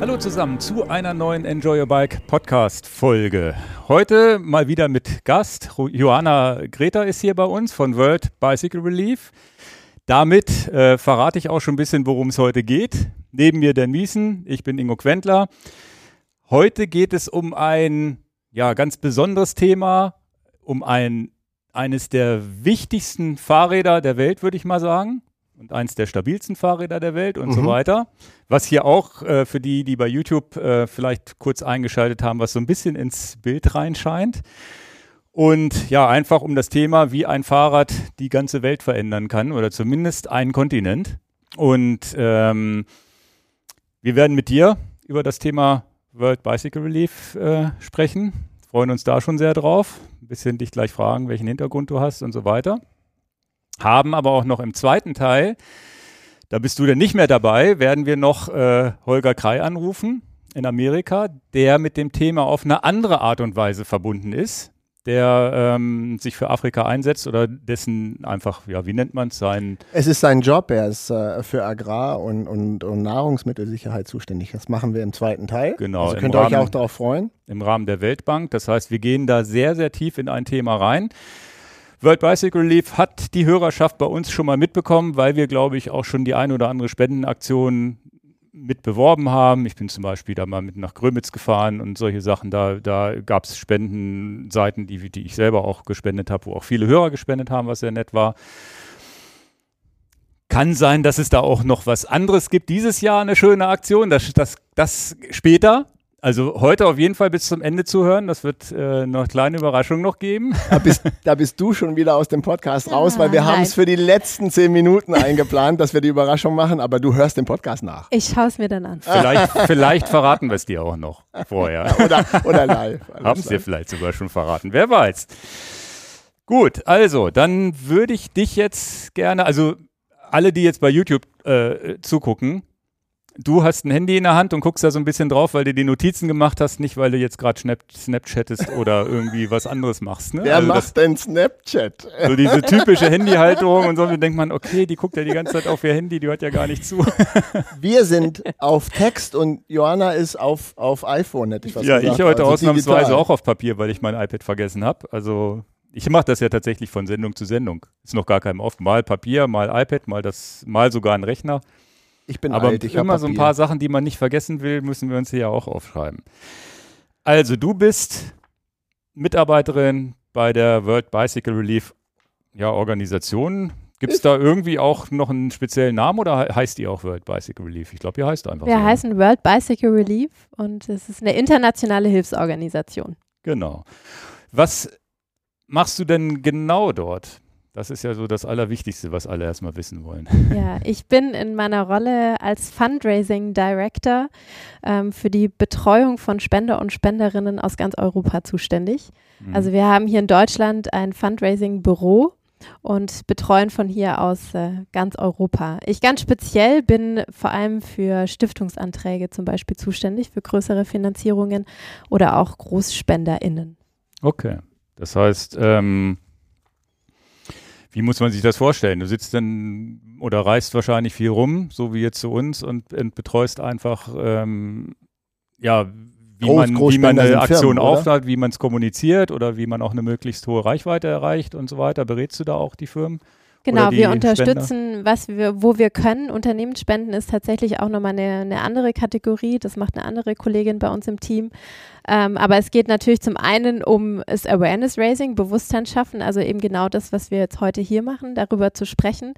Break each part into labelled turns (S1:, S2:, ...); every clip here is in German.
S1: Hallo zusammen zu einer neuen Enjoy Your Bike Podcast Folge. Heute mal wieder mit Gast. Johanna Greta ist hier bei uns von World Bicycle Relief. Damit äh, verrate ich auch schon ein bisschen, worum es heute geht. Neben mir Dan Miesen, ich bin Ingo Quentler. Heute geht es um ein ja, ganz besonderes Thema, um ein, eines der wichtigsten Fahrräder der Welt, würde ich mal sagen und eins der stabilsten Fahrräder der Welt und mhm. so weiter. Was hier auch äh, für die, die bei YouTube äh, vielleicht kurz eingeschaltet haben, was so ein bisschen ins Bild reinscheint. Und ja, einfach um das Thema, wie ein Fahrrad die ganze Welt verändern kann oder zumindest einen Kontinent. Und ähm, wir werden mit dir über das Thema World Bicycle Relief äh, sprechen. Freuen uns da schon sehr drauf. Ein bisschen dich gleich fragen, welchen Hintergrund du hast und so weiter haben aber auch noch im zweiten Teil, da bist du denn nicht mehr dabei, werden wir noch äh, Holger Krei anrufen in Amerika, der mit dem Thema auf eine andere Art und Weise verbunden ist, der ähm, sich für Afrika einsetzt oder dessen einfach, ja, wie nennt man es, sein...
S2: Es ist sein Job, er ist äh, für Agrar- und, und, und, Nahrungsmittelsicherheit zuständig. Das machen wir im zweiten Teil.
S1: Genau.
S2: Also könnt ihr euch auch darauf freuen.
S1: Im Rahmen der Weltbank. Das heißt, wir gehen da sehr, sehr tief in ein Thema rein. World Bicycle Relief hat die Hörerschaft bei uns schon mal mitbekommen, weil wir, glaube ich, auch schon die ein oder andere Spendenaktion mit beworben haben. Ich bin zum Beispiel da mal mit nach Grömitz gefahren und solche Sachen. Da, da gab es Spendenseiten, die, die ich selber auch gespendet habe, wo auch viele Hörer gespendet haben, was sehr nett war. Kann sein, dass es da auch noch was anderes gibt. Dieses Jahr eine schöne Aktion, das, das, das später. Also heute auf jeden Fall bis zum Ende zuhören. Das wird äh, noch eine kleine Überraschung noch geben.
S2: Da bist, da bist du schon wieder aus dem Podcast raus, weil wir haben es für die letzten zehn Minuten eingeplant, dass wir die Überraschung machen, aber du hörst den Podcast nach.
S3: Ich schaue es mir dann an.
S1: Vielleicht, vielleicht verraten wir es dir auch noch vorher.
S2: oder, oder live.
S1: Haben es dir vielleicht sogar schon verraten. Wer weiß. Gut, also dann würde ich dich jetzt gerne, also alle, die jetzt bei YouTube äh, zugucken, du hast ein Handy in der Hand und guckst da so ein bisschen drauf, weil du die Notizen gemacht hast, nicht weil du jetzt gerade Snap Snapchattest oder irgendwie was anderes machst. Ne?
S2: Wer also macht denn Snapchat?
S1: So diese typische Handyhalterung und so, und dann denkt man, okay, die guckt ja die ganze Zeit auf ihr Handy, die hört ja gar nicht zu.
S2: Wir sind auf Text und Johanna ist auf, auf iPhone, hätte ich was
S1: ja,
S2: gesagt.
S1: Ja, ich heute also ausnahmsweise digital. auch auf Papier, weil ich mein iPad vergessen habe. Also ich mache das ja tatsächlich von Sendung zu Sendung. Ist noch gar keinem oft. Mal Papier, mal iPad, mal das, mal sogar ein Rechner.
S2: Ich bin
S1: Aber
S2: alt, ich
S1: immer so ein paar Sachen, die man nicht vergessen will, müssen wir uns hier ja auch aufschreiben. Also, du bist Mitarbeiterin bei der World Bicycle Relief ja, Organisation. Gibt es da irgendwie auch noch einen speziellen Namen oder heißt die auch World Bicycle Relief? Ich glaube, ihr heißt einfach
S3: Wir
S1: so.
S3: heißen World Bicycle Relief und es ist eine internationale Hilfsorganisation.
S1: Genau. Was machst du denn genau dort? Das ist ja so das Allerwichtigste, was alle erstmal wissen wollen.
S3: Ja, ich bin in meiner Rolle als Fundraising Director ähm, für die Betreuung von Spender und Spenderinnen aus ganz Europa zuständig. Mhm. Also wir haben hier in Deutschland ein Fundraising-Büro und betreuen von hier aus äh, ganz Europa. Ich ganz speziell bin vor allem für Stiftungsanträge zum Beispiel zuständig, für größere Finanzierungen oder auch GroßspenderInnen.
S1: Okay, das heißt, ähm wie muss man sich das vorstellen? Du sitzt dann oder reist wahrscheinlich viel rum, so wie jetzt zu uns, und, und betreust einfach, ähm, ja, wie, Groß, man, wie man eine Aktion aufnimmt, wie man es kommuniziert oder wie man auch eine möglichst hohe Reichweite erreicht und so weiter. Berätst du da auch die Firmen?
S3: Genau, wir unterstützen, was wir, wo wir können. Unternehmensspenden ist tatsächlich auch nochmal eine, eine andere Kategorie. Das macht eine andere Kollegin bei uns im Team. Ähm, aber es geht natürlich zum einen um das Awareness Raising, Bewusstsein schaffen, also eben genau das, was wir jetzt heute hier machen, darüber zu sprechen,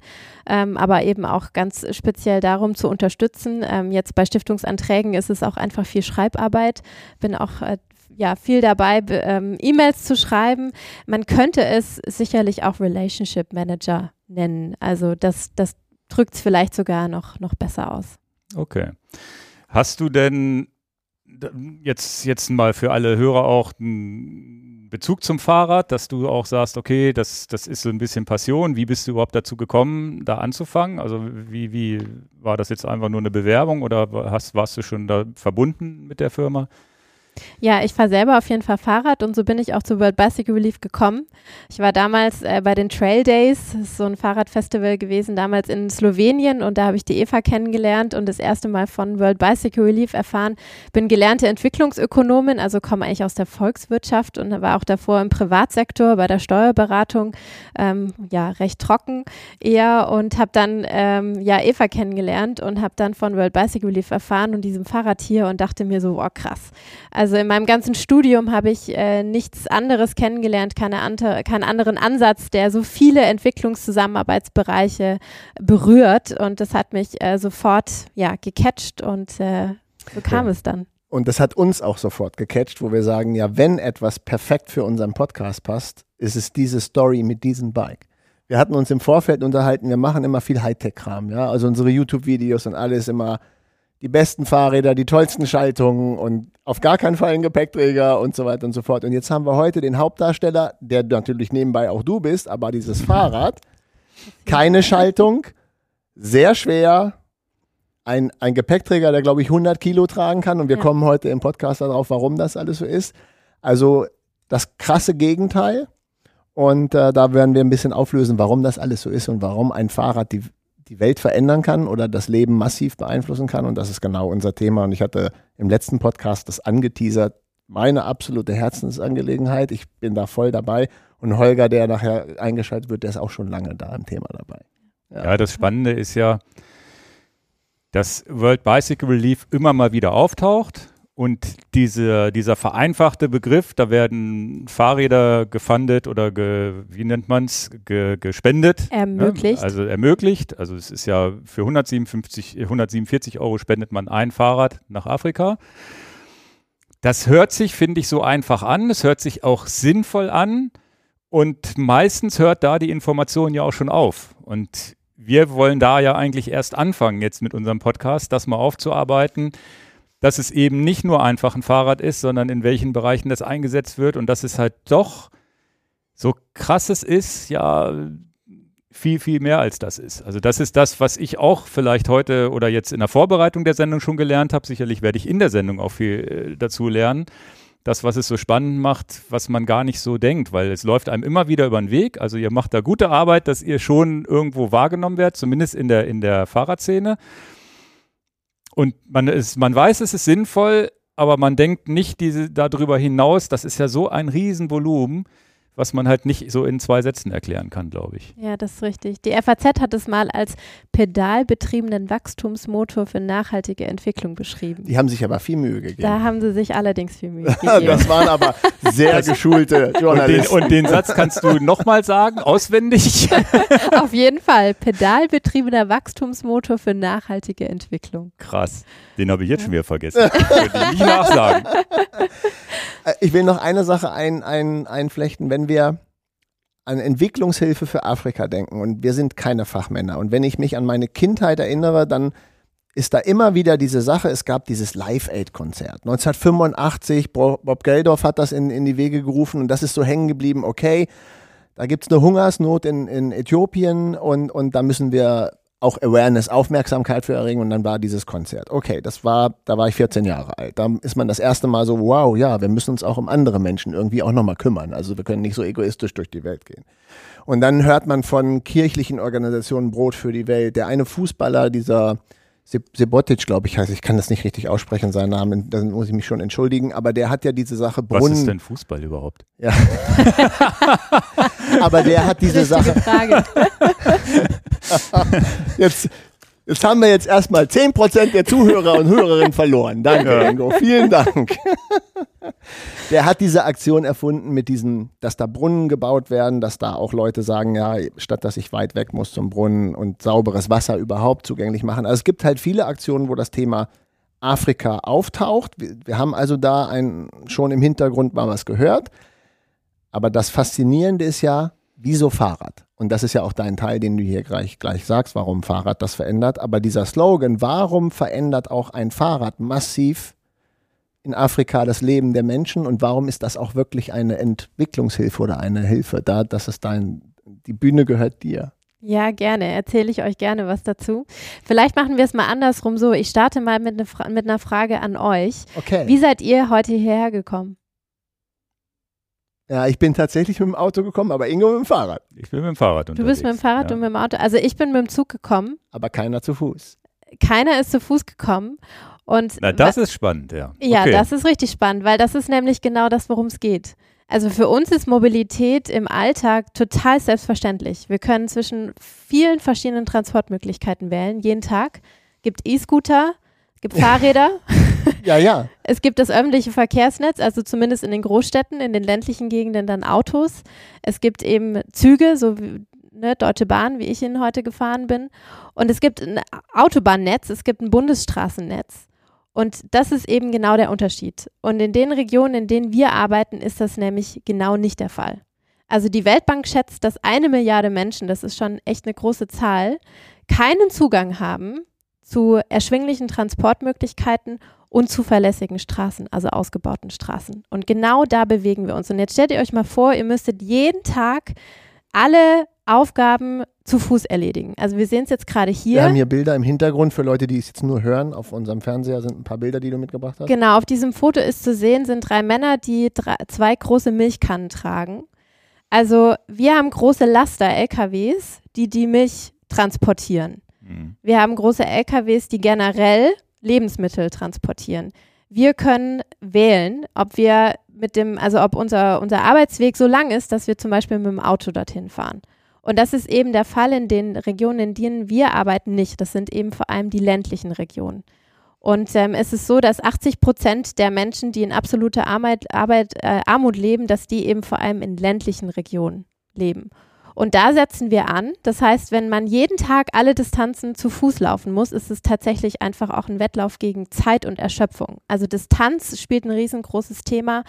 S3: ähm, aber eben auch ganz speziell darum zu unterstützen. Ähm, jetzt bei Stiftungsanträgen ist es auch einfach viel Schreibarbeit. Bin auch äh, ja, viel dabei, ähm, E-Mails zu schreiben. Man könnte es sicherlich auch Relationship Manager nennen. Also das, das drückt es vielleicht sogar noch, noch besser aus.
S1: Okay. Hast du denn jetzt, jetzt mal für alle Hörer auch einen Bezug zum Fahrrad, dass du auch sagst, okay, das, das ist so ein bisschen Passion. Wie bist du überhaupt dazu gekommen, da anzufangen? Also wie, wie war das jetzt einfach nur eine Bewerbung oder hast, warst du schon da verbunden mit der Firma?
S3: Ja, ich fahre selber auf jeden Fall Fahrrad und so bin ich auch zu World Bicycle Relief gekommen. Ich war damals äh, bei den Trail Days, das ist so ein Fahrradfestival gewesen, damals in Slowenien und da habe ich die Eva kennengelernt und das erste Mal von World Bicycle Relief erfahren. Bin gelernte Entwicklungsökonomin, also komme eigentlich aus der Volkswirtschaft und war auch davor im Privatsektor bei der Steuerberatung, ähm, ja, recht trocken eher und habe dann ähm, ja Eva kennengelernt und habe dann von World Bicycle Relief erfahren und diesem Fahrrad hier und dachte mir so, oh krass. Also in meinem ganzen Studium habe ich äh, nichts anderes kennengelernt, keine ante, keinen anderen Ansatz, der so viele Entwicklungszusammenarbeitsbereiche berührt. Und das hat mich äh, sofort ja, gecatcht und äh, so kam ja. es dann.
S2: Und das hat uns auch sofort gecatcht, wo wir sagen, ja, wenn etwas perfekt für unseren Podcast passt, ist es diese Story mit diesem Bike. Wir hatten uns im Vorfeld unterhalten, wir machen immer viel Hightech-Kram, ja. Also unsere YouTube-Videos und alles immer die besten Fahrräder, die tollsten Schaltungen und auf gar keinen Fall einen Gepäckträger und so weiter und so fort. Und jetzt haben wir heute den Hauptdarsteller, der natürlich nebenbei auch du bist, aber dieses Fahrrad, keine Schaltung, sehr schwer, ein, ein Gepäckträger, der glaube ich 100 Kilo tragen kann und wir ja. kommen heute im Podcast darauf, warum das alles so ist. Also das krasse Gegenteil. Und äh, da werden wir ein bisschen auflösen, warum das alles so ist und warum ein Fahrrad die die Welt verändern kann oder das Leben massiv beeinflussen kann. Und das ist genau unser Thema. Und ich hatte im letzten Podcast das angeteasert, meine absolute Herzensangelegenheit. Ich bin da voll dabei. Und Holger, der nachher eingeschaltet wird, der ist auch schon lange da im Thema dabei.
S1: Ja, ja das Spannende ist ja, dass World Bicycle Relief immer mal wieder auftaucht und diese, dieser vereinfachte Begriff, da werden Fahrräder gefundet oder ge, wie nennt man es, ge, gespendet.
S3: Ne? Ermöglicht.
S1: Ne? Also ermöglicht. Also es ist ja für 157, 147 Euro spendet man ein Fahrrad nach Afrika. Das hört sich, finde ich, so einfach an. Es hört sich auch sinnvoll an. Und meistens hört da die Information ja auch schon auf. Und wir wollen da ja eigentlich erst anfangen, jetzt mit unserem Podcast, das mal aufzuarbeiten dass es eben nicht nur einfach ein Fahrrad ist, sondern in welchen Bereichen das eingesetzt wird und dass es halt doch so krasses ist, ja, viel, viel mehr als das ist. Also das ist das, was ich auch vielleicht heute oder jetzt in der Vorbereitung der Sendung schon gelernt habe. Sicherlich werde ich in der Sendung auch viel äh, dazu lernen. Das, was es so spannend macht, was man gar nicht so denkt, weil es läuft einem immer wieder über den Weg. Also ihr macht da gute Arbeit, dass ihr schon irgendwo wahrgenommen werdet, zumindest in der, in der Fahrradszene. Und man, ist, man weiß, es ist sinnvoll, aber man denkt nicht diese, darüber hinaus, das ist ja so ein Riesenvolumen was man halt nicht so in zwei Sätzen erklären kann, glaube ich.
S3: Ja, das ist richtig. Die FAZ hat es mal als pedalbetriebenen Wachstumsmotor für nachhaltige Entwicklung beschrieben.
S2: Die haben sich aber viel Mühe gegeben.
S3: Da haben sie sich allerdings viel Mühe gegeben.
S2: das waren aber sehr geschulte Journalisten.
S1: Und den, und den Satz kannst du nochmal sagen, auswendig?
S3: Auf jeden Fall. Pedalbetriebener Wachstumsmotor für nachhaltige Entwicklung.
S1: Krass. Den habe ich jetzt ja. schon wieder vergessen. Ich nicht nachsagen.
S2: Äh, ich will noch eine Sache ein, ein, einflechten. Wenn wir an Entwicklungshilfe für Afrika denken und wir sind keine Fachmänner und wenn ich mich an meine Kindheit erinnere, dann ist da immer wieder diese Sache, es gab dieses Live-Aid-Konzert. 1985, Bob Geldorf hat das in, in die Wege gerufen und das ist so hängen geblieben, okay, da gibt es eine Hungersnot in, in Äthiopien und, und da müssen wir auch Awareness, Aufmerksamkeit für erregen und dann war dieses Konzert. Okay, das war, da war ich 14 Jahre alt. Da ist man das erste Mal so, wow, ja, wir müssen uns auch um andere Menschen irgendwie auch nochmal kümmern. Also wir können nicht so egoistisch durch die Welt gehen. Und dann hört man von kirchlichen Organisationen Brot für die Welt. Der eine Fußballer, dieser Sebotic, glaube ich, heißt, ich kann das nicht richtig aussprechen, seinen Namen, da muss ich mich schon entschuldigen, aber der hat ja diese Sache
S1: Brunnen. Was ist denn Fußball überhaupt?
S2: Ja. aber der hat diese Sache. Frage. jetzt, jetzt haben wir jetzt erstmal 10% der Zuhörer und Hörerinnen verloren. Danke, ja. Ingo. Vielen Dank. Der hat diese Aktion erfunden mit diesen, dass da Brunnen gebaut werden, dass da auch Leute sagen, ja, statt dass ich weit weg muss zum Brunnen und sauberes Wasser überhaupt zugänglich machen. Also es gibt halt viele Aktionen, wo das Thema Afrika auftaucht. Wir, wir haben also da ein, schon im Hintergrund mal was gehört. Aber das Faszinierende ist ja, wieso Fahrrad? Und das ist ja auch dein Teil, den du hier gleich, gleich sagst, warum Fahrrad das verändert. Aber dieser Slogan, warum verändert auch ein Fahrrad massiv in Afrika das Leben der Menschen und warum ist das auch wirklich eine Entwicklungshilfe oder eine Hilfe da, dass es dein, die Bühne gehört dir?
S3: Ja, gerne. Erzähle ich euch gerne was dazu. Vielleicht machen wir es mal andersrum so. Ich starte mal mit, ne mit einer Frage an euch.
S2: Okay.
S3: Wie seid ihr heute hierher gekommen?
S2: Ja, ich bin tatsächlich mit dem Auto gekommen, aber Ingo mit dem Fahrrad.
S1: Ich bin mit dem Fahrrad unterwegs.
S3: Du bist mit dem Fahrrad
S1: ja.
S3: und mit dem Auto. Also ich bin mit dem Zug gekommen.
S2: Aber keiner zu Fuß.
S3: Keiner ist zu Fuß gekommen. Und
S1: Na, das ist spannend, ja.
S3: Ja,
S1: okay.
S3: das ist richtig spannend, weil das ist nämlich genau das, worum es geht. Also für uns ist Mobilität im Alltag total selbstverständlich. Wir können zwischen vielen verschiedenen Transportmöglichkeiten wählen, jeden Tag. Gibt E-Scooter, gibt Fahrräder.
S2: Ja, ja.
S3: Es gibt das öffentliche Verkehrsnetz, also zumindest in den Großstädten, in den ländlichen Gegenden dann Autos. Es gibt eben Züge, so wie ne, Deutsche Bahn, wie ich ihn heute gefahren bin. Und es gibt ein Autobahnnetz, es gibt ein Bundesstraßennetz. Und das ist eben genau der Unterschied. Und in den Regionen, in denen wir arbeiten, ist das nämlich genau nicht der Fall. Also die Weltbank schätzt, dass eine Milliarde Menschen, das ist schon echt eine große Zahl, keinen Zugang haben zu erschwinglichen Transportmöglichkeiten und zuverlässigen Straßen, also ausgebauten Straßen. Und genau da bewegen wir uns. Und jetzt stellt ihr euch mal vor, ihr müsstet jeden Tag alle Aufgaben zu Fuß erledigen. Also wir sehen es jetzt gerade hier.
S2: Wir haben hier Bilder im Hintergrund für Leute, die es jetzt nur hören. Auf unserem Fernseher sind ein paar Bilder, die du mitgebracht hast.
S3: Genau, auf diesem Foto ist zu sehen, sind drei Männer, die drei, zwei große Milchkannen tragen. Also wir haben große Laster-LKWs, die die Milch transportieren.
S1: Mhm.
S3: Wir haben große LKWs, die generell Lebensmittel transportieren. Wir können wählen, ob wir mit dem, also ob unser, unser Arbeitsweg so lang ist, dass wir zum Beispiel mit dem Auto dorthin fahren. Und das ist eben der Fall in den Regionen, in denen wir arbeiten, nicht. Das sind eben vor allem die ländlichen Regionen. Und ähm, es ist so, dass 80 Prozent der Menschen, die in absoluter Arbeit, Arbeit, äh, Armut leben, dass die eben vor allem in ländlichen Regionen leben. Und da setzen wir an. Das heißt, wenn man jeden Tag alle Distanzen zu Fuß laufen muss, ist es tatsächlich einfach auch ein Wettlauf gegen Zeit und Erschöpfung. Also Distanz spielt ein riesengroßes Thema.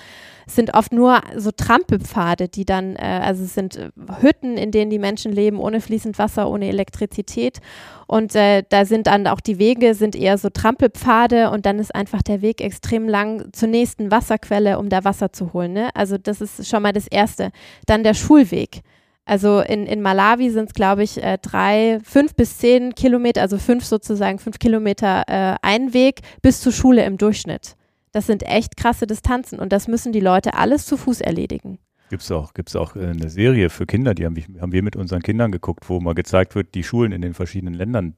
S3: Es sind oft nur so Trampelpfade, die dann, äh, also es sind äh, Hütten, in denen die Menschen leben, ohne fließend Wasser, ohne Elektrizität. Und äh, da sind dann auch die Wege, sind eher so Trampelpfade und dann ist einfach der Weg extrem lang zur nächsten Wasserquelle, um da Wasser zu holen. Ne? Also das ist schon mal das Erste. Dann der Schulweg. Also in, in Malawi sind es, glaube ich, äh, drei, fünf bis zehn Kilometer, also fünf sozusagen, fünf Kilometer äh, ein Weg bis zur Schule im Durchschnitt. Das sind echt krasse Distanzen und das müssen die Leute alles zu Fuß erledigen.
S1: Gibt es auch, gibt's auch äh, eine Serie für Kinder, die haben, haben wir mit unseren Kindern geguckt, wo mal gezeigt wird, die Schulen in den verschiedenen Ländern,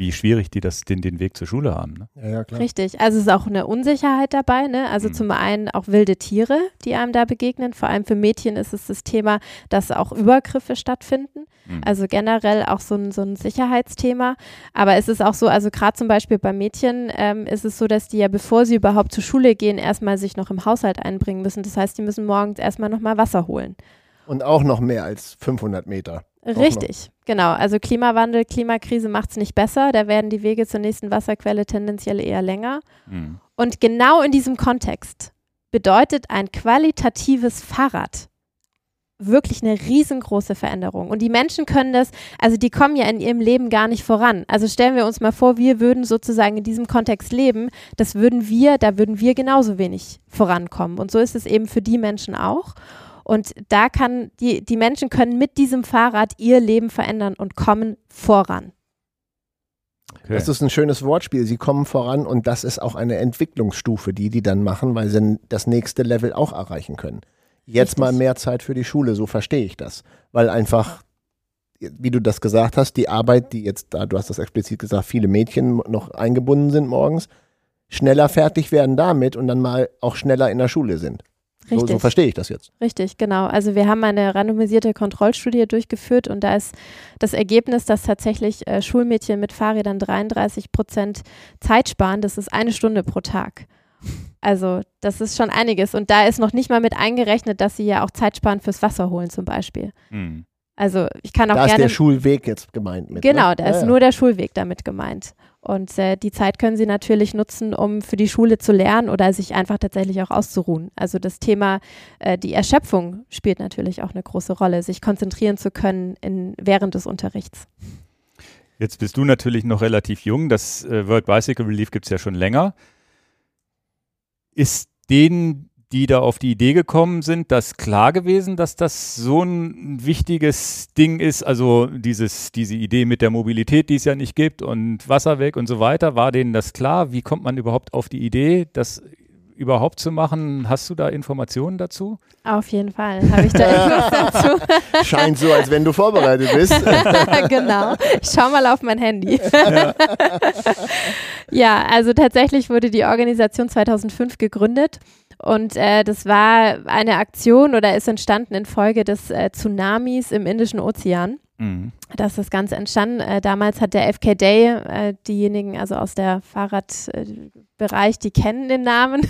S1: wie schwierig die das, den, den Weg zur Schule haben. Ne?
S2: Ja, ja, klar.
S3: Richtig. Also es ist auch eine Unsicherheit dabei. Ne? Also
S1: Mhm.
S3: zum einen auch wilde Tiere, die einem da begegnen. Vor allem für Mädchen ist es das Thema, dass auch Übergriffe stattfinden.
S1: Mhm.
S3: Also generell auch so ein, so ein Sicherheitsthema. Aber es ist auch so, also gerade zum Beispiel bei Mädchen ähm, ist es so, dass die ja, bevor sie überhaupt zur Schule gehen, erstmal sich noch im Haushalt einbringen müssen. Das heißt, die müssen morgens erstmal nochmal Wasser holen.
S2: Und auch noch mehr als 500 Meter.
S3: Richtig, genau. Also Klimawandel, Klimakrise macht es nicht besser. Da werden die Wege zur nächsten Wasserquelle tendenziell eher länger.
S1: Mhm.
S3: Und genau in diesem Kontext bedeutet ein qualitatives Fahrrad wirklich eine riesengroße Veränderung. Und die Menschen können das, also die kommen ja in ihrem Leben gar nicht voran. Also stellen wir uns mal vor, wir würden sozusagen in diesem Kontext leben, das würden wir, da würden wir genauso wenig vorankommen. Und so ist es eben für die Menschen auch. Und da kann, die, die Menschen können mit diesem Fahrrad ihr Leben verändern und kommen voran.
S1: Okay.
S2: Das ist ein schönes Wortspiel. Sie kommen voran und das ist auch eine Entwicklungsstufe, die die dann machen, weil sie das nächste Level auch erreichen können. Jetzt
S3: Richtig.
S2: mal mehr Zeit für die Schule, so verstehe ich das. Weil einfach, wie du das gesagt hast, die Arbeit, die jetzt da, du hast das explizit gesagt, viele Mädchen noch eingebunden sind morgens, schneller fertig werden damit und dann mal auch schneller in der Schule sind. So,
S3: Richtig.
S2: so verstehe ich das jetzt.
S3: Richtig, genau. Also wir haben eine randomisierte Kontrollstudie durchgeführt und da ist das Ergebnis, dass tatsächlich äh, Schulmädchen mit Fahrrädern 33 Prozent Zeit sparen. Das ist eine Stunde pro Tag. Also das ist schon einiges. Und da ist noch nicht mal mit eingerechnet, dass sie ja auch Zeit sparen fürs Wasser holen zum Beispiel.
S1: Mhm.
S3: Also ich kann auch
S2: Da ist
S3: gerne.
S2: der Schulweg jetzt gemeint mit.
S3: Genau,
S2: ne?
S3: da
S2: Ja,
S3: ist
S2: ja.
S3: nur der Schulweg damit gemeint. Und äh, die Zeit können Sie natürlich nutzen, um für die Schule zu lernen oder sich einfach tatsächlich auch auszuruhen. Also das Thema, äh, die Erschöpfung spielt natürlich auch eine große Rolle, sich konzentrieren zu können in, während des Unterrichts.
S1: Jetzt bist du natürlich noch relativ jung. Das äh, World Bicycle Relief gibt es ja schon länger. Ist denen die da auf die Idee gekommen sind, das klar gewesen, dass das so ein wichtiges Ding ist? Also dieses, diese Idee mit der Mobilität, die es ja nicht gibt und Wasser weg und so weiter, war denen das klar? Wie kommt man überhaupt auf die Idee, das überhaupt zu machen? Hast du da Informationen dazu?
S3: Auf jeden Fall habe ich da Infos dazu.
S2: Scheint so, als wenn du vorbereitet bist.
S3: genau. Ich schau mal auf mein Handy. Ja. ja, also tatsächlich wurde die Organisation 2005 gegründet und äh, das war eine Aktion oder ist entstanden infolge des äh, Tsunamis im Indischen Ozean. Mhm. Das ist das Ganze entstanden. Äh, damals hat der FK Day, äh, diejenigen also aus der Fahrradbereich, die kennen den Namen.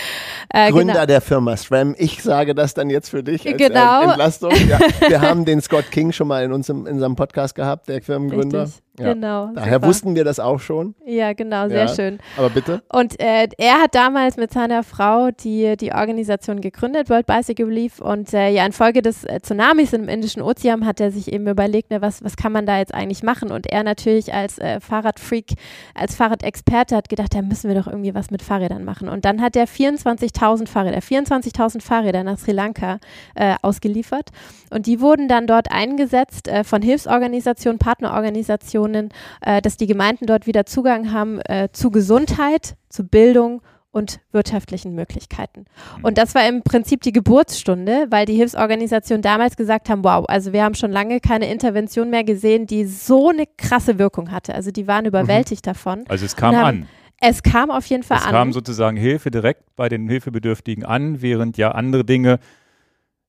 S2: äh, Gründer genau. der Firma SRAM. Ich sage das dann jetzt für dich als
S3: genau.
S2: Entlastung. Ja, wir haben den Scott King schon mal in unserem, in unserem Podcast gehabt, der Firmengründer.
S3: Richtig. Ja. Genau.
S2: Daher super. wussten wir das auch schon.
S3: Ja, genau, sehr ja. schön.
S2: Aber bitte.
S3: Und äh, er hat damals mit seiner Frau die, die Organisation gegründet, World Bicycle Relief. Und äh, ja, infolge des äh, Tsunamis im Indischen Ozean hat er sich eben überlegt, ne, was, was kann man da jetzt eigentlich machen? Und er natürlich als äh, Fahrradfreak, als Fahrradexperte hat gedacht, da müssen wir doch irgendwie was mit Fahrrädern machen. Und dann hat er 24.000 Fahrräder, 24.000 Fahrräder nach Sri Lanka äh, ausgeliefert. Und die wurden dann dort eingesetzt äh, von Hilfsorganisationen, Partnerorganisationen, Organisationen, äh, dass die Gemeinden dort wieder Zugang haben äh, zu Gesundheit, zu Bildung und wirtschaftlichen Möglichkeiten. Mhm. Und das war im Prinzip die Geburtsstunde, weil die Hilfsorganisationen damals gesagt haben, wow, also wir haben schon lange keine Intervention mehr gesehen, die so eine krasse Wirkung hatte. Also die waren überwältigt mhm. davon.
S1: Also es kam haben, an.
S3: Es kam auf jeden Fall
S1: es
S3: an.
S1: Es kam sozusagen Hilfe direkt bei den Hilfebedürftigen an, während ja andere Dinge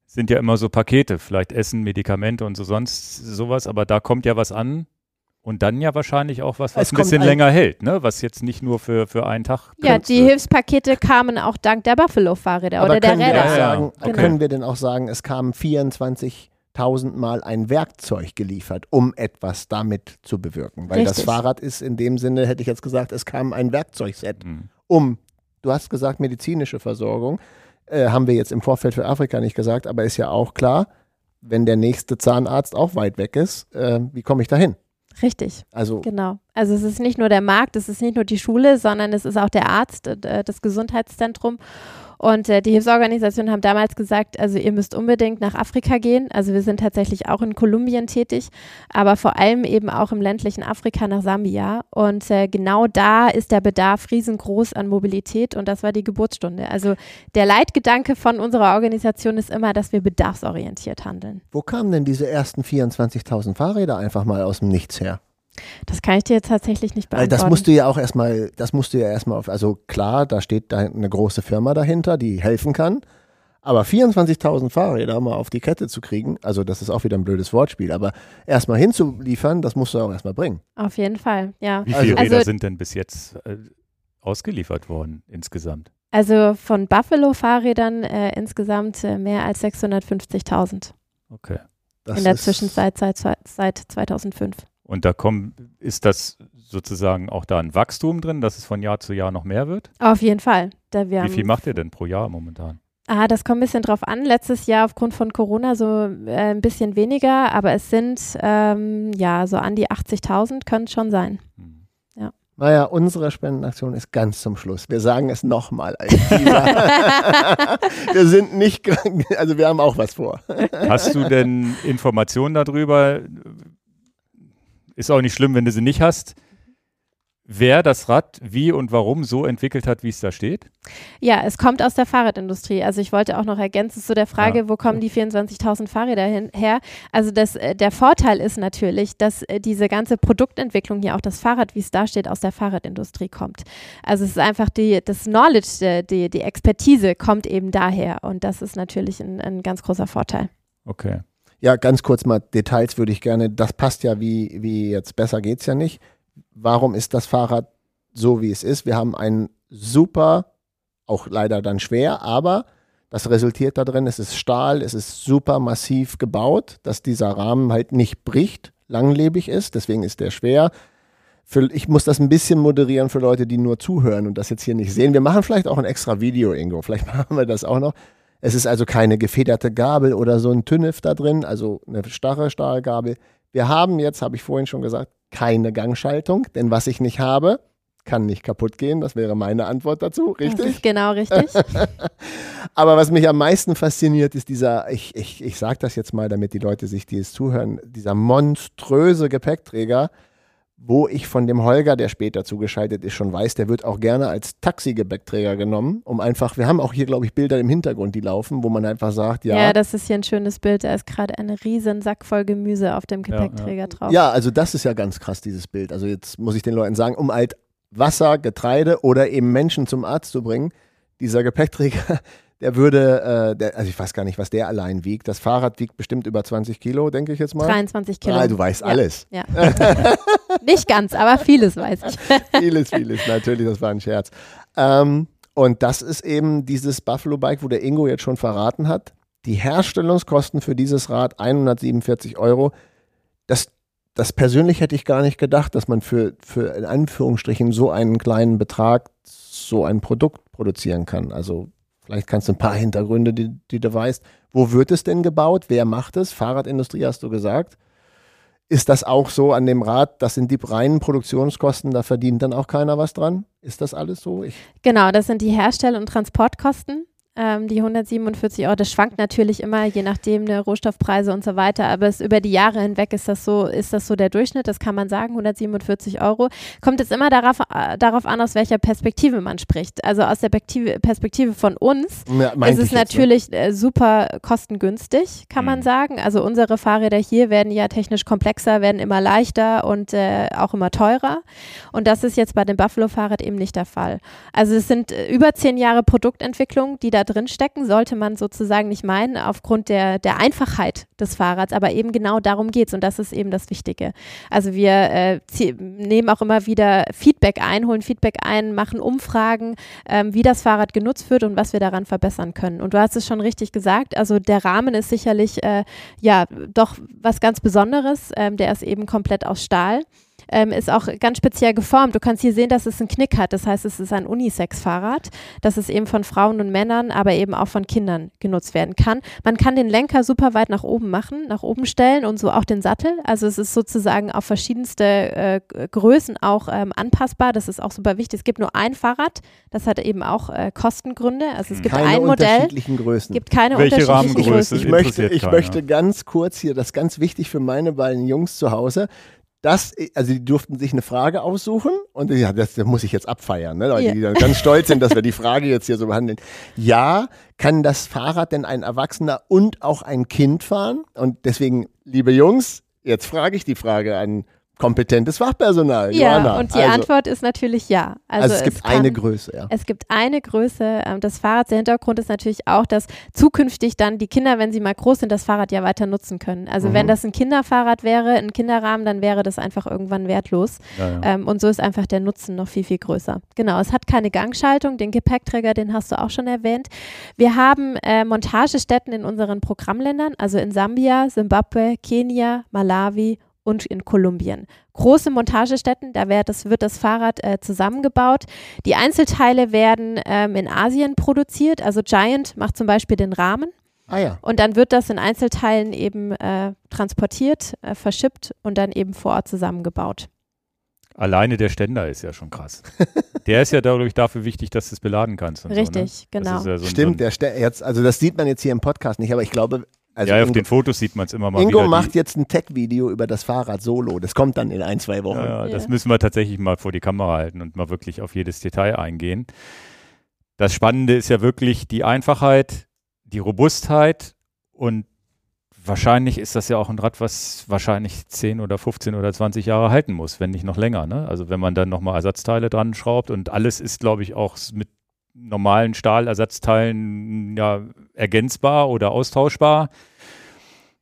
S1: sind ja immer so Pakete, vielleicht Essen, Medikamente und so sonst sowas, aber da kommt ja was an, und dann ja wahrscheinlich auch was, was ein bisschen ein länger hält, ne? was jetzt nicht nur für, für einen Tag.
S3: Ja, die wird. Hilfspakete kamen auch dank der Buffalo-Fahrräder oder der Räder.
S2: Wir sagen, genau. Können wir denn auch sagen, es kamen 24.000 Mal ein Werkzeug geliefert, um etwas damit zu bewirken? Weil Richtig. das Fahrrad ist in dem Sinne, hätte ich jetzt gesagt, es kam ein Werkzeugset, mhm. um, du hast gesagt, medizinische Versorgung. Äh, haben wir jetzt im Vorfeld für Afrika nicht gesagt, aber ist ja auch klar, wenn der nächste Zahnarzt auch weit weg ist, äh, wie komme ich da hin?
S3: Richtig.
S2: Also
S3: genau. Also es ist nicht nur der Markt, es ist nicht nur die Schule, sondern es ist auch der Arzt, äh, das Gesundheitszentrum. Und äh, die Hilfsorganisationen haben damals gesagt, also ihr müsst unbedingt nach Afrika gehen. Also wir sind tatsächlich auch in Kolumbien tätig, aber vor allem eben auch im ländlichen Afrika nach Sambia. Und äh, genau da ist der Bedarf riesengroß an Mobilität und das war die Geburtsstunde. Also der Leitgedanke von unserer Organisation ist immer, dass wir bedarfsorientiert handeln.
S2: Wo kamen denn diese ersten 24.000 Fahrräder einfach mal aus dem Nichts her?
S3: Das kann ich dir jetzt tatsächlich nicht beantworten.
S2: Das musst du ja auch erstmal, das musst du ja erstmal auf, also klar, da steht da eine große Firma dahinter, die helfen kann. Aber 24.000 Fahrräder mal auf die Kette zu kriegen, also das ist auch wieder ein blödes Wortspiel, aber erstmal hinzuliefern, das musst du auch erstmal bringen.
S3: Auf jeden Fall, ja.
S1: Wie viele also, Räder sind denn bis jetzt äh, ausgeliefert worden insgesamt?
S3: Also von Buffalo-Fahrrädern äh, insgesamt äh, mehr als 650.000.
S1: Okay.
S3: Das In der Zwischenzeit seit, seit 2005.
S1: Und da kommt, ist das sozusagen auch da ein Wachstum drin, dass es von Jahr zu Jahr noch mehr wird?
S3: Auf jeden Fall.
S1: Da Wie viel macht ihr denn pro Jahr momentan?
S3: Ah, das kommt ein bisschen drauf an. Letztes Jahr aufgrund von Corona so äh, ein bisschen weniger, aber es sind ähm, ja so an die 80.000 können es schon sein. Hm. Ja.
S2: Naja, unsere Spendenaktion ist ganz zum Schluss. Wir sagen es nochmal Wir sind nicht, also wir haben auch was vor.
S1: Hast du denn Informationen darüber, ist auch nicht schlimm, wenn du sie nicht hast. Wer das Rad wie und warum so entwickelt hat, wie es da steht?
S3: Ja, es kommt aus der Fahrradindustrie. Also ich wollte auch noch ergänzen zu der Frage, ja. wo kommen die 24.000 Fahrräder hin, her? Also das, äh, der Vorteil ist natürlich, dass äh, diese ganze Produktentwicklung hier auch das Fahrrad, wie es da steht, aus der Fahrradindustrie kommt. Also es ist einfach die, das Knowledge, äh, die, die Expertise kommt eben daher und das ist natürlich ein, ein ganz großer Vorteil.
S1: Okay.
S2: Ja, ganz kurz mal Details würde ich gerne. Das passt ja wie, wie jetzt besser geht's ja nicht. Warum ist das Fahrrad so, wie es ist? Wir haben ein super, auch leider dann schwer, aber das resultiert darin, es ist Stahl, es ist super massiv gebaut, dass dieser Rahmen halt nicht bricht, langlebig ist, deswegen ist der schwer. Für, ich muss das ein bisschen moderieren für Leute, die nur zuhören und das jetzt hier nicht sehen. Wir machen vielleicht auch ein extra Video, Ingo. Vielleicht machen wir das auch noch. Es ist also keine gefederte Gabel oder so ein Tünnef da drin, also eine starre Stahlgabel. Wir haben jetzt, habe ich vorhin schon gesagt, keine Gangschaltung, denn was ich nicht habe, kann nicht kaputt gehen. Das wäre meine Antwort dazu, richtig? Das ist
S3: genau richtig.
S2: Aber was mich am meisten fasziniert, ist dieser, ich, ich, ich sage das jetzt mal, damit die Leute sich dieses zuhören, dieser monströse Gepäckträger, wo ich von dem Holger, der später zugeschaltet ist, schon weiß, der wird auch gerne als Taxi-Gepäckträger genommen, um einfach, wir haben auch hier, glaube ich, Bilder im Hintergrund, die laufen, wo man einfach sagt, ja.
S3: Ja, das ist hier ein schönes Bild, da ist gerade ein riesen Sack voll Gemüse auf dem Gepäckträger
S2: ja, ja.
S3: drauf.
S2: Ja, also das ist ja ganz krass, dieses Bild. Also jetzt muss ich den Leuten sagen, um halt Wasser, Getreide oder eben Menschen zum Arzt zu bringen, dieser Gepäckträger, der würde, äh, der, also ich weiß gar nicht, was der allein wiegt. Das Fahrrad wiegt bestimmt über 20 Kilo, denke ich jetzt mal.
S3: 23 Kilo.
S2: Ah, du weißt
S3: ja.
S2: alles.
S3: Ja. nicht ganz, aber vieles weiß ich.
S2: vieles, vieles, natürlich, das war ein Scherz. Ähm, und das ist eben dieses Buffalo Bike, wo der Ingo jetzt schon verraten hat. Die Herstellungskosten für dieses Rad 147 Euro. Das das persönlich hätte ich gar nicht gedacht, dass man für, für in Anführungsstrichen so einen kleinen Betrag so ein Produkt produzieren kann. Also vielleicht kannst du ein paar Hintergründe, die, die du weißt. Wo wird es denn gebaut? Wer macht es? Fahrradindustrie hast du gesagt. Ist das auch so an dem Rad? Das sind die reinen Produktionskosten, da verdient dann auch keiner was dran? Ist das alles so? Ich
S3: genau, das sind die Herstell- und Transportkosten ähm, die 147 Euro. Das schwankt natürlich immer, je nachdem der Rohstoffpreise und so weiter. Aber es, über die Jahre hinweg ist das so, ist das so der Durchschnitt. Das kann man sagen, 147 Euro. Kommt jetzt immer darauf, äh, darauf an, aus welcher Perspektive man spricht. Also aus der Perspektive, Perspektive von uns ja, ist es natürlich ne? super kostengünstig, kann mhm. man sagen. Also unsere Fahrräder hier werden ja technisch komplexer, werden immer leichter und äh, auch immer teurer. Und das ist jetzt bei dem Buffalo-Fahrrad eben nicht der Fall. Also es sind äh, über zehn Jahre Produktentwicklung, die da drin stecken, sollte man sozusagen nicht meinen, aufgrund der, der Einfachheit des Fahrrads. Aber eben genau darum geht es und das ist eben das Wichtige. Also wir äh, nehmen auch immer wieder Feedback ein, holen Feedback ein, machen Umfragen, ähm, wie das Fahrrad genutzt wird und was wir daran verbessern können. Und du hast es schon richtig gesagt, also der Rahmen ist sicherlich äh, ja doch was ganz Besonderes. Ähm, der ist eben komplett aus Stahl ähm, ist auch ganz speziell geformt. Du kannst hier sehen, dass es einen Knick hat. Das heißt, es ist ein Unisex-Fahrrad, das es eben von Frauen und Männern, aber eben auch von Kindern genutzt werden kann. Man kann den Lenker super weit nach oben machen, nach oben stellen und so auch den Sattel. Also es ist sozusagen auf verschiedenste äh, Größen auch ähm, anpassbar. Das ist auch super wichtig. Es gibt nur ein Fahrrad, das hat eben auch äh, Kostengründe. Also es gibt
S2: keine
S3: ein Modell.
S2: unterschiedlichen Größen.
S3: gibt keine
S1: Welche
S3: unterschiedlichen
S1: Größen.
S2: Ich, möchte, ich möchte ganz kurz hier, das ist ganz wichtig für meine beiden Jungs zu Hause das, also die durften sich eine Frage aussuchen und ja, das, das muss ich jetzt abfeiern, ne? Weil ja. die dann ganz stolz sind, dass wir die Frage jetzt hier so behandeln. Ja, kann das Fahrrad denn ein Erwachsener und auch ein Kind fahren? Und deswegen, liebe Jungs, jetzt frage ich die Frage an kompetentes Fachpersonal.
S3: Ja,
S2: Johanna.
S3: und die
S2: also,
S3: Antwort ist natürlich ja.
S2: Also, also es gibt kann, eine Größe, ja.
S3: Es gibt eine Größe. Ähm, das Fahrrad, der Hintergrund ist natürlich auch, dass zukünftig dann die Kinder, wenn sie mal groß sind, das Fahrrad ja weiter nutzen können. Also mhm. wenn das ein Kinderfahrrad wäre, ein Kinderrahmen, dann wäre das einfach irgendwann wertlos. Ja, ja. Ähm, und so ist einfach der Nutzen noch viel, viel größer. Genau, es hat keine Gangschaltung. Den Gepäckträger, den hast du auch schon erwähnt. Wir haben äh, Montagestätten in unseren Programmländern, also in Sambia, Simbabwe, Kenia, Malawi und in Kolumbien. Große Montagestätten, da wird das, wird das Fahrrad äh, zusammengebaut. Die Einzelteile werden ähm, in Asien produziert. Also Giant macht zum Beispiel den Rahmen.
S2: Ah ja.
S3: Und dann wird das in Einzelteilen eben äh, transportiert, äh, verschippt und dann eben vor Ort zusammengebaut.
S1: Alleine der Ständer ist ja schon krass. der ist ja dadurch dafür wichtig, dass du es beladen kannst.
S3: Richtig,
S1: so,
S3: ne? genau.
S2: Ja so Stimmt, so der Ständer, jetzt, also das sieht man jetzt hier im Podcast nicht, aber ich glaube, also
S1: ja, auf den Fotos sieht man es immer mal
S2: Ingo
S1: wieder.
S2: macht jetzt ein Tech-Video über das Fahrrad solo. Das kommt dann in ein, zwei Wochen.
S1: Ja, ja, das müssen wir tatsächlich mal vor die Kamera halten und mal wirklich auf jedes Detail eingehen. Das Spannende ist ja wirklich die Einfachheit, die Robustheit und wahrscheinlich ist das ja auch ein Rad, was wahrscheinlich 10 oder 15 oder 20 Jahre halten muss, wenn nicht noch länger. Ne? Also wenn man dann nochmal Ersatzteile dran schraubt und alles ist, glaube ich, auch mit normalen Stahlersatzteilen ja ergänzbar oder austauschbar.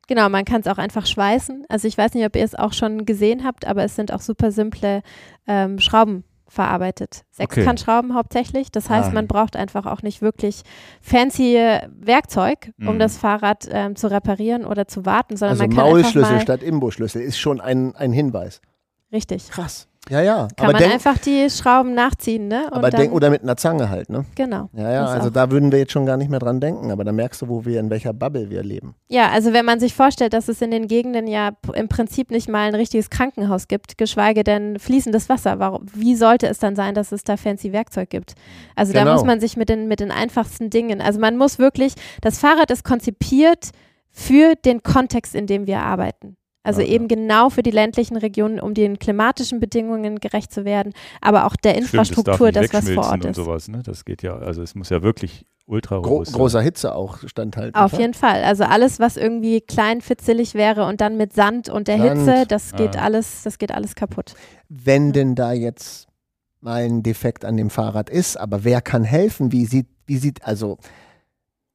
S3: Genau, man kann es auch einfach schweißen. Also ich weiß nicht, ob ihr es auch schon gesehen habt, aber es sind auch super simple ähm, Schrauben verarbeitet. Sechskantschrauben okay. hauptsächlich. Das heißt, ah. man braucht einfach auch nicht wirklich fancy Werkzeug, um mhm. das Fahrrad ähm, zu reparieren oder zu warten, sondern
S2: also
S3: man kann
S2: Maulschlüssel statt Imbusschlüssel ist schon ein, ein Hinweis.
S3: Richtig.
S2: Krass. Ja, ja.
S3: Kann man denk, einfach die Schrauben nachziehen, ne?
S2: Und aber denk, oder mit einer Zange halt, ne?
S3: Genau.
S2: Ja, ja, also da würden wir jetzt schon gar nicht mehr dran denken, aber da merkst du, wo wir, in welcher Bubble wir leben.
S3: Ja, also wenn man sich vorstellt, dass es in den Gegenden ja im Prinzip nicht mal ein richtiges Krankenhaus gibt, geschweige denn fließendes Wasser, warum, wie sollte es dann sein, dass es da fancy Werkzeug gibt? Also genau. da muss man sich mit den, mit den einfachsten Dingen, also man muss wirklich, das Fahrrad ist konzipiert für den Kontext, in dem wir arbeiten. Also ja, eben genau für die ländlichen Regionen, um den klimatischen Bedingungen gerecht zu werden, aber auch der Infrastruktur,
S1: Stimmt,
S3: das, was vor Ort
S1: und ist. Sowas, ne? Das geht ja, also es muss ja wirklich ultra
S2: Gro großer Hitze auch standhalten.
S3: Auf jeden Fall. Also alles, was irgendwie klein fitzelig wäre und dann mit Sand und der Sand. Hitze, das geht ah. alles, das geht alles kaputt.
S2: Wenn denn da jetzt mal ein Defekt an dem Fahrrad ist, aber wer kann helfen? Wie sieht, wie sieht, also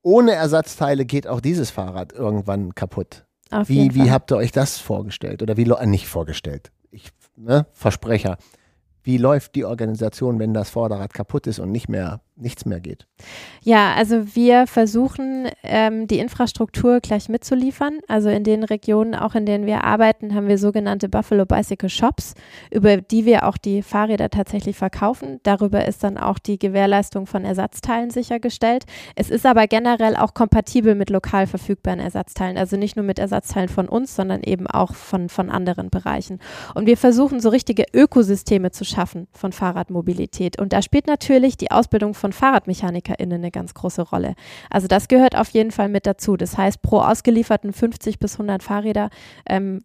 S2: ohne Ersatzteile geht auch dieses Fahrrad irgendwann kaputt. Auf wie, wie habt ihr euch das vorgestellt? Oder wie, äh, nicht vorgestellt? Ich, ne, Versprecher. Wie läuft die Organisation, wenn das Vorderrad kaputt ist und nicht mehr nichts mehr geht.
S3: Ja, also wir versuchen, ähm, die Infrastruktur gleich mitzuliefern. Also in den Regionen, auch in denen wir arbeiten, haben wir sogenannte Buffalo Bicycle Shops, über die wir auch die Fahrräder tatsächlich verkaufen. Darüber ist dann auch die Gewährleistung von Ersatzteilen sichergestellt. Es ist aber generell auch kompatibel mit lokal verfügbaren Ersatzteilen. Also nicht nur mit Ersatzteilen von uns, sondern eben auch von, von anderen Bereichen. Und wir versuchen so richtige Ökosysteme zu schaffen von Fahrradmobilität. Und da spielt natürlich die Ausbildung von FahrradmechanikerInnen eine ganz große Rolle. Also das gehört auf jeden Fall mit dazu. Das heißt, pro ausgelieferten 50 bis 100 Fahrräder ähm,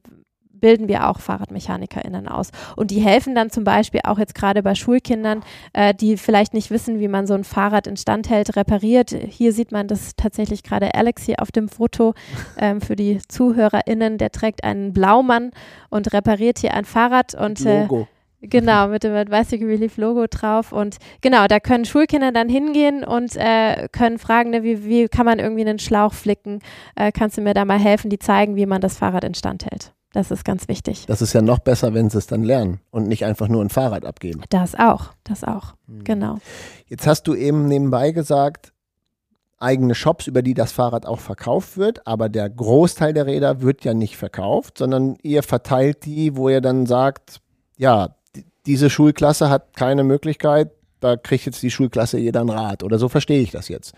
S3: bilden wir auch FahrradmechanikerInnen aus. Und die helfen dann zum Beispiel auch jetzt gerade bei Schulkindern, äh, die vielleicht nicht wissen, wie man so ein Fahrrad instand hält, repariert. Hier sieht man das tatsächlich gerade Alex hier auf dem Foto ähm, für die ZuhörerInnen. Der trägt einen Blaumann und repariert hier ein Fahrrad und
S2: äh, Logo.
S3: Genau, mit dem Bicycle Relief Logo drauf. Und genau, da können Schulkinder dann hingehen und äh, können fragen, ne, wie, wie kann man irgendwie einen Schlauch flicken? Äh, kannst du mir da mal helfen? Die zeigen, wie man das Fahrrad instand hält. Das ist ganz wichtig.
S2: Das ist ja noch besser, wenn sie es dann lernen und nicht einfach nur ein Fahrrad abgeben.
S3: Das auch, das auch, mhm. genau.
S2: Jetzt hast du eben nebenbei gesagt, eigene Shops, über die das Fahrrad auch verkauft wird, aber der Großteil der Räder wird ja nicht verkauft, sondern ihr verteilt die, wo ihr dann sagt, ja, diese Schulklasse hat keine Möglichkeit, da kriegt jetzt die Schulklasse jeder ein Rad. Oder so verstehe ich das jetzt.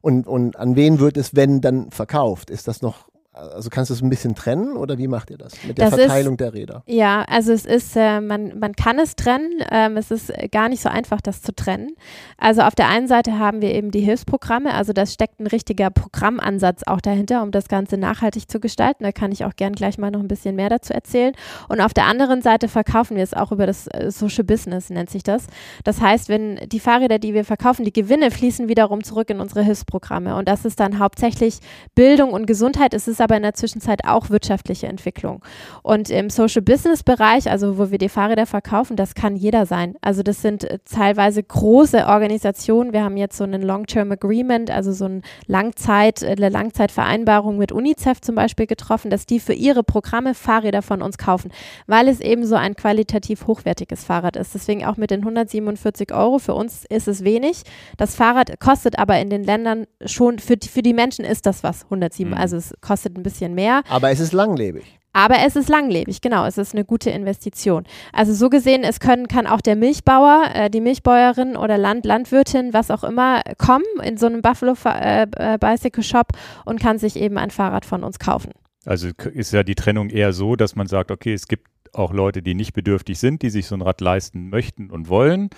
S2: Und, und an wen wird es, wenn, dann verkauft? Ist das noch also kannst du es ein bisschen trennen oder wie macht ihr das mit der das Verteilung ist, der Räder?
S3: Ja, also es ist, äh, man, man kann es trennen. Ähm, es ist gar nicht so einfach, das zu trennen. Also auf der einen Seite haben wir eben die Hilfsprogramme, also da steckt ein richtiger Programmansatz auch dahinter, um das Ganze nachhaltig zu gestalten. Da kann ich auch gern gleich mal noch ein bisschen mehr dazu erzählen. Und auf der anderen Seite verkaufen wir es auch über das äh, Social Business, nennt sich das. Das heißt, wenn die Fahrräder, die wir verkaufen, die Gewinne fließen wiederum zurück in unsere Hilfsprogramme. Und das ist dann hauptsächlich Bildung und Gesundheit. Es ist aber in der Zwischenzeit auch wirtschaftliche Entwicklung. Und im Social Business Bereich, also wo wir die Fahrräder verkaufen, das kann jeder sein. Also das sind äh, teilweise große Organisationen. Wir haben jetzt so einen Long-Term Agreement, also so ein Langzeit, äh, eine Langzeitvereinbarung mit UNICEF zum Beispiel getroffen, dass die für ihre Programme Fahrräder von uns kaufen, weil es eben so ein qualitativ hochwertiges Fahrrad ist. Deswegen auch mit den 147 Euro. Für uns ist es wenig. Das Fahrrad kostet aber in den Ländern schon, für die, für die Menschen ist das was, 107. Mhm. Also es kostet ein bisschen mehr.
S2: Aber es ist langlebig.
S3: Aber es ist langlebig, genau. Es ist eine gute Investition. Also so gesehen, es können, kann auch der Milchbauer, äh, die Milchbäuerin oder Land, Landwirtin, was auch immer, kommen in so einem Buffalo äh, äh, Bicycle Shop und kann sich eben ein Fahrrad von uns kaufen.
S1: Also ist ja die Trennung eher so, dass man sagt, okay, es gibt auch Leute, die nicht bedürftig sind, die sich so ein Rad leisten möchten und wollen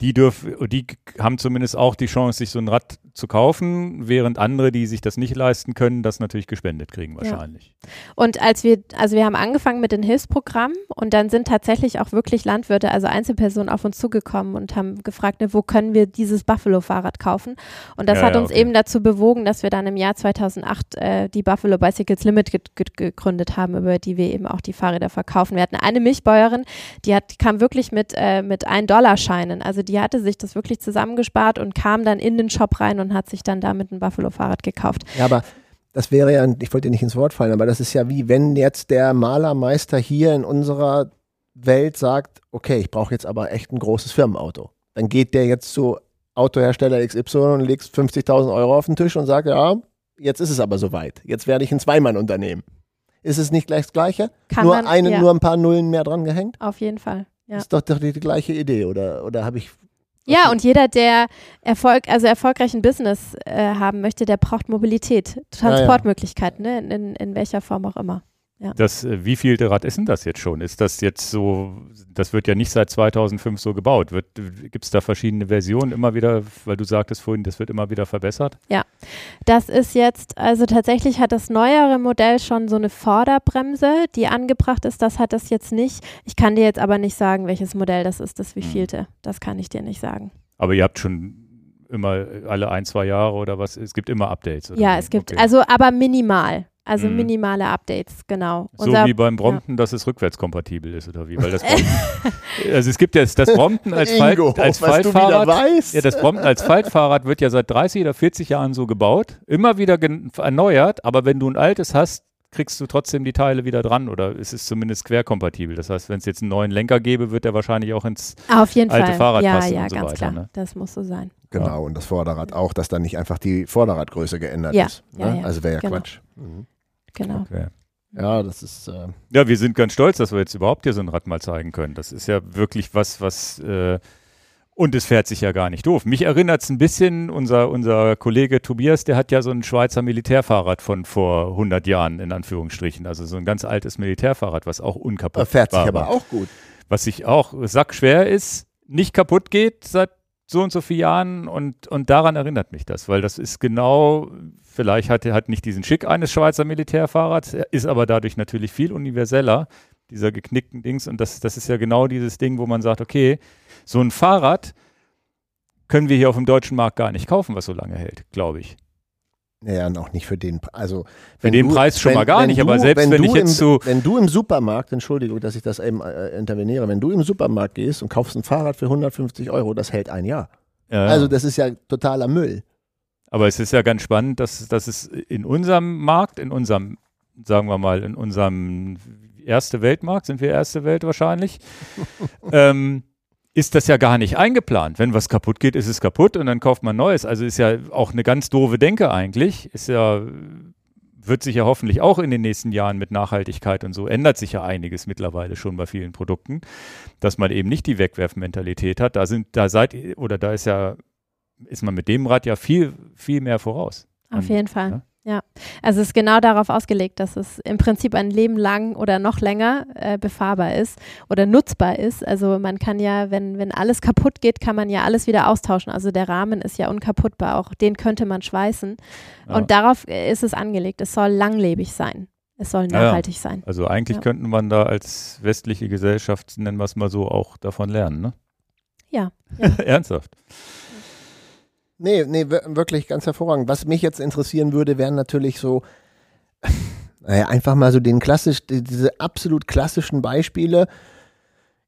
S1: die dürfen, die haben zumindest auch die Chance, sich so ein Rad zu kaufen, während andere, die sich das nicht leisten können, das natürlich gespendet kriegen wahrscheinlich.
S3: Ja. Und als wir, also wir haben angefangen mit den Hilfsprogrammen und dann sind tatsächlich auch wirklich Landwirte, also Einzelpersonen auf uns zugekommen und haben gefragt, ne, wo können wir dieses Buffalo-Fahrrad kaufen? Und das ja, hat uns okay. eben dazu bewogen, dass wir dann im Jahr 2008 äh, die Buffalo Bicycles Limited gegründet haben, über die wir eben auch die Fahrräder verkaufen. Wir hatten eine Milchbäuerin, die hat, die kam wirklich mit, äh, mit 1-Dollar-Scheinen, also die hatte sich das wirklich zusammengespart und kam dann in den Shop rein und hat sich dann damit ein Buffalo-Fahrrad gekauft.
S2: Ja, aber das wäre ja, ich wollte dir nicht ins Wort fallen, aber das ist ja wie wenn jetzt der Malermeister hier in unserer Welt sagt, okay, ich brauche jetzt aber echt ein großes Firmenauto. Dann geht der jetzt zu Autohersteller XY und legt 50.000 Euro auf den Tisch und sagt, ja, jetzt ist es aber soweit. Jetzt werde ich ein Zweimann-Unternehmen. Ist es nicht gleich das Gleiche? Kann nur, man, eine, ja. nur ein paar Nullen mehr dran gehängt?
S3: Auf jeden Fall. Ja.
S2: Ist doch, doch die, die gleiche Idee, oder, oder habe ich.
S3: Ja, und jeder, der Erfolg, also erfolgreichen Business äh, haben möchte, der braucht Mobilität, Transportmöglichkeiten, ne? in, in welcher Form auch immer. Ja.
S1: Das, äh, wie viel Rad ist denn das jetzt schon? Ist das jetzt so, das wird ja nicht seit 2005 so gebaut. Gibt es da verschiedene Versionen immer wieder, weil du sagtest vorhin, das wird immer wieder verbessert?
S3: Ja, das ist jetzt, also tatsächlich hat das neuere Modell schon so eine Vorderbremse, die angebracht ist. Das hat das jetzt nicht. Ich kann dir jetzt aber nicht sagen, welches Modell das ist, das wievielte. Hm. Das kann ich dir nicht sagen.
S1: Aber ihr habt schon immer alle ein, zwei Jahre oder was? Es gibt immer Updates.
S3: ja, so. es gibt, okay. also aber minimal. Also mhm. minimale Updates, genau.
S1: So Unser, wie beim Brompton, ja. dass es rückwärtskompatibel ist oder wie? Weil das Brompton, also es gibt jetzt das Brompton als, Ingo, als Faltfahrrad. Ja, das Brompton als Faltfahrrad wird ja seit 30 oder 40 Jahren so gebaut, immer wieder erneuert, aber wenn du ein altes hast, kriegst du trotzdem die Teile wieder dran oder ist es zumindest querkompatibel. Das heißt, wenn es jetzt einen neuen Lenker gäbe, wird er wahrscheinlich auch ins
S3: Auf jeden
S1: alte
S3: Fall.
S1: Fahrrad
S3: ja,
S1: passen
S3: ja,
S1: und so
S3: ganz
S1: weiter.
S3: Klar.
S1: Ne?
S3: Das muss so sein.
S2: Genau,
S3: ja.
S2: und das Vorderrad auch, dass dann nicht einfach die Vorderradgröße geändert
S3: ja.
S2: ist. Ne? Also wäre ja genau. Quatsch.
S3: Mhm. Genau. Okay.
S2: Ja, das ist. Äh
S1: ja, wir sind ganz stolz, dass wir jetzt überhaupt hier so ein Rad mal zeigen können. Das ist ja wirklich was, was. Äh, und es fährt sich ja gar nicht doof. Mich erinnert es ein bisschen, unser, unser Kollege Tobias, der hat ja so ein Schweizer Militärfahrrad von vor 100 Jahren, in Anführungsstrichen. Also so ein ganz altes Militärfahrrad, was auch unkaputt ist.
S2: Fährt sich aber auch gut.
S1: Was sich auch sackschwer ist, nicht kaputt geht seit so und so vielen Jahren und, und daran erinnert mich das, weil das ist genau, vielleicht hat er hat nicht diesen Schick eines Schweizer Militärfahrrads, ist aber dadurch natürlich viel universeller, dieser geknickten Dings und das, das ist ja genau dieses Ding, wo man sagt, okay, so ein Fahrrad können wir hier auf dem deutschen Markt gar nicht kaufen, was so lange hält, glaube ich.
S2: Naja, noch nicht für den, also
S1: für den
S2: du,
S1: Preis schon
S2: wenn,
S1: mal gar nicht,
S2: du,
S1: aber selbst wenn, wenn ich jetzt
S2: im,
S1: so.
S2: Wenn du im Supermarkt, Entschuldigung, dass ich das eben äh, interveniere, wenn du im Supermarkt gehst und kaufst ein Fahrrad für 150 Euro, das hält ein Jahr. Ja. Also das ist ja totaler Müll.
S1: Aber es ist ja ganz spannend, dass, dass es in unserem Markt, in unserem, sagen wir mal, in unserem erste Weltmarkt, sind wir erste Welt wahrscheinlich, ähm, ist das ja gar nicht eingeplant. Wenn was kaputt geht, ist es kaputt und dann kauft man Neues. Also ist ja auch eine ganz doofe Denke eigentlich. Ist ja, wird sich ja hoffentlich auch in den nächsten Jahren mit Nachhaltigkeit und so ändert sich ja einiges mittlerweile schon bei vielen Produkten, dass man eben nicht die Wegwerfmentalität hat. Da sind, da seid ihr, oder da ist ja, ist man mit dem Rad ja viel, viel mehr voraus.
S3: Auf jeden Fall. Ja? Ja, also es ist genau darauf ausgelegt, dass es im Prinzip ein Leben lang oder noch länger äh, befahrbar ist oder nutzbar ist. Also man kann ja, wenn, wenn alles kaputt geht, kann man ja alles wieder austauschen. Also der Rahmen ist ja unkaputtbar, auch den könnte man schweißen. Ja. Und darauf ist es angelegt. Es soll langlebig sein. Es soll nachhaltig ja, sein.
S1: Also eigentlich könnte man da als westliche Gesellschaft, nennen wir es mal so, auch davon lernen, ne?
S3: Ja.
S1: Ernsthaft.
S2: Nee, nee, wirklich ganz hervorragend. Was mich jetzt interessieren würde, wären natürlich so, naja, einfach mal so den klassisch, diese absolut klassischen Beispiele.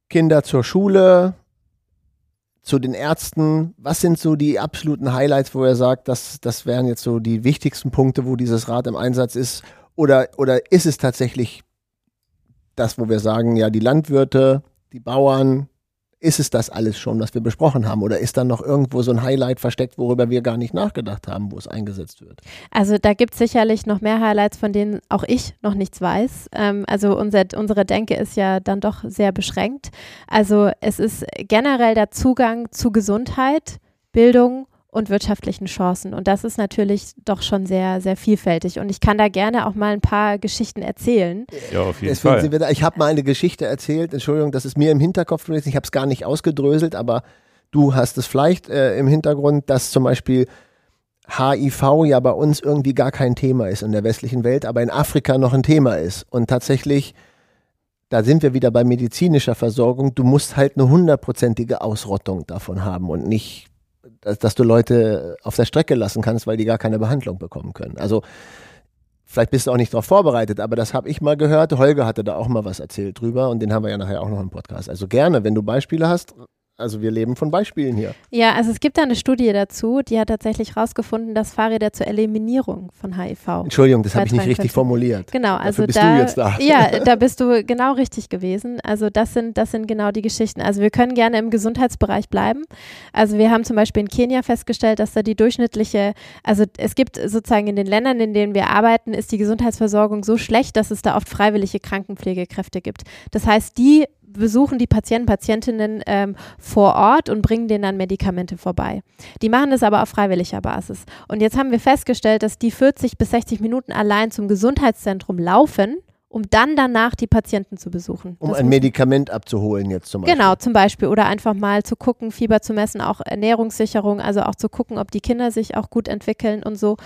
S2: Kinder zur Schule, zu den Ärzten. Was sind so die absoluten Highlights, wo er sagt, das, das wären jetzt so die wichtigsten Punkte, wo dieses Rad im Einsatz ist? Oder, oder ist es tatsächlich das, wo wir sagen, ja, die Landwirte, die Bauern, ist es das alles schon, was wir besprochen haben? Oder ist da noch irgendwo so ein Highlight versteckt, worüber wir gar nicht nachgedacht haben, wo es eingesetzt wird?
S3: Also da gibt es sicherlich noch mehr Highlights, von denen auch ich noch nichts weiß. Ähm, also unser, unsere Denke ist ja dann doch sehr beschränkt. Also es ist generell der Zugang zu Gesundheit, Bildung und wirtschaftlichen Chancen. Und das ist natürlich doch schon sehr, sehr vielfältig. Und ich kann da gerne auch mal ein paar Geschichten erzählen.
S1: Ja, auf jeden Deswegen
S2: Fall. Da, ich habe mal eine Geschichte erzählt, Entschuldigung, das ist mir im Hinterkopf gewesen, ich habe es gar nicht ausgedröselt, aber du hast es vielleicht äh, im Hintergrund, dass zum Beispiel HIV ja bei uns irgendwie gar kein Thema ist in der westlichen Welt, aber in Afrika noch ein Thema ist. Und tatsächlich da sind wir wieder bei medizinischer Versorgung. Du musst halt eine hundertprozentige Ausrottung davon haben und nicht dass, dass du Leute auf der Strecke lassen kannst, weil die gar keine Behandlung bekommen können. Also vielleicht bist du auch nicht darauf vorbereitet, aber das habe ich mal gehört. Holger hatte da auch mal was erzählt drüber und den haben wir ja nachher auch noch im Podcast. Also gerne, wenn du Beispiele hast, also wir leben von Beispielen hier.
S3: Ja, also es gibt da eine Studie dazu, die hat tatsächlich herausgefunden, dass Fahrräder zur Eliminierung von HIV.
S2: Entschuldigung, das habe ich nicht richtig formuliert.
S3: Genau, also
S2: Dafür bist
S3: da,
S2: du jetzt da.
S3: Ja, da bist du genau richtig gewesen. Also das sind, das sind genau die Geschichten. Also wir können gerne im Gesundheitsbereich bleiben. Also wir haben zum Beispiel in Kenia festgestellt, dass da die durchschnittliche, also es gibt sozusagen in den Ländern, in denen wir arbeiten, ist die Gesundheitsversorgung so schlecht, dass es da oft freiwillige Krankenpflegekräfte gibt. Das heißt, die besuchen die Patienten, Patientinnen ähm, vor Ort und bringen denen dann Medikamente vorbei. Die machen das aber auf freiwilliger Basis. Und jetzt haben wir festgestellt, dass die 40 bis 60 Minuten allein zum Gesundheitszentrum laufen, um dann danach die Patienten zu besuchen.
S2: Um das ein Medikament abzuholen jetzt zum
S3: Beispiel. Genau, zum Beispiel. Oder einfach mal zu gucken, Fieber zu messen, auch Ernährungssicherung, also auch zu gucken, ob die Kinder sich auch gut entwickeln und so.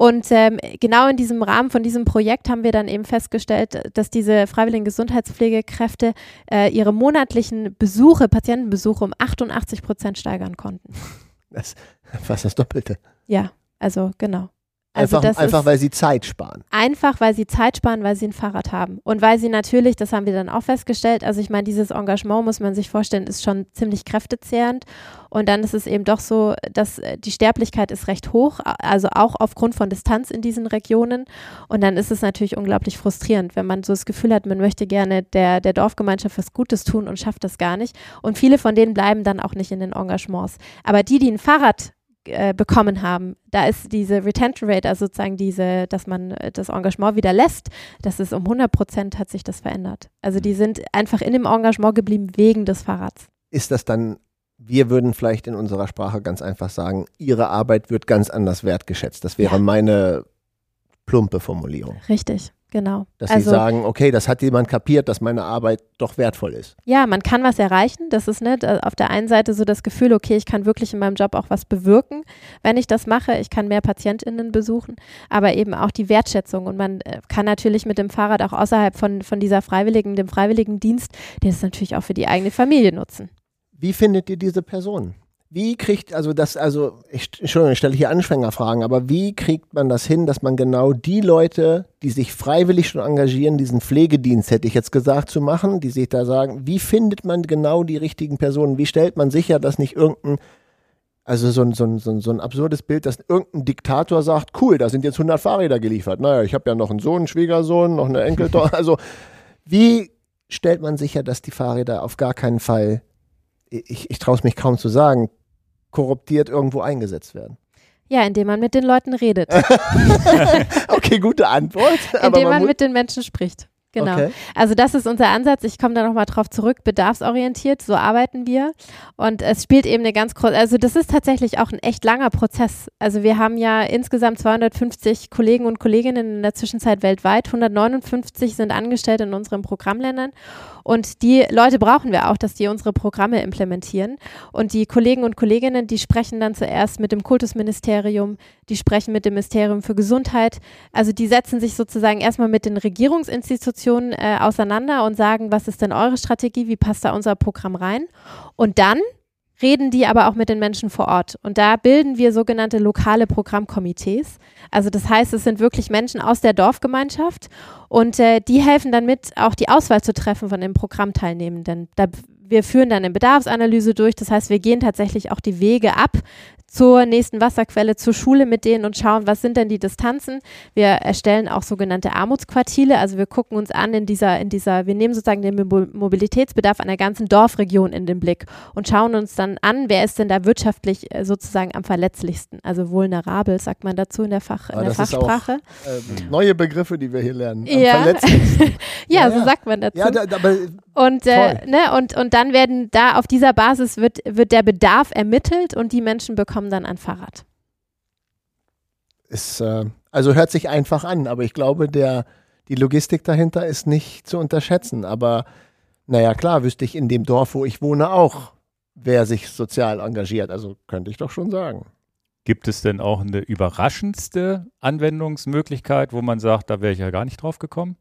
S3: Und ähm, genau in diesem Rahmen von diesem Projekt haben wir dann eben festgestellt, dass diese freiwilligen Gesundheitspflegekräfte äh, ihre monatlichen Besuche, Patientenbesuche um 88 Prozent steigern konnten.
S2: Das fast das Doppelte.
S3: Ja, also genau.
S2: Also einfach, einfach weil sie Zeit sparen.
S3: Einfach, weil sie Zeit sparen, weil sie ein Fahrrad haben. Und weil sie natürlich, das haben wir dann auch festgestellt, also ich meine, dieses Engagement, muss man sich vorstellen, ist schon ziemlich kräftezehrend. Und dann ist es eben doch so, dass äh, die Sterblichkeit ist recht hoch, also auch aufgrund von Distanz in diesen Regionen. Und dann ist es natürlich unglaublich frustrierend, wenn man so das Gefühl hat, man möchte gerne der, der Dorfgemeinschaft was Gutes tun und schafft das gar nicht. Und viele von denen bleiben dann auch nicht in den Engagements. Aber die, die ein Fahrrad äh, bekommen haben. Da ist diese Retention Rate, also sozusagen diese, dass man äh, das Engagement wieder lässt, das ist um 100 Prozent hat sich das verändert. Also die sind einfach in dem Engagement geblieben wegen des Fahrrads.
S2: Ist das dann, wir würden vielleicht in unserer Sprache ganz einfach sagen, ihre Arbeit wird ganz anders wertgeschätzt. Das wäre ja. meine plumpe Formulierung.
S3: Richtig. Genau.
S2: Dass also, sie sagen, okay, das hat jemand kapiert, dass meine Arbeit doch wertvoll ist.
S3: Ja, man kann was erreichen. Das ist nicht äh, auf der einen Seite so das Gefühl, okay, ich kann wirklich in meinem Job auch was bewirken, wenn ich das mache. Ich kann mehr PatientInnen besuchen, aber eben auch die Wertschätzung. Und man äh, kann natürlich mit dem Fahrrad auch außerhalb von, von dieser Freiwilligen, dem Freiwilligendienst, den es natürlich auch für die eigene Familie nutzen.
S2: Wie findet ihr diese Person? Wie kriegt, also das, also, ich, Entschuldigung, ich stelle hier Anfängerfragen, aber wie kriegt man das hin, dass man genau die Leute, die sich freiwillig schon engagieren, diesen Pflegedienst, hätte ich jetzt gesagt, zu machen, die sich da sagen, wie findet man genau die richtigen Personen? Wie stellt man sicher, dass nicht irgendein, also so ein, so ein, so ein, so ein absurdes Bild, dass irgendein Diktator sagt, cool, da sind jetzt 100 Fahrräder geliefert. Naja, ich habe ja noch einen Sohn, einen Schwiegersohn, noch eine Enkeltochter. Also, wie stellt man sicher, dass die Fahrräder auf gar keinen Fall ich, ich traue es mich kaum zu sagen, korruptiert irgendwo eingesetzt werden?
S3: Ja, indem man mit den Leuten redet.
S2: okay, gute Antwort.
S3: indem man, man mit den Menschen spricht. Genau. Okay. Also das ist unser Ansatz. Ich komme da nochmal drauf zurück. Bedarfsorientiert, so arbeiten wir. Und es spielt eben eine ganz große, also das ist tatsächlich auch ein echt langer Prozess. Also wir haben ja insgesamt 250 Kollegen und Kolleginnen in der Zwischenzeit weltweit. 159 sind angestellt in unseren Programmländern. Und die Leute brauchen wir auch, dass die unsere Programme implementieren. Und die Kollegen und Kolleginnen, die sprechen dann zuerst mit dem Kultusministerium, die sprechen mit dem Ministerium für Gesundheit. Also die setzen sich sozusagen erstmal mit den Regierungsinstitutionen äh, auseinander und sagen, was ist denn eure Strategie, wie passt da unser Programm rein? Und dann reden die aber auch mit den Menschen vor Ort. Und da bilden wir sogenannte lokale Programmkomitees. Also das heißt, es sind wirklich Menschen aus der Dorfgemeinschaft und äh, die helfen dann mit, auch die Auswahl zu treffen von den Programmteilnehmenden. Da wir führen dann eine Bedarfsanalyse durch. Das heißt, wir gehen tatsächlich auch die Wege ab zur nächsten Wasserquelle, zur Schule mit denen und schauen, was sind denn die Distanzen. Wir erstellen auch sogenannte Armutsquartile. Also wir gucken uns an in dieser, in dieser, wir nehmen sozusagen den Mobilitätsbedarf einer ganzen Dorfregion in den Blick und schauen uns dann an, wer ist denn da wirtschaftlich äh, sozusagen am verletzlichsten. Also vulnerabel, sagt man dazu in der, Fach, in der Fachsprache.
S2: Auch, äh, neue Begriffe, die wir hier lernen.
S3: Ja. ja, ja, so sagt man dazu. Ja, da, aber und, äh, ne, und, und dann werden da auf dieser Basis wird, wird der Bedarf ermittelt und die Menschen bekommen dann ein Fahrrad.
S2: Ist, äh, also hört sich einfach an, aber ich glaube, der, die Logistik dahinter ist nicht zu unterschätzen. Aber naja, klar, wüsste ich in dem Dorf, wo ich wohne, auch, wer sich sozial engagiert. Also könnte ich doch schon sagen.
S1: Gibt es denn auch eine überraschendste Anwendungsmöglichkeit, wo man sagt, da wäre ich ja gar nicht drauf gekommen?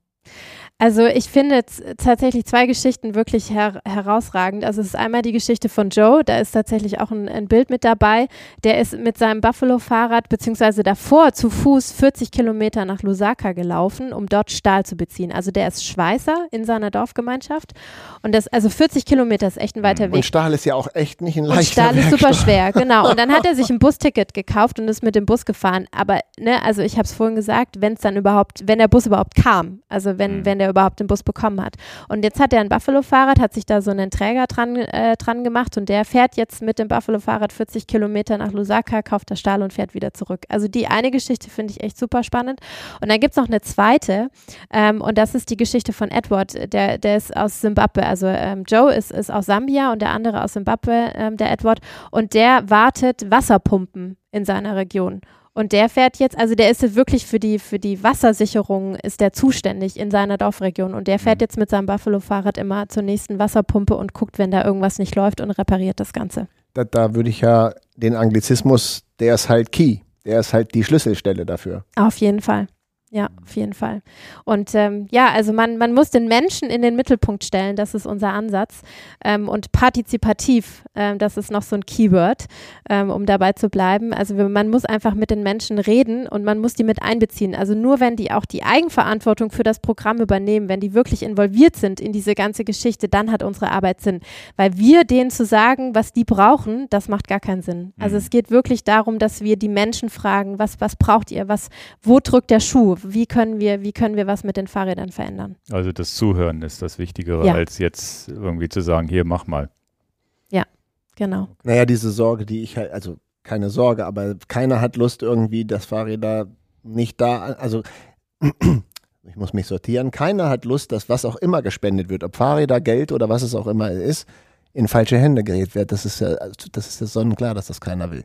S3: Also ich finde tatsächlich zwei Geschichten wirklich her herausragend. Also es ist einmal die Geschichte von Joe, da ist tatsächlich auch ein, ein Bild mit dabei. Der ist mit seinem Buffalo-Fahrrad beziehungsweise davor zu Fuß 40 Kilometer nach Lusaka gelaufen, um dort Stahl zu beziehen. Also der ist Schweißer in seiner Dorfgemeinschaft und das also 40 Kilometer ist echt ein weiter Weg. Und
S2: Stahl ist ja auch echt nicht ein leichter
S3: und Stahl ist super schwer, genau. Und dann hat er sich ein Busticket gekauft und ist mit dem Bus gefahren. Aber ne, also ich habe es vorhin gesagt, wenn es dann überhaupt, wenn der Bus überhaupt kam, also wenn,
S1: Mhm.
S3: wenn der überhaupt den Bus bekommen hat. Und jetzt hat er ein Buffalo-Fahrrad, hat sich da so einen Träger dran, äh, dran gemacht und der fährt jetzt mit dem Buffalo-Fahrrad 40 Kilometer nach Lusaka, kauft das Stahl und fährt wieder zurück. Also die eine Geschichte finde ich echt super spannend. Und dann gibt es noch eine zweite ähm, und das ist die Geschichte von Edward, der, der ist aus Simbabwe. Also ähm, Joe ist, ist aus Sambia und der andere aus Simbabwe, ähm, der Edward. Und der wartet Wasserpumpen in seiner Region. Und der fährt jetzt, also der ist wirklich für die, für die Wassersicherung ist der zuständig in seiner Dorfregion. Und der fährt
S1: Mhm.
S3: jetzt mit seinem Buffalo-Fahrrad immer zur nächsten Wasserpumpe und guckt, wenn da irgendwas nicht läuft und repariert das Ganze.
S2: Da, da würde ich ja den Anglizismus, der ist halt key. Der ist halt die Schlüsselstelle dafür.
S3: Auf jeden Fall. Ja, auf jeden Fall. Und ähm, ja, also man, man muss den Menschen in den Mittelpunkt stellen, das ist unser Ansatz. Ähm, und partizipativ, ähm, das ist noch so ein Keyword, ähm, um dabei zu bleiben. Also man muss einfach mit den Menschen reden und man muss die mit einbeziehen. Also nur wenn die auch die Eigenverantwortung für das Programm übernehmen, wenn die wirklich involviert sind in diese ganze Geschichte, dann hat unsere Arbeit Sinn. Weil wir denen zu sagen, was die brauchen, das macht gar keinen Sinn. Also
S1: Mhm.
S3: es geht wirklich darum, dass wir die Menschen fragen, was, was braucht ihr, was, wo drückt der Schuh? Wie können wir, wie können wir was mit den Fahrrädern verändern?
S1: Also das Zuhören ist das Wichtigere,
S3: Ja.
S1: als jetzt irgendwie zu sagen, hier, mach mal.
S3: Genau.
S2: Naja, diese Sorge, die ich halt, also keine Sorge, aber keiner hat Lust irgendwie, dass Fahrräder nicht da, also ich muss mich sortieren, keiner hat Lust, dass was auch immer gespendet wird, ob Fahrräder, Geld oder was es auch immer ist, in falsche Hände gerät wird. Das ist ja, also das ist ja sonnenklar, dass das keiner will.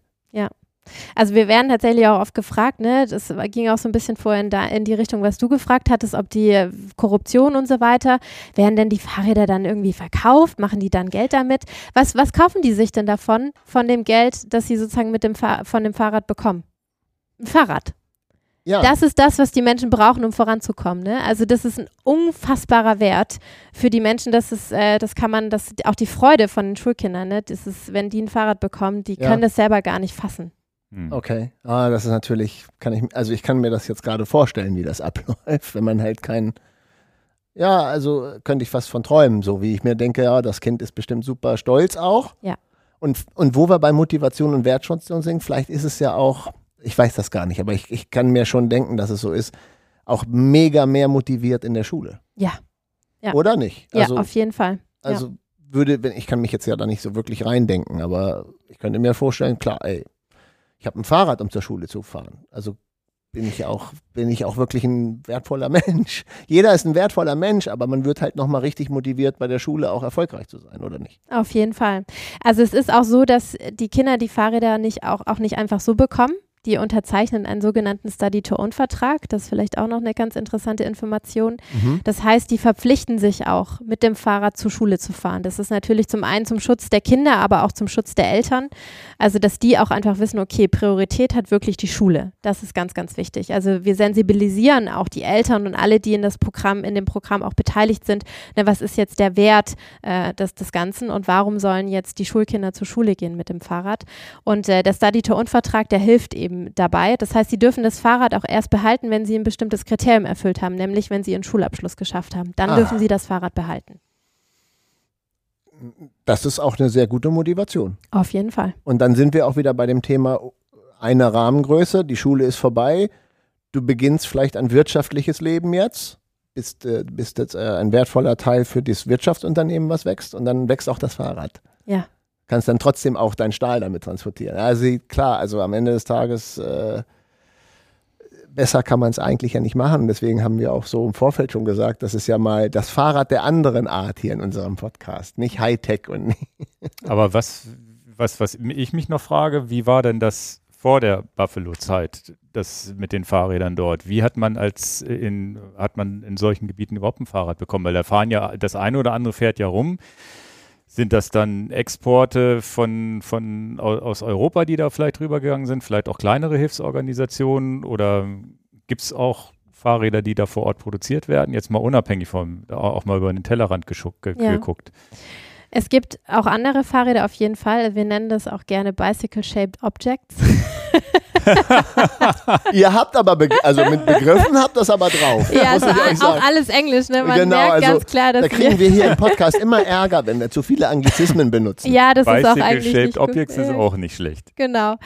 S3: Also wir werden tatsächlich auch oft gefragt, ne, das ging auch so ein bisschen vorhin da in die Richtung, was du gefragt hattest, ob die äh, Korruption und so weiter, werden denn die Fahrräder dann irgendwie verkauft, machen die dann Geld damit? Was, was kaufen die sich denn davon, von dem Geld, das sie sozusagen mit dem Fahr von dem Fahrrad bekommen? Ein Fahrrad.
S2: Ja,
S3: Das ist das, was die Menschen brauchen, um voranzukommen. Ne? Also das ist ein unfassbarer Wert für die Menschen. Das ist, äh, das kann man, das auch die Freude von den Schulkindern. Ne? Das ist, wenn die ein Fahrrad bekommen, die
S2: Ja.
S3: können das selber gar nicht fassen.
S1: Hm.
S2: okay. Ah, das ist natürlich, kann ich, also ich kann mir das jetzt gerade vorstellen, wie das abläuft, wenn man halt kein, ja, also könnte ich fast von träumen, so wie ich mir denke, ja, das Kind ist bestimmt super stolz auch.
S3: Ja.
S2: Und, und wo wir bei Motivation und Wertschätzung sind, vielleicht ist es ja auch, ich weiß das gar nicht, aber ich, ich kann mir schon denken, dass es so ist, auch mega mehr motiviert in der Schule.
S3: Ja. Ja.
S2: Oder nicht? Also,
S3: ja, auf jeden Fall. ja.
S2: also würde, wenn ich kann mich jetzt ja da nicht so wirklich reindenken, aber ich könnte mir vorstellen, klar, ey, ich habe ein Fahrrad, um zur Schule zu fahren. Also bin ich auch, bin ich auch wirklich ein wertvoller Mensch. Jeder ist ein wertvoller Mensch, aber man wird halt nochmal richtig motiviert, bei der Schule auch erfolgreich zu sein, oder nicht?
S3: Auf jeden Fall. Also es ist auch so, dass die Kinder die Fahrräder nicht auch, auch nicht einfach so bekommen. Die unterzeichnen einen sogenannten Study-to-Own-Vertrag. Das ist vielleicht auch noch eine ganz interessante Information. Das heißt, die verpflichten sich auch, mit dem Fahrrad zur Schule zu fahren. Das ist natürlich zum einen zum Schutz der Kinder, aber auch zum Schutz der Eltern. Also, dass die auch einfach wissen, okay, Priorität hat wirklich die Schule. Das ist ganz, ganz wichtig. Also, wir sensibilisieren auch die Eltern und alle, die in das Programm, in dem Programm auch beteiligt sind. Ne, was ist jetzt der Wert äh, des, des Ganzen und warum sollen jetzt die Schulkinder zur Schule gehen mit dem Fahrrad? Und äh, der Study-to-Own-Vertrag, der hilft eben dabei. Das heißt, sie dürfen das Fahrrad auch erst behalten, wenn sie ein bestimmtes Kriterium erfüllt haben, nämlich wenn sie ihren Schulabschluss geschafft haben. Dann
S2: Ah.
S3: dürfen sie das Fahrrad behalten.
S2: Das ist auch eine sehr gute Motivation.
S3: Auf jeden Fall.
S2: Und dann sind wir auch wieder bei dem Thema eine Rahmengröße, die Schule ist vorbei, du beginnst vielleicht ein wirtschaftliches Leben jetzt, bist, äh, bist jetzt äh, ein wertvoller Teil für das Wirtschaftsunternehmen, was wächst, und dann wächst auch das Fahrrad.
S3: Ja.
S2: Kannst dann trotzdem auch deinen Stahl damit transportieren. Also klar, also am Ende des Tages äh, besser kann man es eigentlich ja nicht machen. Deswegen haben wir auch so im Vorfeld schon gesagt, das ist ja mal das Fahrrad der anderen Art hier in unserem Podcast. Nicht Hightech und.
S1: Aber was, was, was ich mich noch frage, wie war denn das vor der Buffalo-Zeit, das mit den Fahrrädern dort? Wie hat man als in, hat man in solchen Gebieten überhaupt ein Fahrrad bekommen? Weil da fahren ja, das eine oder andere fährt ja rum. Sind das dann Exporte von, von au- aus Europa, die da vielleicht rübergegangen sind? Vielleicht auch kleinere Hilfsorganisationen? Oder gibt es auch Fahrräder, die da vor Ort produziert werden? Jetzt mal unabhängig vom, auch mal über den Tellerrand ge
S3: Ja.
S1: geguckt.
S3: Es gibt auch andere Fahrräder auf jeden Fall. Wir nennen das auch gerne Bicycle-Shaped Objects.
S2: Ihr habt aber, also mit Begriffen habt das aber drauf.
S3: Ja, es ist auch alles Englisch, ne? Man
S2: genau,
S3: merkt
S2: also,
S3: ganz klar, dass
S2: Da kriegen wir hier im Podcast immer Ärger, wenn wir zu viele Anglizismen benutzen.
S3: Ja, das ist auch
S1: Bicycle
S3: eigentlich
S1: Shaped
S3: nicht
S1: Objects
S3: gut.
S1: ist auch nicht schlecht.
S3: Genau.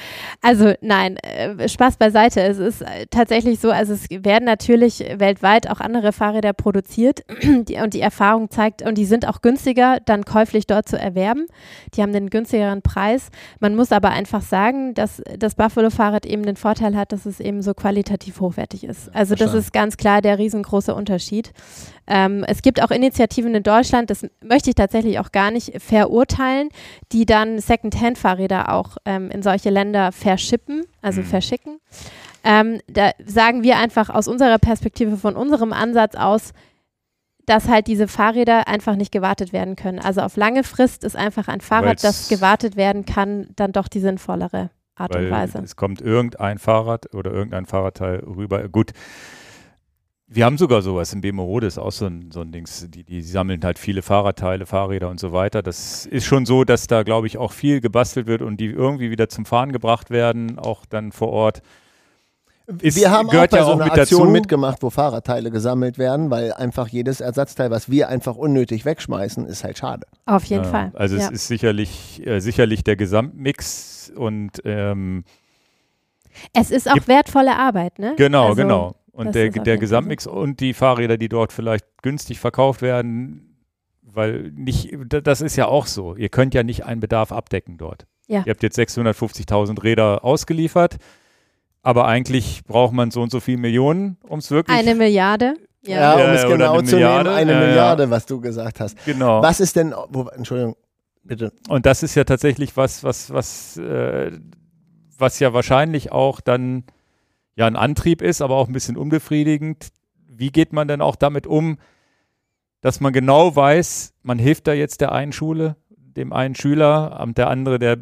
S3: Also nein, äh, Spaß beiseite. Es ist äh, tatsächlich so, also es werden natürlich weltweit auch andere Fahrräder produziert und die Erfahrung zeigt, und die sind auch günstiger dann käuflich dort zu erwerben. Die haben den günstigeren Preis. Man muss aber einfach sagen, dass das Buffalo-Fahrrad eben den Vorteil hat, dass es eben so qualitativ hochwertig ist. Also das ist ganz klar der riesengroße Unterschied. Ähm, es gibt auch Initiativen in Deutschland, das möchte ich tatsächlich auch gar nicht verurteilen, die dann Second-Hand-Fahrräder auch ähm, in solche Länder verschippen, also
S1: Mhm.
S3: verschicken. Ähm, da sagen wir einfach aus unserer Perspektive, von unserem Ansatz aus, dass halt diese Fahrräder einfach nicht gewartet werden können. Also auf lange Frist ist einfach ein Fahrrad, das
S1: Weil's-
S3: gewartet werden kann, dann doch die sinnvollere Art und
S1: Weil
S3: Weise.
S1: es kommt irgendein Fahrrad oder irgendein Fahrradteil rüber. Gut, wir haben sogar sowas in Bemerode, ist auch so ein, so ein Dings, die, die sammeln halt viele Fahrradteile, Fahrräder und so weiter. Das ist schon so, dass da, glaube ich, auch viel gebastelt wird und die irgendwie wieder zum Fahren gebracht werden, auch dann vor Ort. Ist,
S2: wir haben auch bei
S1: ja
S2: so
S1: auch
S2: einer
S1: mit
S2: Aktion
S1: dazu.
S2: mitgemacht, wo Fahrradteile gesammelt werden, weil einfach jedes Ersatzteil, was wir einfach unnötig wegschmeißen, ist halt schade.
S3: Auf jeden
S1: Ja,
S3: Fall.
S1: Also
S3: ja.
S1: es ist sicherlich, äh, sicherlich der Gesamtmix und ähm,
S3: es ist auch wertvolle Arbeit, ne?
S1: Genau,
S3: also,
S1: genau. Und der, der Gesamtmix und die Fahrräder, die dort vielleicht günstig verkauft werden, weil nicht, da- das ist ja auch so. Ihr könnt ja nicht einen Bedarf abdecken dort.
S3: Ja.
S1: Ihr habt jetzt 650.000 Räder ausgeliefert, aber eigentlich braucht man so und so viele Millionen, um es wirklich.
S3: Eine Milliarde. Ja.
S2: Ja, um es genau
S1: eine
S2: zu
S1: Milliarde.
S2: nehmen, eine
S1: Ja, ja.
S2: Milliarde, was du gesagt hast.
S1: genau.
S2: Was ist denn, wo, Entschuldigung, bitte.
S1: Und das ist ja tatsächlich was, was, was, äh, was ja wahrscheinlich auch dann ja ein Antrieb ist, aber auch ein bisschen unbefriedigend. Wie geht man denn auch damit um, dass man genau weiß, man hilft da jetzt der einen Schule, dem einen Schüler, der andere, der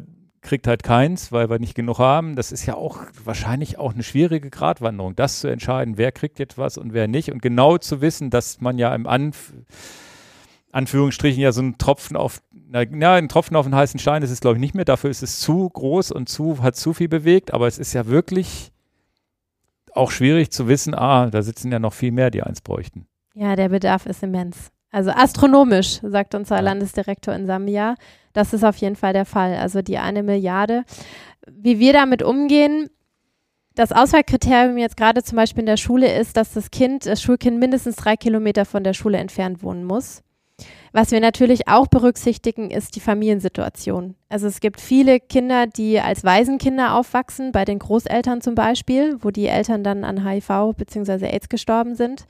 S1: kriegt halt keins, weil wir nicht genug haben. Das ist ja auch wahrscheinlich auch eine schwierige Gratwanderung, das zu entscheiden, wer kriegt jetzt was und wer nicht. Und genau zu wissen, dass man ja im Anf Anführungsstrichen ja so ein Tropfen auf, na, ja, ein Tropfen auf einen heißen Stein ist es, glaube ich, nicht mehr. Dafür ist es zu groß und zu, hat zu viel bewegt. Aber es ist ja wirklich auch schwierig zu wissen, ah, da sitzen ja noch viel mehr, die eins bräuchten.
S3: Ja, der Bedarf ist immens. Also astronomisch, sagt unser. Landesdirektor in Sambia. Das ist auf jeden Fall der Fall. Also die eine Milliarde. Wie wir damit umgehen, das Auswahlkriterium jetzt gerade zum Beispiel in der Schule ist, dass das Kind, das Schulkind mindestens drei Kilometer von der Schule entfernt wohnen muss. Was wir natürlich auch berücksichtigen, ist die Familiensituation. Also es gibt viele Kinder, die als Waisenkinder aufwachsen, bei den Großeltern zum Beispiel, wo die Eltern dann an HIV bzw. AIDS gestorben sind.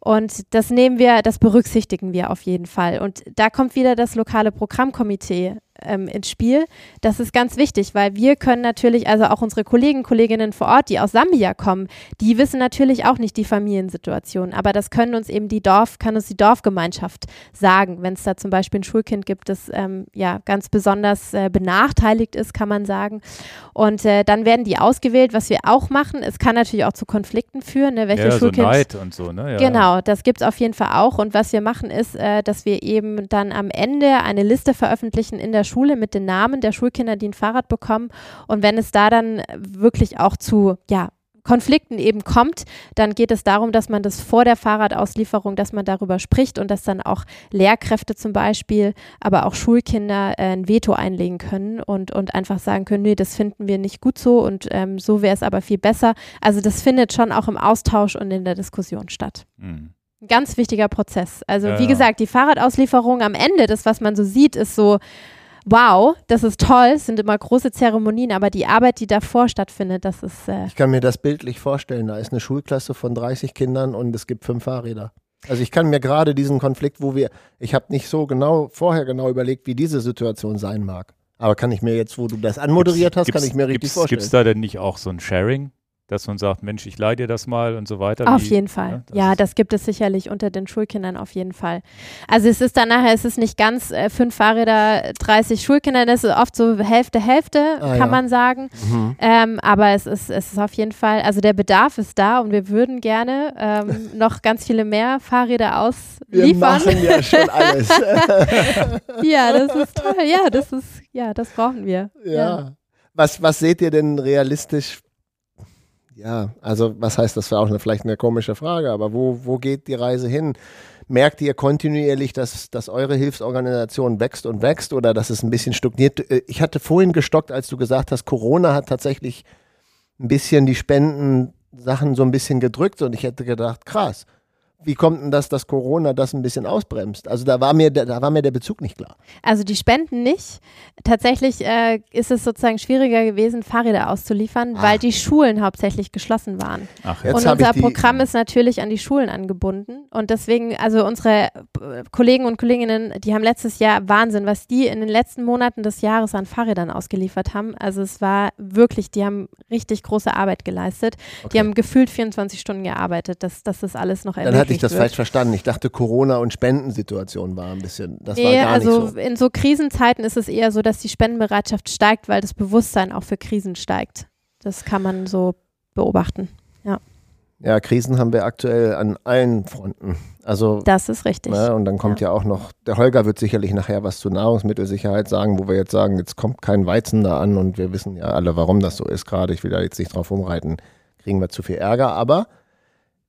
S3: Und das nehmen wir, das berücksichtigen wir auf jeden Fall. Und da kommt wieder das lokale Programmkomitee ähm, ins Spiel. Das ist ganz wichtig, weil wir können natürlich, also auch unsere Kollegen, Kolleginnen vor Ort, die aus Sambia kommen, die wissen natürlich auch nicht die Familiensituation. Aber das können uns eben die Dorf, kann uns die Dorfgemeinschaft sagen, wenn es da zum Beispiel ein Schulkind gibt, das ähm, ja ganz besonders äh, benachteiligt ist, kann man sagen. Und äh, dann werden die ausgewählt, was wir auch machen. Es kann natürlich auch zu Konflikten führen, ne? welche
S1: ja, so
S3: Schulkind
S1: Neid und so, ne? Ja.
S3: Genau, das gibt es auf jeden Fall auch. Und was wir machen, ist, äh, dass wir eben dann am Ende eine Liste veröffentlichen in der Schule mit den Namen der Schulkinder, die ein Fahrrad bekommen. Und wenn es da dann wirklich auch zu, ja, Konflikten eben kommt, dann geht es darum, dass man das vor der Fahrradauslieferung, dass man darüber spricht und dass dann auch Lehrkräfte zum Beispiel, aber auch Schulkinder äh, ein Veto einlegen können und, und einfach sagen können, nee, das finden wir nicht gut so und ähm, so wäre es aber viel besser. Also das findet schon auch im Austausch und in der Diskussion statt.
S1: Hm.
S3: Ein ganz wichtiger Prozess. Also
S1: Ja,
S3: wie gesagt, die Fahrradauslieferung am Ende, das, was man so sieht, ist so, wow, das ist toll, es sind immer große Zeremonien, aber die Arbeit, die davor stattfindet, das ist, äh,
S2: Ich kann mir das bildlich vorstellen. Da ist eine Schulklasse von 30 Kindern und es gibt fünf Fahrräder. Also ich kann mir gerade diesen Konflikt, wo wir, ich habe nicht so genau, vorher genau überlegt, wie diese Situation sein mag. Aber kann ich mir jetzt, wo du das anmoderiert hast, kann ich mir richtig
S1: gibt's,
S2: vorstellen.
S1: Gibt es da denn nicht auch so ein Sharing, dass man sagt, Mensch, ich leih dir das mal und so weiter?
S3: auf
S1: Wie-
S3: jeden Fall.
S1: ja, das
S3: ja, das gibt es sicherlich unter den Schulkindern auf jeden Fall. Also es ist dann nachher, es ist nicht ganz äh, fünf Fahrräder, 30 Schulkinder, das ist oft so Hälfte, Hälfte,
S2: Ah,
S3: kann
S2: ja.
S3: man sagen.
S2: Mhm.
S3: Ähm, aber es ist, es ist auf jeden Fall, also der Bedarf ist da und wir würden gerne ähm, noch ganz viele mehr Fahrräder
S2: Wir
S3: ausliefern.
S2: machen ja schon alles.
S3: Ja, das ist toll. Ja, das ist, ja, das brauchen wir.
S2: ja. Was, was seht ihr denn realistisch Ja, also was heißt, das war auch eine, vielleicht eine komische Frage, aber wo, wo geht die Reise hin? Merkt ihr kontinuierlich, dass, dass eure Hilfsorganisation wächst und wächst oder dass es ein bisschen stagniert? Äh, ich hatte vorhin gestockt, als du gesagt hast, Corona hat tatsächlich ein bisschen die Spendensachen so ein bisschen gedrückt und ich hätte gedacht, krass wie kommt denn das, dass Corona das ein bisschen ausbremst? Also da war mir, da war mir der Bezug nicht klar.
S3: Also die Spenden nicht. Tatsächlich äh, ist es sozusagen schwieriger gewesen, Fahrräder auszuliefern, Ach. weil die Schulen hauptsächlich geschlossen waren. Ach, und unser Programm ist natürlich an die Schulen angebunden. Und deswegen, also unsere äh, Kollegen und Kolleginnen, die haben letztes Jahr Wahnsinn, was die in den letzten Monaten des Jahres an Fahrrädern ausgeliefert haben. Also es war wirklich, die haben richtig große Arbeit geleistet. Okay. Die haben gefühlt 24 Stunden gearbeitet, dass, dass das alles noch
S2: ermöglicht ich das wird. falsch verstanden. Ich dachte, Corona und Spendensituation war ein bisschen, das nee, war gar
S3: also
S2: nicht so.
S3: in so Krisenzeiten ist es eher so, dass die Spendenbereitschaft steigt, weil das Bewusstsein auch für Krisen steigt. Das kann man so beobachten, ja.
S2: Ja, Krisen haben wir aktuell an allen Fronten. Also,
S3: das ist richtig.
S2: Ne, und dann kommt ja. ja. auch noch, der Holger wird sicherlich nachher was zur Nahrungsmittelsicherheit sagen, wo wir jetzt sagen, jetzt kommt kein Weizen da an und wir wissen ja alle, warum das so ist gerade. Ich will da jetzt nicht drauf umreiten, kriegen wir zu viel Ärger. Aber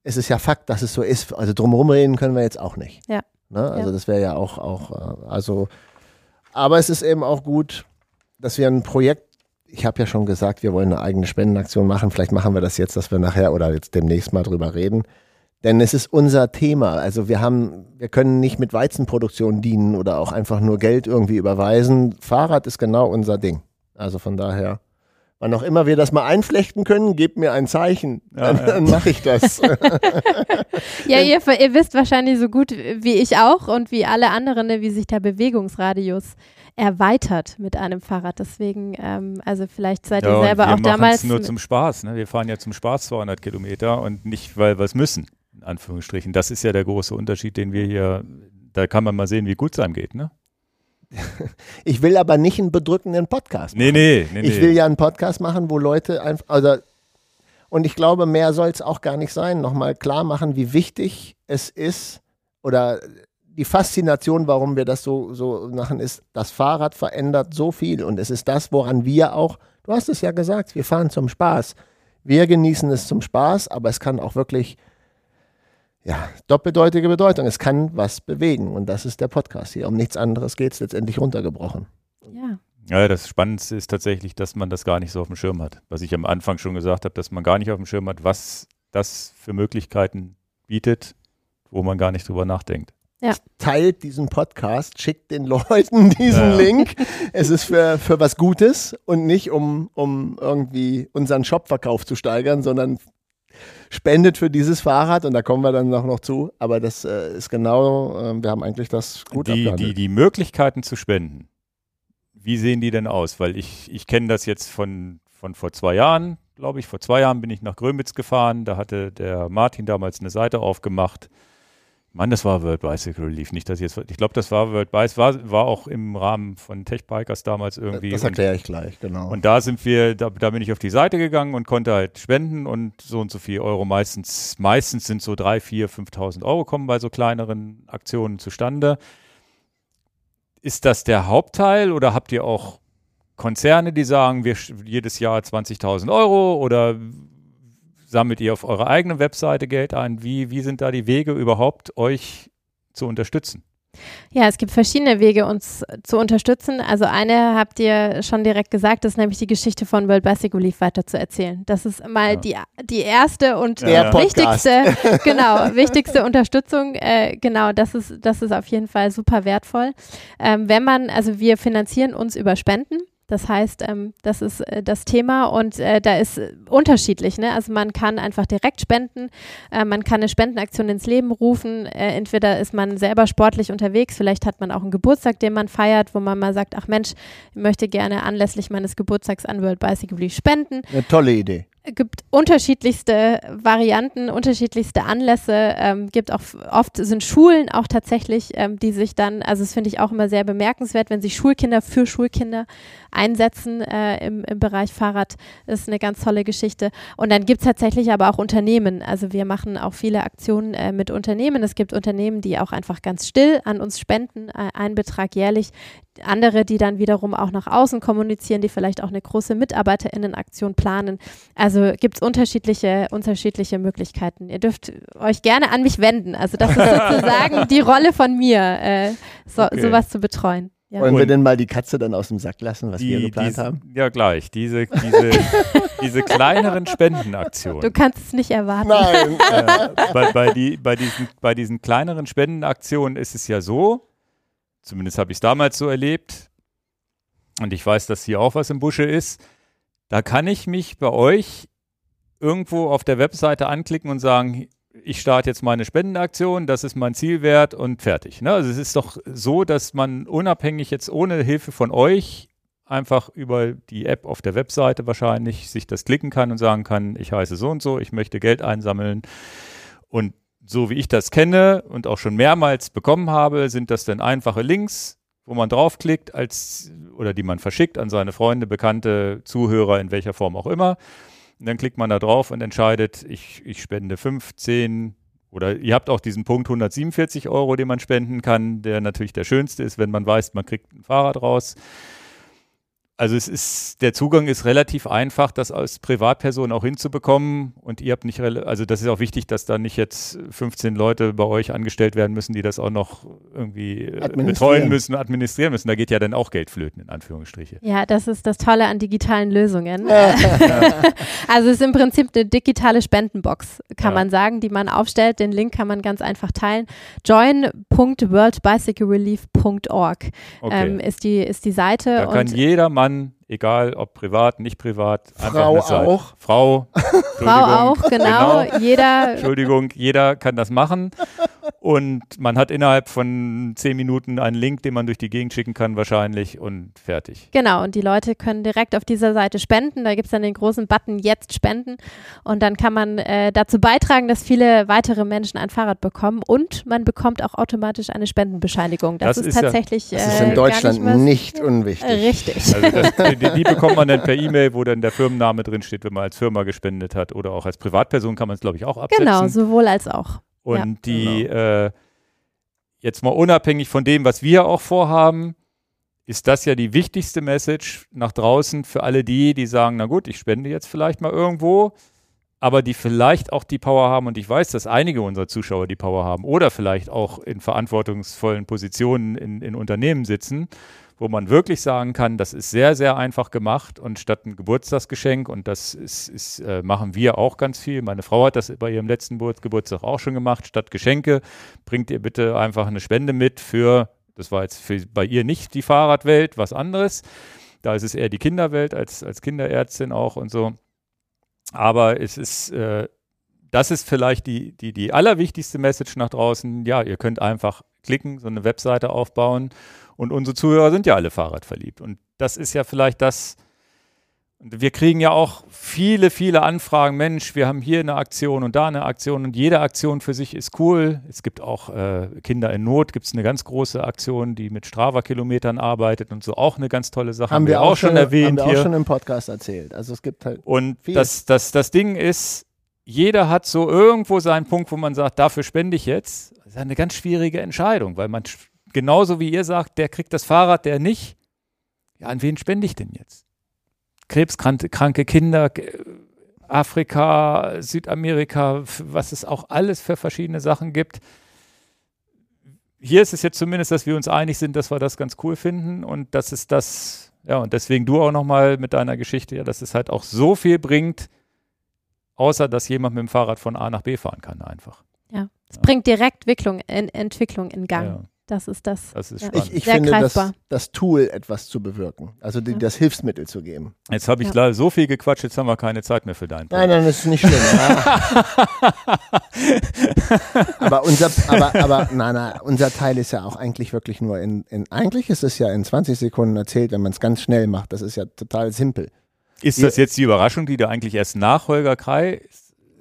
S2: es ist ja Fakt, dass es so ist. Also drumherum reden können wir jetzt auch nicht.
S3: Ja.
S2: Ne? Also ja. das wäre ja auch, auch, äh, also, aber es ist eben auch gut, dass wir ein Projekt, ich habe ja schon gesagt, wir wollen eine eigene Spendenaktion machen. Vielleicht machen wir das jetzt, dass wir nachher oder jetzt demnächst mal drüber reden. Denn es ist unser Thema. Also wir haben, wir können nicht mit Weizenproduktion dienen oder auch einfach nur Geld irgendwie überweisen. Fahrrad ist genau unser Ding. Also von daher wann auch immer wir das mal einflechten können, gebt mir ein Zeichen. Ja, dann, ja. dann mache ich das.
S3: ja, ihr, ihr, wisst wahrscheinlich so gut wie ich auch und wie alle anderen, ne, wie sich der Bewegungsradius erweitert mit einem Fahrrad. Deswegen, ähm, also vielleicht seid ja, ihr selber auch damals.
S1: nur zum Spaß. Ne? Wir fahren ja zum Spaß 200 Kilometer und nicht, weil wir es müssen, in Anführungsstrichen. Das ist ja der große Unterschied, den wir hier, da kann man mal sehen, wie gut es einem geht. Ne?
S2: Ich will aber nicht einen bedrückenden Podcast
S1: machen. Nee, nee, nee.
S2: Ich will ja einen Podcast machen, wo Leute einfach, also, und ich glaube, mehr soll es auch gar nicht sein. Nochmal klar machen, wie wichtig es ist oder die Faszination, warum wir das so, so machen, ist, das Fahrrad verändert so viel und es ist das, woran wir auch, du hast es ja gesagt, wir fahren zum Spaß. Wir genießen es zum Spaß, aber es kann auch wirklich ja, doppeldeutige Bedeutung. Es kann was bewegen und das ist der Podcast hier. Um nichts anderes geht es letztendlich runtergebrochen.
S3: Ja.
S1: Ja, das Spannendste ist tatsächlich, dass man das gar nicht so auf dem Schirm hat. Was ich am Anfang schon gesagt habe, dass man gar nicht auf dem Schirm hat, was das für Möglichkeiten bietet, wo man gar nicht drüber nachdenkt.
S3: Ja.
S2: Teilt diesen Podcast, schickt den Leuten diesen ja. Link. Es ist für, für was Gutes und nicht um, um irgendwie unseren Shopverkauf zu steigern, sondern spendet für dieses Fahrrad und da kommen wir dann noch, noch zu. Aber das äh, ist genau, äh, wir haben eigentlich das gut
S1: die, die, die Möglichkeiten zu spenden, wie sehen die denn aus? Weil ich, ich kenne das jetzt von, von vor zwei Jahren, glaube ich. Vor zwei Jahren bin ich nach Grömitz gefahren. Da hatte der Martin damals eine Seite aufgemacht Mann, das war World Bicycle Relief. Nicht, dass ich jetzt, ich glaube, das war World Bicycle, war, war auch im Rahmen von Tech Bikers damals irgendwie.
S2: Das erkläre ich gleich, genau.
S1: Und da sind wir, da, da, bin ich auf die Seite gegangen und konnte halt spenden und so und so viel Euro. Meistens, meistens sind so drei, vier, 5.000 Euro kommen bei so kleineren Aktionen zustande. Ist das der Hauptteil oder habt ihr auch Konzerne, die sagen, wir jedes Jahr 20.000 Euro oder sammelt ihr auf eurer eigenen Webseite Geld ein? Wie, wie sind da die Wege überhaupt, euch zu unterstützen?
S3: Ja, es gibt verschiedene Wege, uns zu unterstützen. Also eine habt ihr schon direkt gesagt, das ist nämlich die Geschichte von World Bicycle Relief weiter zu erzählen. Das ist mal ja. die, die erste und ja. wichtigste, genau, wichtigste Unterstützung. Äh, genau, das ist, das ist auf jeden Fall super wertvoll. Ähm, wenn man, also wir finanzieren uns über Spenden. Das heißt, ähm, das ist äh, das Thema und äh, da ist äh, unterschiedlich. Ne? Also man kann einfach direkt spenden, äh, man kann eine Spendenaktion ins Leben rufen. Äh, entweder ist man selber sportlich unterwegs, vielleicht hat man auch einen Geburtstag, den man feiert, wo man mal sagt, ach Mensch, ich möchte gerne anlässlich meines Geburtstags an World Bicycle Week spenden.
S2: Eine tolle Idee
S3: gibt unterschiedlichste Varianten, unterschiedlichste Anlässe. Ähm, gibt auch oft sind Schulen auch tatsächlich, ähm, die sich dann, also das finde ich auch immer sehr bemerkenswert, wenn sich Schulkinder für Schulkinder einsetzen äh, im, im Bereich Fahrrad, ist eine ganz tolle Geschichte. Und dann gibt es tatsächlich aber auch Unternehmen. Also wir machen auch viele Aktionen äh, mit Unternehmen. Es gibt Unternehmen, die auch einfach ganz still an uns spenden, äh, einen Betrag jährlich, andere, die dann wiederum auch nach außen kommunizieren, die vielleicht auch eine große MitarbeiterInnenaktion planen. Also gibt es unterschiedliche, unterschiedliche Möglichkeiten. Ihr dürft euch gerne an mich wenden. Also das ist sozusagen die Rolle von mir, äh, so, okay. sowas zu betreuen.
S2: Ja. Wollen wir denn mal die Katze dann aus dem Sack lassen, was die, wir geplant
S1: diese,
S2: haben?
S1: Ja, gleich. Diese, diese, diese kleineren Spendenaktionen.
S3: Du kannst es nicht erwarten.
S2: Nein.
S1: Äh, bei, bei, die, bei, diesen, bei diesen kleineren Spendenaktionen ist es ja so, zumindest habe ich es damals so erlebt, und ich weiß, dass hier auch was im Busche ist, da kann ich mich bei euch irgendwo auf der Webseite anklicken und sagen, ich starte jetzt meine Spendenaktion, das ist mein Zielwert und fertig. Ne? Also es ist doch so, dass man unabhängig jetzt ohne Hilfe von euch einfach über die App auf der Webseite wahrscheinlich sich das klicken kann und sagen kann, ich heiße so und so, ich möchte Geld einsammeln. Und so wie ich das kenne und auch schon mehrmals bekommen habe, sind das dann einfache Links, wo man draufklickt als oder die man verschickt an seine Freunde, Bekannte, Zuhörer in welcher Form auch immer. Und dann klickt man da drauf und entscheidet, ich, ich spende 15 oder ihr habt auch diesen Punkt 147 Euro, den man spenden kann, der natürlich der schönste ist, wenn man weiß, man kriegt ein Fahrrad raus. Also es ist, der Zugang ist relativ einfach, das als Privatperson auch hinzubekommen. Und ihr habt nicht, also das ist auch wichtig, dass da nicht jetzt 15 Leute bei euch angestellt werden müssen, die das auch noch irgendwie äh, betreuen müssen, administrieren müssen. Da geht ja dann auch Geld flöten, in Anführungsstriche.
S3: Ja, das ist das Tolle an digitalen Lösungen. also es ist im Prinzip eine digitale Spendenbox, kann ja. man sagen, die man aufstellt. Den Link kann man ganz einfach teilen. join.worldbicyclerelief.org okay. ähm, ist, die, ist die Seite.
S1: Da kann jeder mal Mann, egal ob privat, nicht privat.
S2: Frau auch.
S1: Frau.
S3: Frau auch, genau. genau. Jeder.
S1: Entschuldigung, jeder kann das machen. Und man hat innerhalb von zehn Minuten einen Link, den man durch die Gegend schicken kann, wahrscheinlich und fertig.
S3: Genau, und die Leute können direkt auf dieser Seite spenden. Da gibt es dann den großen Button Jetzt spenden. Und dann kann man äh, dazu beitragen, dass viele weitere Menschen ein Fahrrad bekommen. Und man bekommt auch automatisch eine Spendenbescheinigung. Das, das ist, ist, tatsächlich.
S2: Ja, das ist in äh, Deutschland nicht, nicht, unwichtig.
S3: Richtig.
S1: Also das, die, die, bekommt man dann per E-Mail, wo dann der Firmenname drin steht, wenn man als Firma gespendet hat. Oder auch als Privatperson kann man es, glaube ich, auch absetzen.
S3: Genau, sowohl als auch.
S1: Und ja. die, genau. äh, jetzt mal unabhängig von dem, was wir auch vorhaben, ist das ja die wichtigste Message nach draußen für alle die, die sagen, na gut, ich spende jetzt vielleicht mal irgendwo, aber die vielleicht auch die Power haben und ich weiß, dass einige unserer Zuschauer die Power haben oder vielleicht auch in verantwortungsvollen Positionen in, in Unternehmen sitzen wo man wirklich sagen kann, das ist sehr, sehr einfach gemacht und statt ein Geburtstagsgeschenk, und das ist, ist äh, machen wir auch ganz viel, meine Frau hat das bei ihrem letzten Geburtstag auch schon gemacht, statt Geschenke bringt ihr bitte einfach eine Spende mit für, das war jetzt für, bei ihr nicht die Fahrradwelt, was anderes, da ist es eher die Kinderwelt als, als Kinderärztin auch und so. Aber es ist, äh, das ist vielleicht die, die, die allerwichtigste Message nach draußen. Ja, ihr könnt einfach klicken, so eine Webseite aufbauen und unsere Zuhörer sind ja alle Fahrradverliebt. Und das ist ja vielleicht das, wir kriegen ja auch viele, viele Anfragen. Mensch, wir haben hier eine Aktion und da eine Aktion und jede Aktion für sich ist cool. Es gibt auch äh, Kinder in Not, gibt es eine ganz große Aktion, die mit Strava-Kilometern arbeitet und so auch eine ganz tolle Sache.
S2: Haben, haben wir auch schon erwähnt. Haben wir auch schon im Podcast erzählt. Also es gibt halt.
S1: Und das, das, das Ding ist, jeder hat so irgendwo seinen Punkt, wo man sagt, dafür spende ich jetzt. Das ist eine ganz schwierige Entscheidung, weil man genauso wie ihr sagt, der kriegt das Fahrrad, der nicht. Ja, an wen spende ich denn jetzt? Krebskranke Kinder, Afrika, Südamerika, was es auch alles für verschiedene Sachen gibt. Hier ist es jetzt zumindest, dass wir uns einig sind, dass wir das ganz cool finden und das ist das, ja, und deswegen du auch nochmal mit deiner Geschichte, ja, dass es halt auch so viel bringt, außer dass jemand mit dem Fahrrad von A nach B fahren kann einfach.
S3: Ja, es ja. bringt direkt Entwicklung in, Entwicklung in Gang. Ja. Das ist das.
S1: Das ist
S3: ja.
S2: Ich, ich finde, das, das, Tool etwas zu bewirken, also die, ja. das Hilfsmittel zu geben.
S1: Jetzt habe ich ja. leider so viel gequatscht, jetzt haben wir keine Zeit mehr für deinen
S2: Punkt. Nein, nein, das ist nicht schlimm. aber unser, aber, aber, nein, nein, unser Teil ist ja auch eigentlich wirklich nur in, in eigentlich ist es ja in 20 Sekunden erzählt, wenn man es ganz schnell macht. Das ist ja total simpel.
S1: Ist das jetzt die Überraschung, die du eigentlich erst nach Holger Krei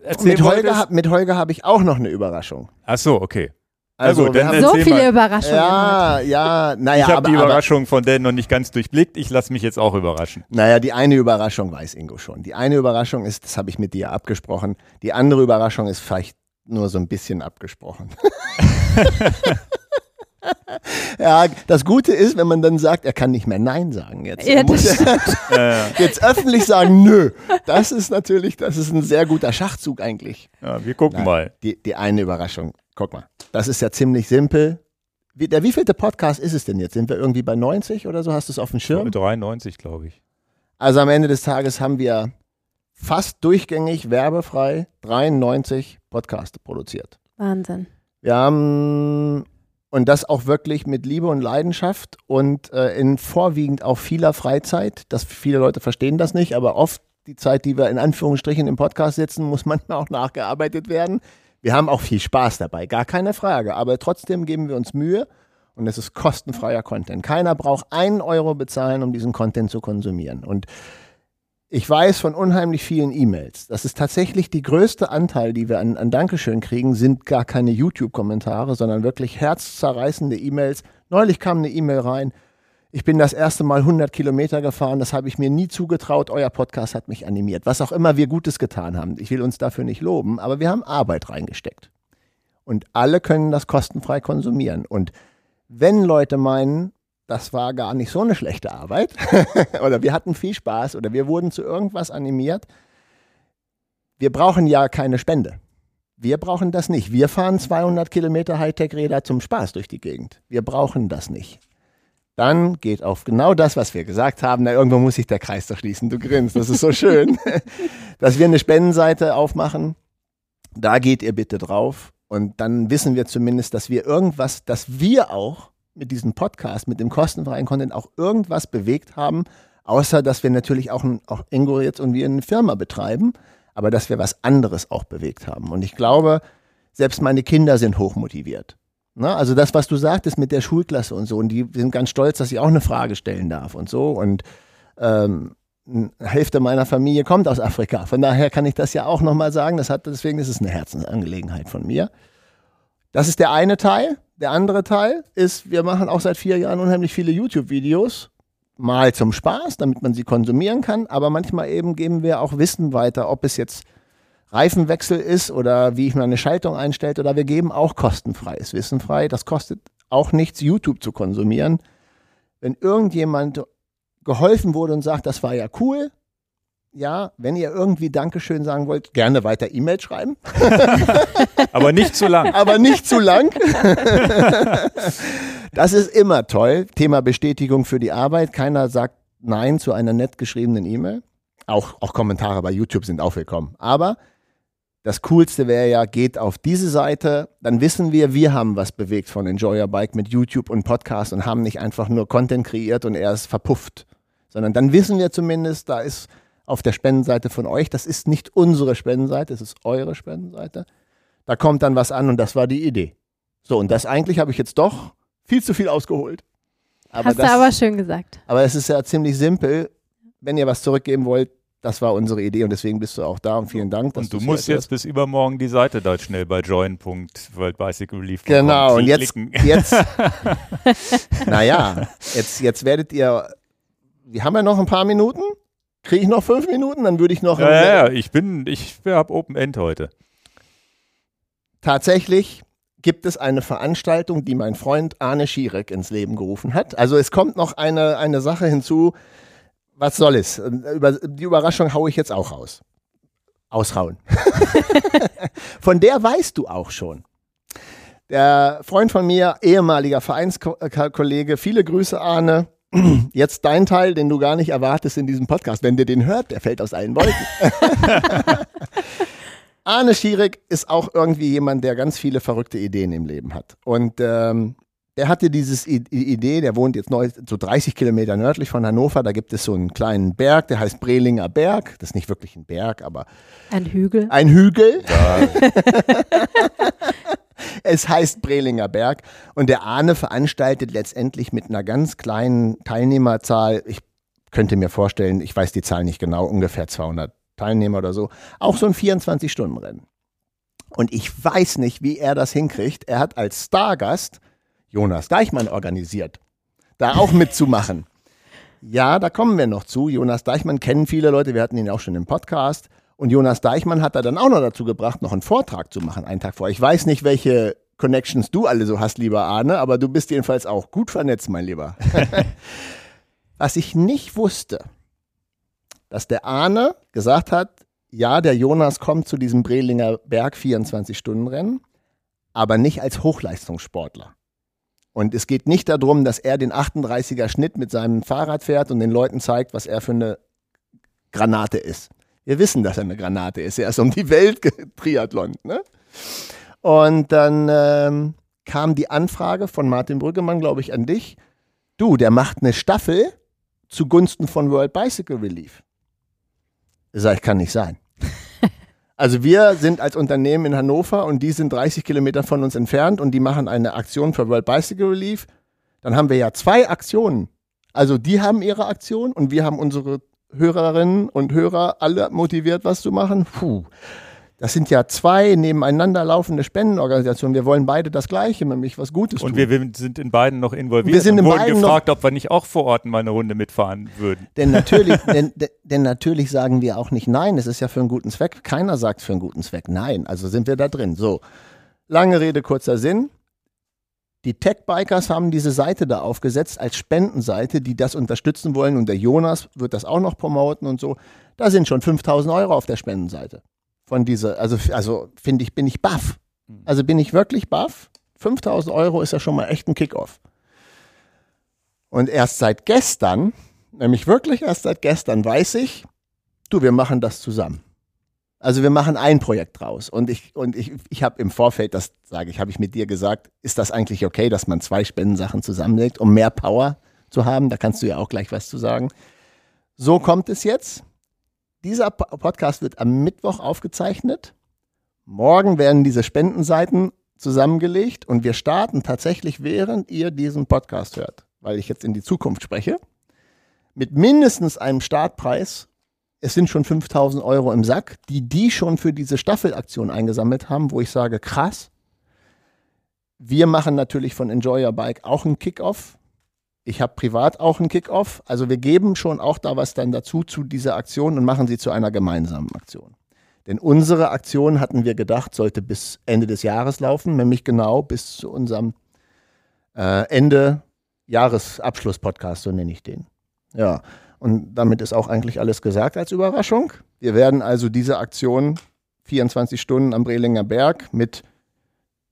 S1: erzählt
S2: mit Holger, mit Holger habe ich auch noch eine Überraschung.
S1: Ach so, okay.
S3: Also, gut, dann so viele mal. Überraschungen.
S2: Ja, ja, naja.
S1: Ich habe die Überraschung von Dan noch nicht ganz durchblickt. Ich lasse mich jetzt auch überraschen.
S2: Naja, die eine Überraschung weiß Ingo schon. Die eine Überraschung ist, das habe ich mit dir abgesprochen. Die andere Überraschung ist vielleicht nur so ein bisschen abgesprochen. ja, das Gute ist, wenn man dann sagt, er kann nicht mehr Nein sagen jetzt.
S3: Ja,
S2: Er muss jetzt öffentlich sagen, nö. Das ist natürlich, das ist ein sehr guter Schachzug eigentlich.
S1: Ja, wir gucken
S2: Nein,
S1: mal.
S2: Die, die eine Überraschung. Guck mal. Das ist ja ziemlich simpel. Wie, der wievielte Podcast ist es denn jetzt? Sind wir irgendwie bei 90 oder so? Hast du es auf dem Schirm?
S1: 93, glaube ich.
S2: Also am Ende des Tages haben wir fast durchgängig werbefrei 93 Podcasts produziert.
S3: Wahnsinn.
S2: Wir haben und das auch wirklich mit Liebe und Leidenschaft und äh, in vorwiegend auch vieler Freizeit. Das viele Leute verstehen das nicht, aber oft die Zeit, die wir in Anführungsstrichen im Podcast sitzen, muss manchmal auch nachgearbeitet werden. Wir haben auch viel Spaß dabei, gar keine Frage. Aber trotzdem geben wir uns Mühe und es ist kostenfreier Content. Keiner braucht einen Euro bezahlen, um diesen Content zu konsumieren. Und ich weiß von unheimlich vielen E-Mails, das ist tatsächlich die größte Anteil, die wir an, an Dankeschön kriegen, sind gar keine YouTube-Kommentare, sondern wirklich herzzerreißende E-Mails. Neulich kam eine E-Mail rein. Ich bin das erste Mal 100 Kilometer gefahren, das habe ich mir nie zugetraut. Euer Podcast hat mich animiert. Was auch immer wir Gutes getan haben. Ich will uns dafür nicht loben, aber wir haben Arbeit reingesteckt. Und alle können das kostenfrei konsumieren. Und wenn Leute meinen, das war gar nicht so eine schlechte Arbeit oder wir hatten viel Spaß oder wir wurden zu irgendwas animiert, wir brauchen ja keine Spende. Wir brauchen das nicht. Wir fahren 200 Kilometer Hightech-Räder zum Spaß durch die Gegend. Wir brauchen das nicht. Dann geht auf genau das, was wir gesagt haben. Na, irgendwo muss sich der Kreis doch schließen. Du grinst, das ist so schön. Dass wir eine Spendenseite aufmachen. Da geht ihr bitte drauf. Und dann wissen wir zumindest, dass wir irgendwas, dass wir auch mit diesem Podcast, mit dem kostenfreien Content auch irgendwas bewegt haben, außer dass wir natürlich auch, auch Ingo jetzt und wir eine Firma betreiben, aber dass wir was anderes auch bewegt haben. Und ich glaube, selbst meine Kinder sind hochmotiviert. Na, also das, was du sagtest mit der Schulklasse und so, und die sind ganz stolz, dass ich auch eine Frage stellen darf und so. Und ähm, Hälfte meiner Familie kommt aus Afrika. Von daher kann ich das ja auch nochmal sagen. Das hat, deswegen ist es eine Herzensangelegenheit von mir. Das ist der eine Teil. Der andere Teil ist, wir machen auch seit vier Jahren unheimlich viele YouTube-Videos. Mal zum Spaß, damit man sie konsumieren kann, aber manchmal eben geben wir auch Wissen weiter, ob es jetzt Reifenwechsel ist oder wie ich mir eine Schaltung einstellt oder wir geben auch kostenfreies Wissen frei. Das kostet auch nichts, YouTube zu konsumieren. Wenn irgendjemand geholfen wurde und sagt, das war ja cool, ja, wenn ihr irgendwie Dankeschön sagen wollt, gerne weiter E-Mail schreiben.
S1: Aber nicht zu lang.
S2: Aber nicht zu lang. das ist immer toll. Thema Bestätigung für die Arbeit. Keiner sagt Nein zu einer nett geschriebenen E-Mail. Auch, auch Kommentare bei YouTube sind auch willkommen. Aber das Coolste wäre ja, geht auf diese Seite, dann wissen wir, wir haben was bewegt von Enjoy Your Bike mit YouTube und Podcast und haben nicht einfach nur Content kreiert und er ist verpufft. Sondern dann wissen wir zumindest, da ist auf der Spendenseite von euch, das ist nicht unsere Spendenseite, es ist eure Spendenseite. Da kommt dann was an und das war die Idee. So, und das eigentlich habe ich jetzt doch viel zu viel ausgeholt. Aber
S3: Hast
S2: das,
S3: du aber schön gesagt.
S2: aber es ist ja ziemlich simpel. Wenn ihr was zurückgeben wollt, das war unsere Idee und deswegen bist du auch da und vielen Dank. dass
S1: Und du musst jetzt bis übermorgen die Seite da schnell bei join.worldbicyclerelief
S2: Genau, und jetzt, jetzt naja, jetzt, jetzt werdet ihr, wir haben ja noch ein paar Minuten. Kriege ich noch fünf Minuten? Dann würde ich noch.
S1: Ja, ja, ja, ich bin, ich habe Open End heute.
S2: Tatsächlich gibt es eine Veranstaltung, die mein Freund Arne Schierek ins Leben gerufen hat. Also es kommt noch eine, eine Sache hinzu. Was soll es? Über, die Überraschung haue ich jetzt auch raus. Aushauen. von der weißt du auch schon. Der Freund von mir, ehemaliger Vereinskollege, viele Grüße, Arne. Jetzt dein Teil, den du gar nicht erwartest in diesem Podcast. Wenn der den hört, der fällt aus allen Wolken. Arne Schierig ist auch irgendwie jemand, der ganz viele verrückte Ideen im Leben hat. Und ähm, der hatte diese Idee, der wohnt jetzt neu, so 30 Kilometer nördlich von Hannover, da gibt es so einen kleinen Berg, der heißt Brelinger Berg. Das ist nicht wirklich ein Berg, aber
S3: Ein Hügel.
S2: ein Hügel. es heißt Brelinger Berg und der Arne veranstaltet letztendlich mit einer ganz kleinen Teilnehmerzahl, ich könnte mir vorstellen, ich weiß die Zahl nicht genau, ungefähr 200 Teilnehmer oder so, auch so ein 24-Stunden-Rennen. Und ich weiß nicht, wie er das hinkriegt. Er hat als Stargast Jonas Deichmann organisiert, da auch mitzumachen. Ja, da kommen wir noch zu. Jonas Deichmann kennen viele Leute, wir hatten ihn auch schon im Podcast. Und Jonas Deichmann hat er dann auch noch dazu gebracht, noch einen Vortrag zu machen, einen Tag vor. Ich weiß nicht, welche Connections du alle so hast, lieber Arne, aber du bist jedenfalls auch gut vernetzt, mein Lieber. Was ich nicht wusste, dass der Arne gesagt hat, ja, der Jonas kommt zu diesem Brelinger Berg 24-Stunden-Rennen, aber nicht als Hochleistungssportler. Und es geht nicht darum, dass er den 38er Schnitt mit seinem Fahrrad fährt und den Leuten zeigt, was er für eine Granate ist. Wir wissen, dass er eine Granate ist. Er ist um die Welt Triathlon. Ne? Und dann ähm, kam die Anfrage von Martin Brüggemann, glaube ich, an dich. Du, der macht eine Staffel zugunsten von World Bicycle Relief. Ich sage, kann nicht sein. Also wir sind als Unternehmen in Hannover und die sind 30 Kilometer von uns entfernt und die machen eine Aktion für World Bicycle Relief. Dann haben wir ja zwei Aktionen. Also die haben ihre Aktion und wir haben unsere Hörerinnen und Hörer alle motiviert, was zu machen. Puh. Das sind ja zwei nebeneinander laufende Spendenorganisationen. Wir wollen beide das Gleiche, nämlich was Gutes tun.
S1: Und wir sind in beiden noch involviert
S2: wir sind in
S1: und wurden gefragt, ob wir nicht auch vor Ort mal eine Runde mitfahren würden.
S2: Denn natürlich, denn, denn natürlich sagen wir auch nicht nein. Es ist ja für einen guten Zweck. Keiner sagt für einen guten Zweck nein. Also sind wir da drin. So, lange Rede, kurzer Sinn. Die Tech-Bikers haben diese Seite da aufgesetzt als Spendenseite, die das unterstützen wollen. Und der Jonas wird das auch noch promoten und so. Da sind schon 5000 Euro auf der Spendenseite von dieser, also, also finde ich, bin ich baff. Mhm. Also bin ich wirklich baff. 5000 Euro ist ja schon mal echt ein Kickoff. Und erst seit gestern, nämlich wirklich erst seit gestern, weiß ich, du, wir machen das zusammen. Also wir machen ein Projekt draus. Und ich, und ich, ich habe im Vorfeld, das sage ich, habe ich mit dir gesagt, ist das eigentlich okay, dass man zwei Spendensachen zusammenlegt, um mehr Power zu haben? Da kannst du ja auch gleich was zu sagen. So kommt es jetzt. Dieser Podcast wird am Mittwoch aufgezeichnet. Morgen werden diese Spendenseiten zusammengelegt und wir starten tatsächlich, während ihr diesen Podcast hört, weil ich jetzt in die Zukunft spreche, mit mindestens einem Startpreis. Es sind schon 5000 Euro im Sack, die die schon für diese Staffelaktion eingesammelt haben, wo ich sage, krass. Wir machen natürlich von Enjoy Your Bike auch einen Kickoff ich habe privat auch einen Kickoff. Also wir geben schon auch da was dann dazu zu dieser Aktion und machen sie zu einer gemeinsamen Aktion. Denn unsere Aktion hatten wir gedacht, sollte bis Ende des Jahres laufen, nämlich genau bis zu unserem äh, Ende Jahresabschluss-Podcast, so nenne ich den. Ja, und damit ist auch eigentlich alles gesagt als Überraschung. Wir werden also diese Aktion 24 Stunden am Brelinger Berg mit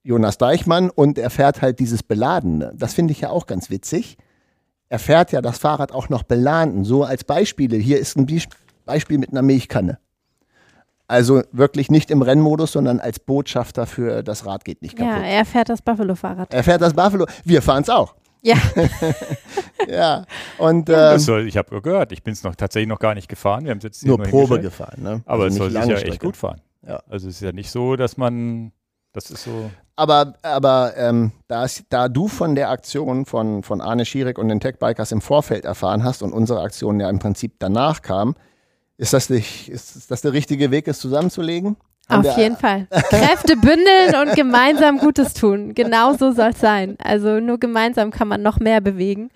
S2: Jonas Deichmann und er fährt halt dieses Beladene. Das finde ich ja auch ganz witzig er fährt ja das Fahrrad auch noch beladen. So als Beispiele. Hier ist ein Beispiel mit einer Milchkanne. Also wirklich nicht im Rennmodus, sondern als Botschafter für das Rad geht nicht kaputt.
S3: Ja, er fährt das Buffalo-Fahrrad.
S2: Er fährt das Buffalo. Wir fahren es auch.
S3: Ja.
S2: ja. Und,
S1: ähm, soll, ich habe gehört, ich bin es noch tatsächlich noch gar nicht gefahren. Wir haben jetzt
S2: nur Probe gefahren. Ne?
S1: Aber also es soll sich ja echt gut fahren. Ja. Also es ist ja nicht so, dass man das ist so.
S2: Aber, aber ähm, da, da du von der Aktion von, von Arne Schierig und den Tech-Bikers im Vorfeld erfahren hast und unsere Aktion ja im Prinzip danach kam, ist das, nicht, ist das der richtige Weg, es zusammenzulegen?
S3: Auf jeden Fall. Kräfte bündeln und gemeinsam Gutes tun. Genau so soll es sein. Also nur gemeinsam kann man noch mehr bewegen.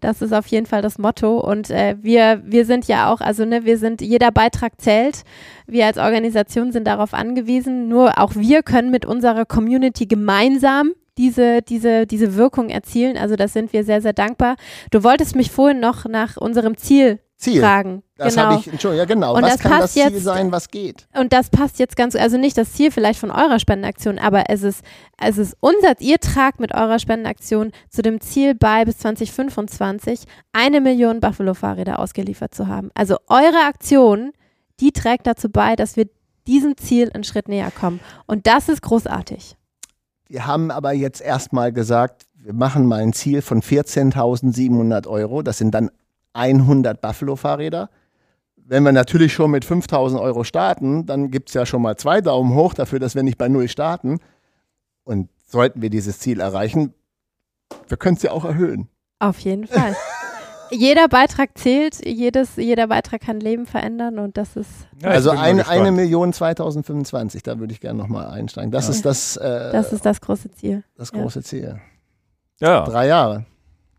S3: Das ist auf jeden Fall das Motto. Und äh, wir, wir sind ja auch, also ne, wir sind, jeder Beitrag zählt. Wir als Organisation sind darauf angewiesen. Nur auch wir können mit unserer Community gemeinsam diese, diese, diese Wirkung erzielen. Also das sind wir sehr, sehr dankbar. Du wolltest mich vorhin noch nach unserem Ziel Ziel. Fragen.
S2: Das genau. habe ich, Entschuldigung, ja genau.
S3: Und
S2: was
S3: das
S2: kann
S3: das
S2: Ziel
S3: jetzt,
S2: sein, was geht?
S3: Und das passt jetzt ganz, also nicht das Ziel vielleicht von eurer Spendenaktion, aber es ist, es ist unser, ihr tragt mit eurer Spendenaktion zu dem Ziel bei, bis 2025 eine Million Buffalo-Fahrräder ausgeliefert zu haben. Also eure Aktion, die trägt dazu bei, dass wir diesem Ziel einen Schritt näher kommen. Und das ist großartig.
S2: Wir haben aber jetzt erstmal gesagt, wir machen mal ein Ziel von 14.700 Euro. Das sind dann 100 Buffalo-Fahrräder. Wenn wir natürlich schon mit 5000 Euro starten, dann gibt es ja schon mal zwei Daumen hoch dafür, dass wir nicht bei Null starten. Und sollten wir dieses Ziel erreichen, wir können es ja auch erhöhen.
S3: Auf jeden Fall. jeder Beitrag zählt, jedes, jeder Beitrag kann Leben verändern und das ist.
S2: Ja, also eine, eine Million 2025, da würde ich gerne nochmal einsteigen. Das ja. ist das. Äh,
S3: das ist das große Ziel.
S2: Das große ja. Ziel.
S1: Ja.
S2: Drei Jahre.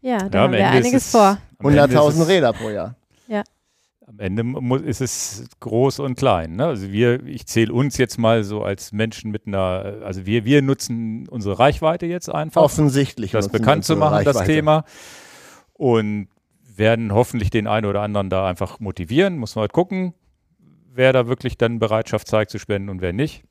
S3: Ja, da haben wir einiges vor.
S2: 100.000 Räder pro Jahr.
S3: Ja.
S1: am Ende ist es groß und klein. Ne? Also wir, ich zähle uns jetzt mal so als Menschen mit einer, also wir, wir nutzen unsere Reichweite jetzt einfach.
S2: Offensichtlich.
S1: Das bekannt zu machen, Reichweite. das Thema. Und werden hoffentlich den einen oder anderen da einfach motivieren. Muss man halt gucken, wer da wirklich dann Bereitschaft zeigt zu spenden und wer nicht.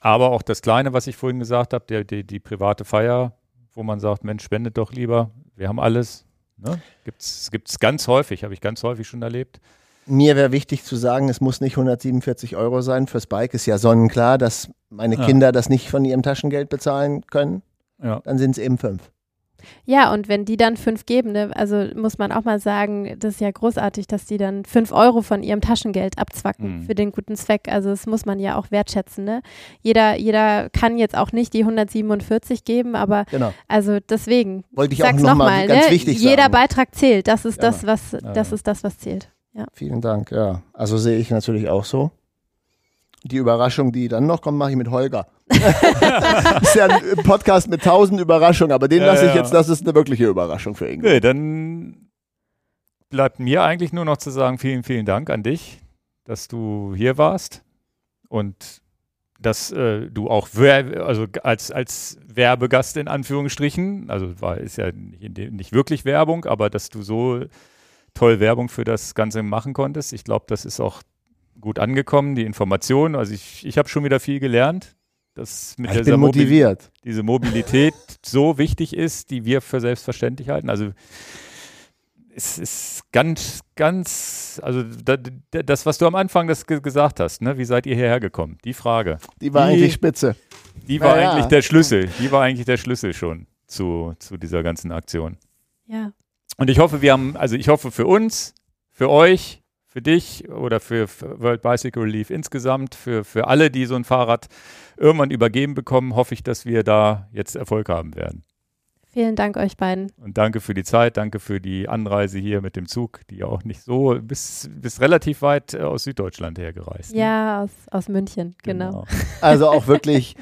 S1: Aber auch das Kleine, was ich vorhin gesagt habe, die, die, die private Feier, wo man sagt, Mensch, spendet doch lieber, wir haben alles. Ne? Gibt es ganz häufig, habe ich ganz häufig schon erlebt.
S2: Mir wäre wichtig zu sagen, es muss nicht 147 Euro sein. Fürs Bike ist ja sonnenklar, dass meine ja. Kinder das nicht von ihrem Taschengeld bezahlen können. Ja. Dann sind es eben fünf.
S3: Ja, und wenn die dann fünf geben, ne, also muss man auch mal sagen, das ist ja großartig, dass die dann fünf Euro von ihrem Taschengeld abzwacken mhm. für den guten Zweck. Also das muss man ja auch wertschätzen. Ne? Jeder, jeder kann jetzt auch nicht die 147 geben, aber
S2: genau.
S3: also deswegen.
S2: Wollte ich sag's auch nochmal noch ganz ne?
S3: Jeder sagen. Beitrag zählt. Das ist ja. das, was, das ist das, was zählt. Ja.
S2: Vielen Dank. Ja, also sehe ich natürlich auch so. Die Überraschung, die dann noch kommt, mache ich mit Holger. ist ja ein Podcast mit tausend Überraschungen, aber den ja, lasse ich ja. jetzt, das ist eine wirkliche Überraschung für ihn.
S1: Okay, dann bleibt mir eigentlich nur noch zu sagen, vielen, vielen Dank an dich, dass du hier warst und dass äh, du auch also als, als Werbegast in Anführungsstrichen, also war, ist ja nicht, nicht wirklich Werbung, aber dass du so toll Werbung für das Ganze machen konntest. Ich glaube, das ist auch gut angekommen, die Informationen. Also ich, ich habe schon wieder viel gelernt dass
S2: mit ich bin motiviert. Mobil
S1: diese Mobilität so wichtig ist, die wir für selbstverständlich halten. Also es ist ganz, ganz, also da, das, was du am Anfang das gesagt hast, ne? wie seid ihr hierher gekommen? Die Frage.
S2: Die war die, eigentlich spitze.
S1: Die war ja, eigentlich der Schlüssel. Die war eigentlich der Schlüssel schon zu, zu dieser ganzen Aktion.
S3: Ja.
S1: Und ich hoffe, wir haben, also ich hoffe für uns, für euch, für dich oder für, World Bicycle Relief insgesamt, für, für alle, die so ein Fahrrad irgendwann übergeben bekommen, hoffe ich, dass wir da jetzt Erfolg haben werden.
S3: Vielen Dank euch beiden.
S1: Und danke für die Zeit, danke für die Anreise hier mit dem Zug, die ja auch nicht so bis, bis relativ weit äh, aus Süddeutschland hergereist.
S3: Ne? Ja, aus, aus München, genau. genau.
S2: Also auch wirklich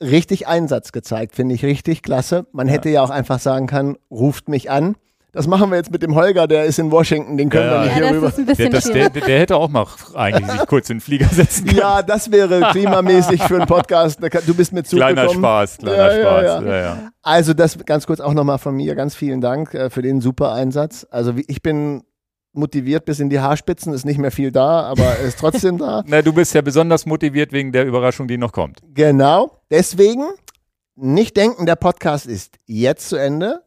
S2: richtig Einsatz gezeigt, finde ich richtig klasse. Man ja. hätte ja auch einfach sagen können, ruft mich an das machen wir jetzt mit dem Holger, der ist in Washington, den können ja, wir nicht ja, hier rüber.
S1: Der, das, der, der, hätte auch mal eigentlich sich kurz in den Flieger setzen
S2: können. Ja, das wäre klimamäßig für einen Podcast. Du bist mit zugekommen.
S1: Kleiner Spaß, kleiner ja, Spaß.
S2: Also das ganz kurz auch nochmal von mir, ganz vielen Dank äh, für den super Einsatz. Also ich bin motiviert bis in die Haarspitzen, ist nicht mehr viel da, aber ist trotzdem da.
S1: Na, du bist ja besonders motiviert wegen der Überraschung, die noch kommt.
S2: Genau, deswegen nicht denken, der Podcast ist jetzt zu Ende.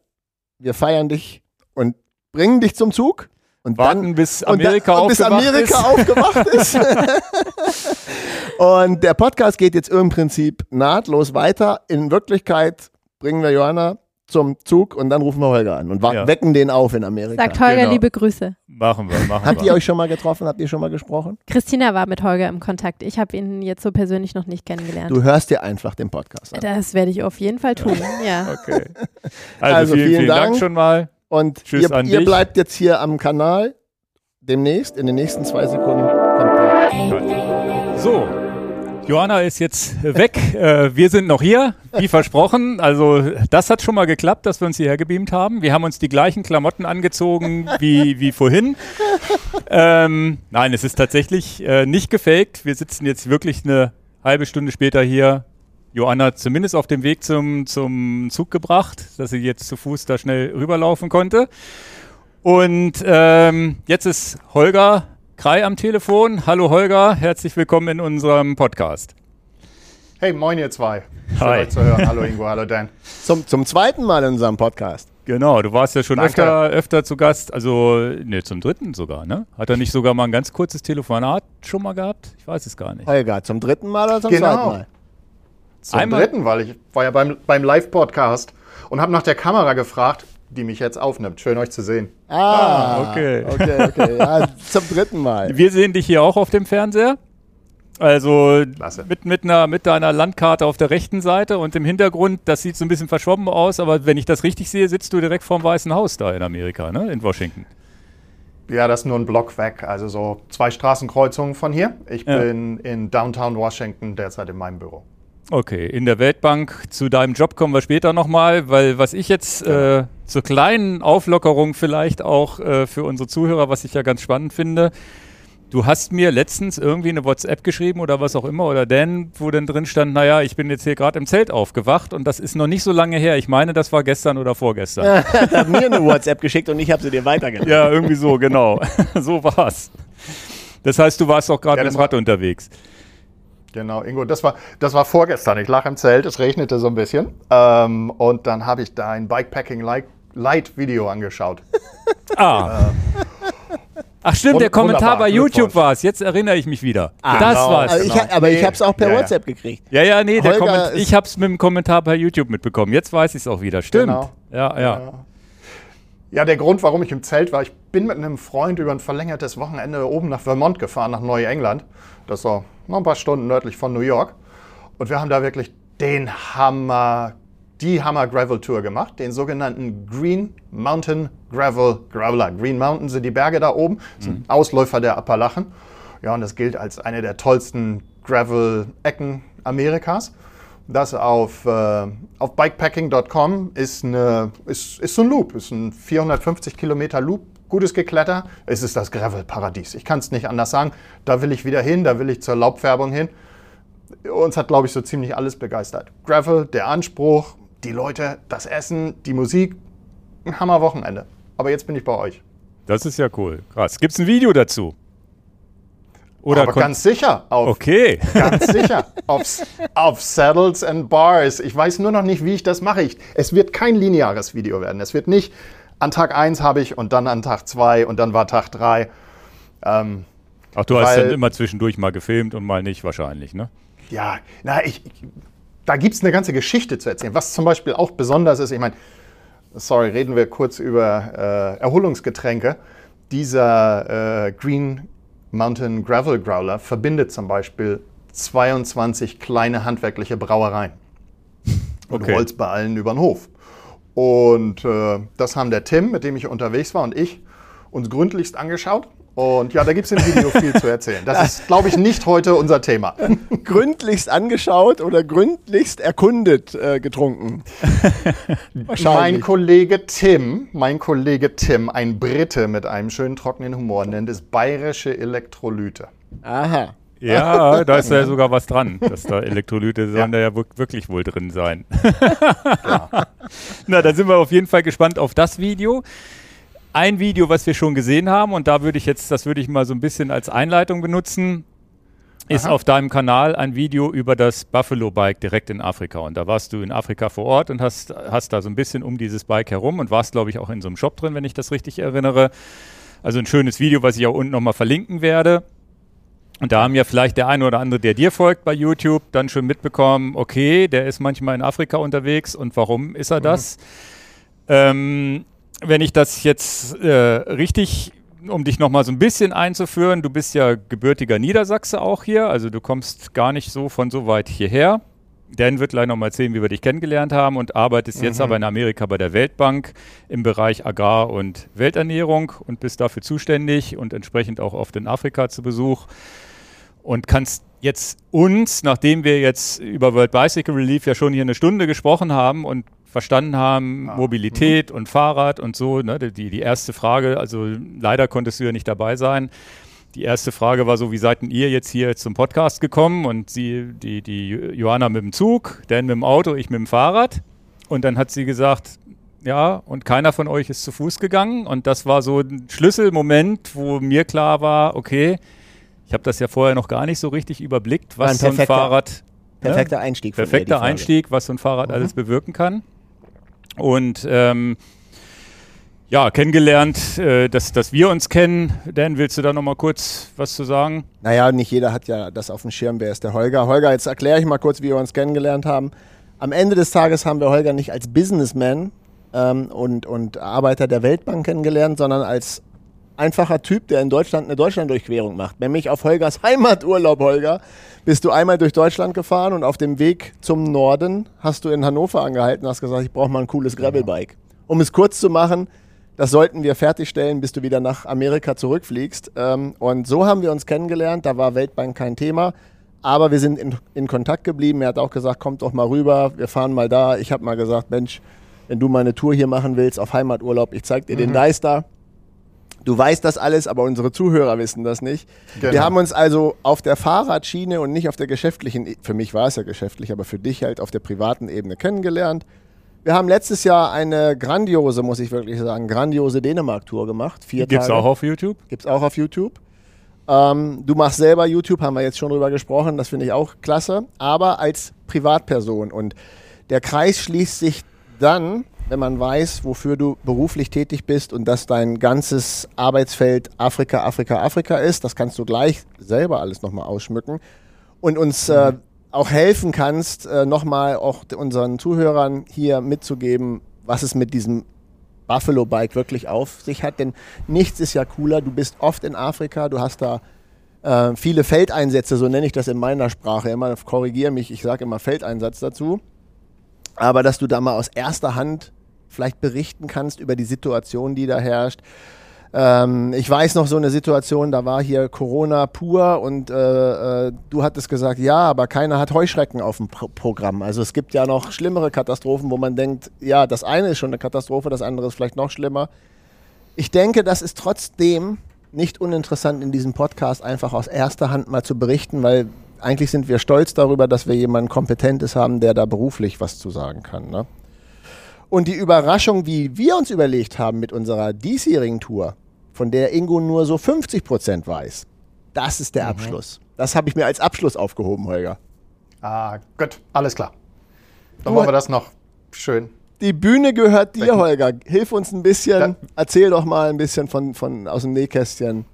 S2: Wir feiern dich und bringen dich zum Zug.
S1: Und warten, dann, bis Amerika,
S2: und da, bis Amerika ist. aufgewacht ist. und der Podcast geht jetzt im Prinzip nahtlos weiter. In Wirklichkeit bringen wir Johanna zum Zug und dann rufen wir Holger an und ja. wecken den auf in Amerika.
S3: Sagt Holger genau. liebe Grüße.
S1: Machen wir, machen
S2: Habt wir. ihr euch schon mal getroffen? Habt ihr schon mal gesprochen?
S3: Christina war mit Holger im Kontakt. Ich habe ihn jetzt so persönlich noch nicht kennengelernt.
S2: Du hörst dir einfach den Podcast an.
S3: Das werde ich auf jeden Fall tun, ja.
S1: Okay. Also, also vielen, vielen, vielen Dank. Dank schon mal.
S2: Und Tschüss ihr, ihr bleibt jetzt hier am Kanal. Demnächst, in den nächsten zwei Sekunden kommt der.
S1: So, Johanna ist jetzt weg. Äh, wir sind noch hier, wie versprochen. Also das hat schon mal geklappt, dass wir uns hierher gebeamt haben. Wir haben uns die gleichen Klamotten angezogen wie, wie vorhin. Ähm, nein, es ist tatsächlich äh, nicht gefaked. Wir sitzen jetzt wirklich eine halbe Stunde später hier Joanna zumindest auf dem Weg zum, zum Zug gebracht, dass sie jetzt zu Fuß da schnell rüberlaufen konnte. Und ähm, jetzt ist Holger Krei am Telefon. Hallo Holger, herzlich willkommen in unserem Podcast.
S4: Hey, moin ihr zwei. Schön Hi. euch zu hören. Hallo Ingo, hallo Dan.
S2: Zum, zum zweiten Mal in unserem Podcast.
S1: Genau, du warst ja schon öfter, öfter zu Gast, also ne, zum dritten sogar, ne? Hat er nicht sogar mal ein ganz kurzes Telefonat schon mal gehabt? Ich weiß es gar nicht.
S2: Holger, zum dritten Mal oder zum genau. zweiten Mal?
S4: Zum Einmal? dritten, weil ich war ja beim, beim Live-Podcast und habe nach der Kamera gefragt, die mich jetzt aufnimmt. Schön euch zu sehen.
S2: Ah, ah okay. Okay, okay. Ja, zum dritten Mal.
S1: Wir sehen dich hier auch auf dem Fernseher. Also mit, mit, einer, mit deiner Landkarte auf der rechten Seite und im Hintergrund, das sieht so ein bisschen verschwommen aus, aber wenn ich das richtig sehe, sitzt du direkt vorm Weißen Haus da in Amerika, ne? in Washington.
S4: Ja, das ist nur ein Block weg, also so zwei Straßenkreuzungen von hier. Ich ja. bin in Downtown Washington derzeit in meinem Büro.
S1: Okay, in der Weltbank zu deinem Job kommen wir später nochmal, weil was ich jetzt äh, zur kleinen Auflockerung vielleicht auch äh, für unsere Zuhörer, was ich ja ganz spannend finde, du hast mir letztens irgendwie eine WhatsApp geschrieben oder was auch immer oder Dan, wo dann drin stand, naja, ich bin jetzt hier gerade im Zelt aufgewacht und das ist noch nicht so lange her. Ich meine, das war gestern oder vorgestern.
S2: Er hat mir eine WhatsApp geschickt und ich habe sie dir weitergeleitet.
S1: Ja, irgendwie so, genau. so war's. Das heißt, du warst auch gerade ja, im Rad unterwegs.
S4: Genau, Ingo, das war, das war vorgestern. Ich lag im Zelt, es regnete so ein bisschen. Ähm, und dann habe ich da ein Bikepacking Light Video angeschaut.
S1: Ah. Äh, Ach stimmt, der Kommentar bei YouTube war es. Jetzt erinnere ich mich wieder.
S2: Ah, das genau. war's. Also ich, genau. Aber ich habe es auch per ja, WhatsApp gekriegt.
S1: Ja, ja, nee, ich habe es mit dem Kommentar bei YouTube mitbekommen. Jetzt weiß ich es auch wieder. Stimmt. Genau. Ja, ja, ja.
S4: Ja, der Grund, warum ich im Zelt war, ich bin mit einem Freund über ein verlängertes Wochenende oben nach Vermont gefahren, nach Neuengland. Das war noch ein paar Stunden nördlich von New York. Und wir haben da wirklich den Hammer, die Hammer Gravel Tour gemacht, den sogenannten Green Mountain Gravel Graveler. Green Mountain sind die Berge da oben, sind mhm. Ausläufer der Appalachen. Ja, und das gilt als eine der tollsten Gravel-Ecken Amerikas. Das auf, äh, auf bikepacking.com ist, ist, ist so ein Loop, ist ein 450 Kilometer Loop, gutes Gekletter. Es ist das Gravel-Paradies. Ich kann es nicht anders sagen. Da will ich wieder hin, da will ich zur Laubfärbung hin. Uns hat, glaube ich, so ziemlich alles begeistert. Gravel, der Anspruch, die Leute, das Essen, die Musik. Ein Hammer-Wochenende. Aber jetzt bin ich bei euch.
S1: Das ist ja cool. Krass. Gibt es ein Video dazu?
S4: Oder Aber ganz sicher.
S1: Auf, okay.
S4: Ganz sicher. Auf, auf Saddles and Bars. Ich weiß nur noch nicht, wie ich das mache. Ich, es wird kein lineares Video werden. Es wird nicht an Tag 1 habe ich und dann an Tag 2 und dann war Tag 3.
S1: Ähm, Ach, du hast dann immer zwischendurch mal gefilmt und mal nicht wahrscheinlich, ne?
S4: Ja, na, ich, da gibt es eine ganze Geschichte zu erzählen. Was zum Beispiel auch besonders ist, ich meine, sorry, reden wir kurz über äh, Erholungsgetränke. Dieser äh, Green Mountain Gravel Growler verbindet zum Beispiel 22 kleine handwerkliche Brauereien und okay. Holz bei allen über den Hof. Und äh, das haben der Tim, mit dem ich unterwegs war, und ich uns gründlichst angeschaut. Und ja, da gibt es im Video viel zu erzählen. Das ist, glaube ich, nicht heute unser Thema.
S2: gründlichst angeschaut oder gründlichst erkundet äh, getrunken?
S4: mein Kollege Tim, mein Kollege Tim, ein Brite mit einem schönen trockenen Humor, nennt es bayerische Elektrolyte.
S2: Aha.
S1: Ja, da ist ja sogar was dran. Dass da Elektrolyte sollen da ja wirklich wohl drin sein. Na, da sind wir auf jeden Fall gespannt auf das Video. Ein Video, was wir schon gesehen haben, und da würde ich jetzt, das würde ich mal so ein bisschen als Einleitung benutzen, ist Aha. auf deinem Kanal ein Video über das Buffalo Bike direkt in Afrika. Und da warst du in Afrika vor Ort und hast, hast da so ein bisschen um dieses Bike herum und warst, glaube ich, auch in so einem Shop drin, wenn ich das richtig erinnere. Also ein schönes Video, was ich auch unten nochmal verlinken werde. Und da haben ja vielleicht der eine oder andere, der dir folgt bei YouTube, dann schon mitbekommen, okay, der ist manchmal in Afrika unterwegs und warum ist er das? Mhm. Ähm, wenn ich das jetzt äh, richtig, um dich nochmal so ein bisschen einzuführen, du bist ja gebürtiger Niedersachse auch hier, also du kommst gar nicht so von so weit hierher. Dan wird gleich nochmal erzählen, wie wir dich kennengelernt haben und arbeitest mhm. jetzt aber in Amerika bei der Weltbank im Bereich Agrar- und Welternährung und bist dafür zuständig und entsprechend auch oft in Afrika zu Besuch und kannst jetzt uns, nachdem wir jetzt über World Bicycle Relief ja schon hier eine Stunde gesprochen haben und verstanden haben, ah. Mobilität mhm. und Fahrrad und so, ne, die, die erste Frage, also leider konntest du ja nicht dabei sein. Die erste Frage war so, wie seid denn ihr jetzt hier zum Podcast gekommen? Und sie, die, die Johanna mit dem Zug, Dan mit dem Auto, ich mit dem Fahrrad. Und dann hat sie gesagt, ja, und keiner von euch ist zu Fuß gegangen. Und das war so ein Schlüsselmoment, wo mir klar war, okay, ich habe das ja vorher noch gar nicht so richtig überblickt, was ein so ein Fahrrad.
S2: Perfekter ne? Einstieg.
S1: Perfekter Einstieg, was so ein Fahrrad mhm. alles bewirken kann. Und ähm, ja, kennengelernt, äh, dass, dass wir uns kennen. Dan, willst du da noch mal kurz was zu sagen?
S2: Naja, nicht jeder hat ja das auf dem Schirm. Wer ist der Holger? Holger, jetzt erkläre ich mal kurz, wie wir uns kennengelernt haben. Am Ende des Tages haben wir Holger nicht als Businessman ähm, und, und Arbeiter der Weltbank kennengelernt, sondern als einfacher Typ, der in Deutschland eine Deutschlanddurchquerung macht. Nämlich auf Holgers Heimaturlaub, Holger, bist du einmal durch Deutschland gefahren und auf dem Weg zum Norden hast du in Hannover angehalten und hast gesagt, ich brauche mal ein cooles Gravelbike. Um es kurz zu machen, das sollten wir fertigstellen, bis du wieder nach Amerika zurückfliegst. Ähm, und so haben wir uns kennengelernt. Da war Weltbank kein Thema. aber wir sind in, in Kontakt geblieben. Er hat auch gesagt, kommt doch mal rüber, wir fahren mal da. Ich habe mal gesagt, Mensch, wenn du mal eine Tour hier machen willst auf Heimaturlaub, ich zeig dir mhm. den Deister. Du weißt das alles, aber unsere Zuhörer wissen das nicht. Genau. Wir haben uns also auf der Fahrradschiene und nicht auf der geschäftlichen, für mich war es ja geschäftlich, aber für dich halt auf der privaten Ebene kennengelernt. Wir haben letztes Jahr eine grandiose, muss ich wirklich sagen, grandiose Dänemark-Tour gemacht.
S1: Vier Gibt's Tage. auch auf YouTube?
S2: Gibt's auch auf YouTube. Ähm, du machst selber YouTube, haben wir jetzt schon drüber gesprochen, das finde ich auch klasse, aber als Privatperson. Und der Kreis schließt sich dann, wenn man weiß, wofür du beruflich tätig bist und dass dein ganzes Arbeitsfeld Afrika, Afrika, Afrika ist. Das kannst du gleich selber alles nochmal ausschmücken und uns äh, auch helfen kannst, äh, nochmal auch unseren Zuhörern hier mitzugeben, was es mit diesem Buffalo Bike wirklich auf sich hat. Denn nichts ist ja cooler. Du bist oft in Afrika, du hast da äh, viele Feldeinsätze, so nenne ich das in meiner Sprache immer. Korrigiere mich, ich sage immer Feldeinsatz dazu. Aber dass du da mal aus erster Hand vielleicht berichten kannst über die Situation, die da herrscht. Ähm, ich weiß noch so eine Situation, da war hier Corona pur und äh, äh, du hattest gesagt, ja, aber keiner hat Heuschrecken auf dem Pro Programm. Also es gibt ja noch schlimmere Katastrophen, wo man denkt, ja, das eine ist schon eine Katastrophe, das andere ist vielleicht noch schlimmer. Ich denke, das ist trotzdem nicht uninteressant in diesem Podcast einfach aus erster Hand mal zu berichten, weil eigentlich sind wir stolz darüber, dass wir jemanden Kompetentes haben, der da beruflich was zu sagen kann. Ne? Und die Überraschung, wie wir uns überlegt haben mit unserer diesjährigen Tour, von der Ingo nur so 50 Prozent weiß, das ist der mhm. Abschluss. Das habe ich mir als Abschluss aufgehoben, Holger.
S4: Ah, gut, alles klar. Dann machen wir das noch schön.
S2: Die Bühne gehört dir, Holger. Hilf uns ein bisschen, ja. erzähl doch mal ein bisschen von, von aus dem Nähkästchen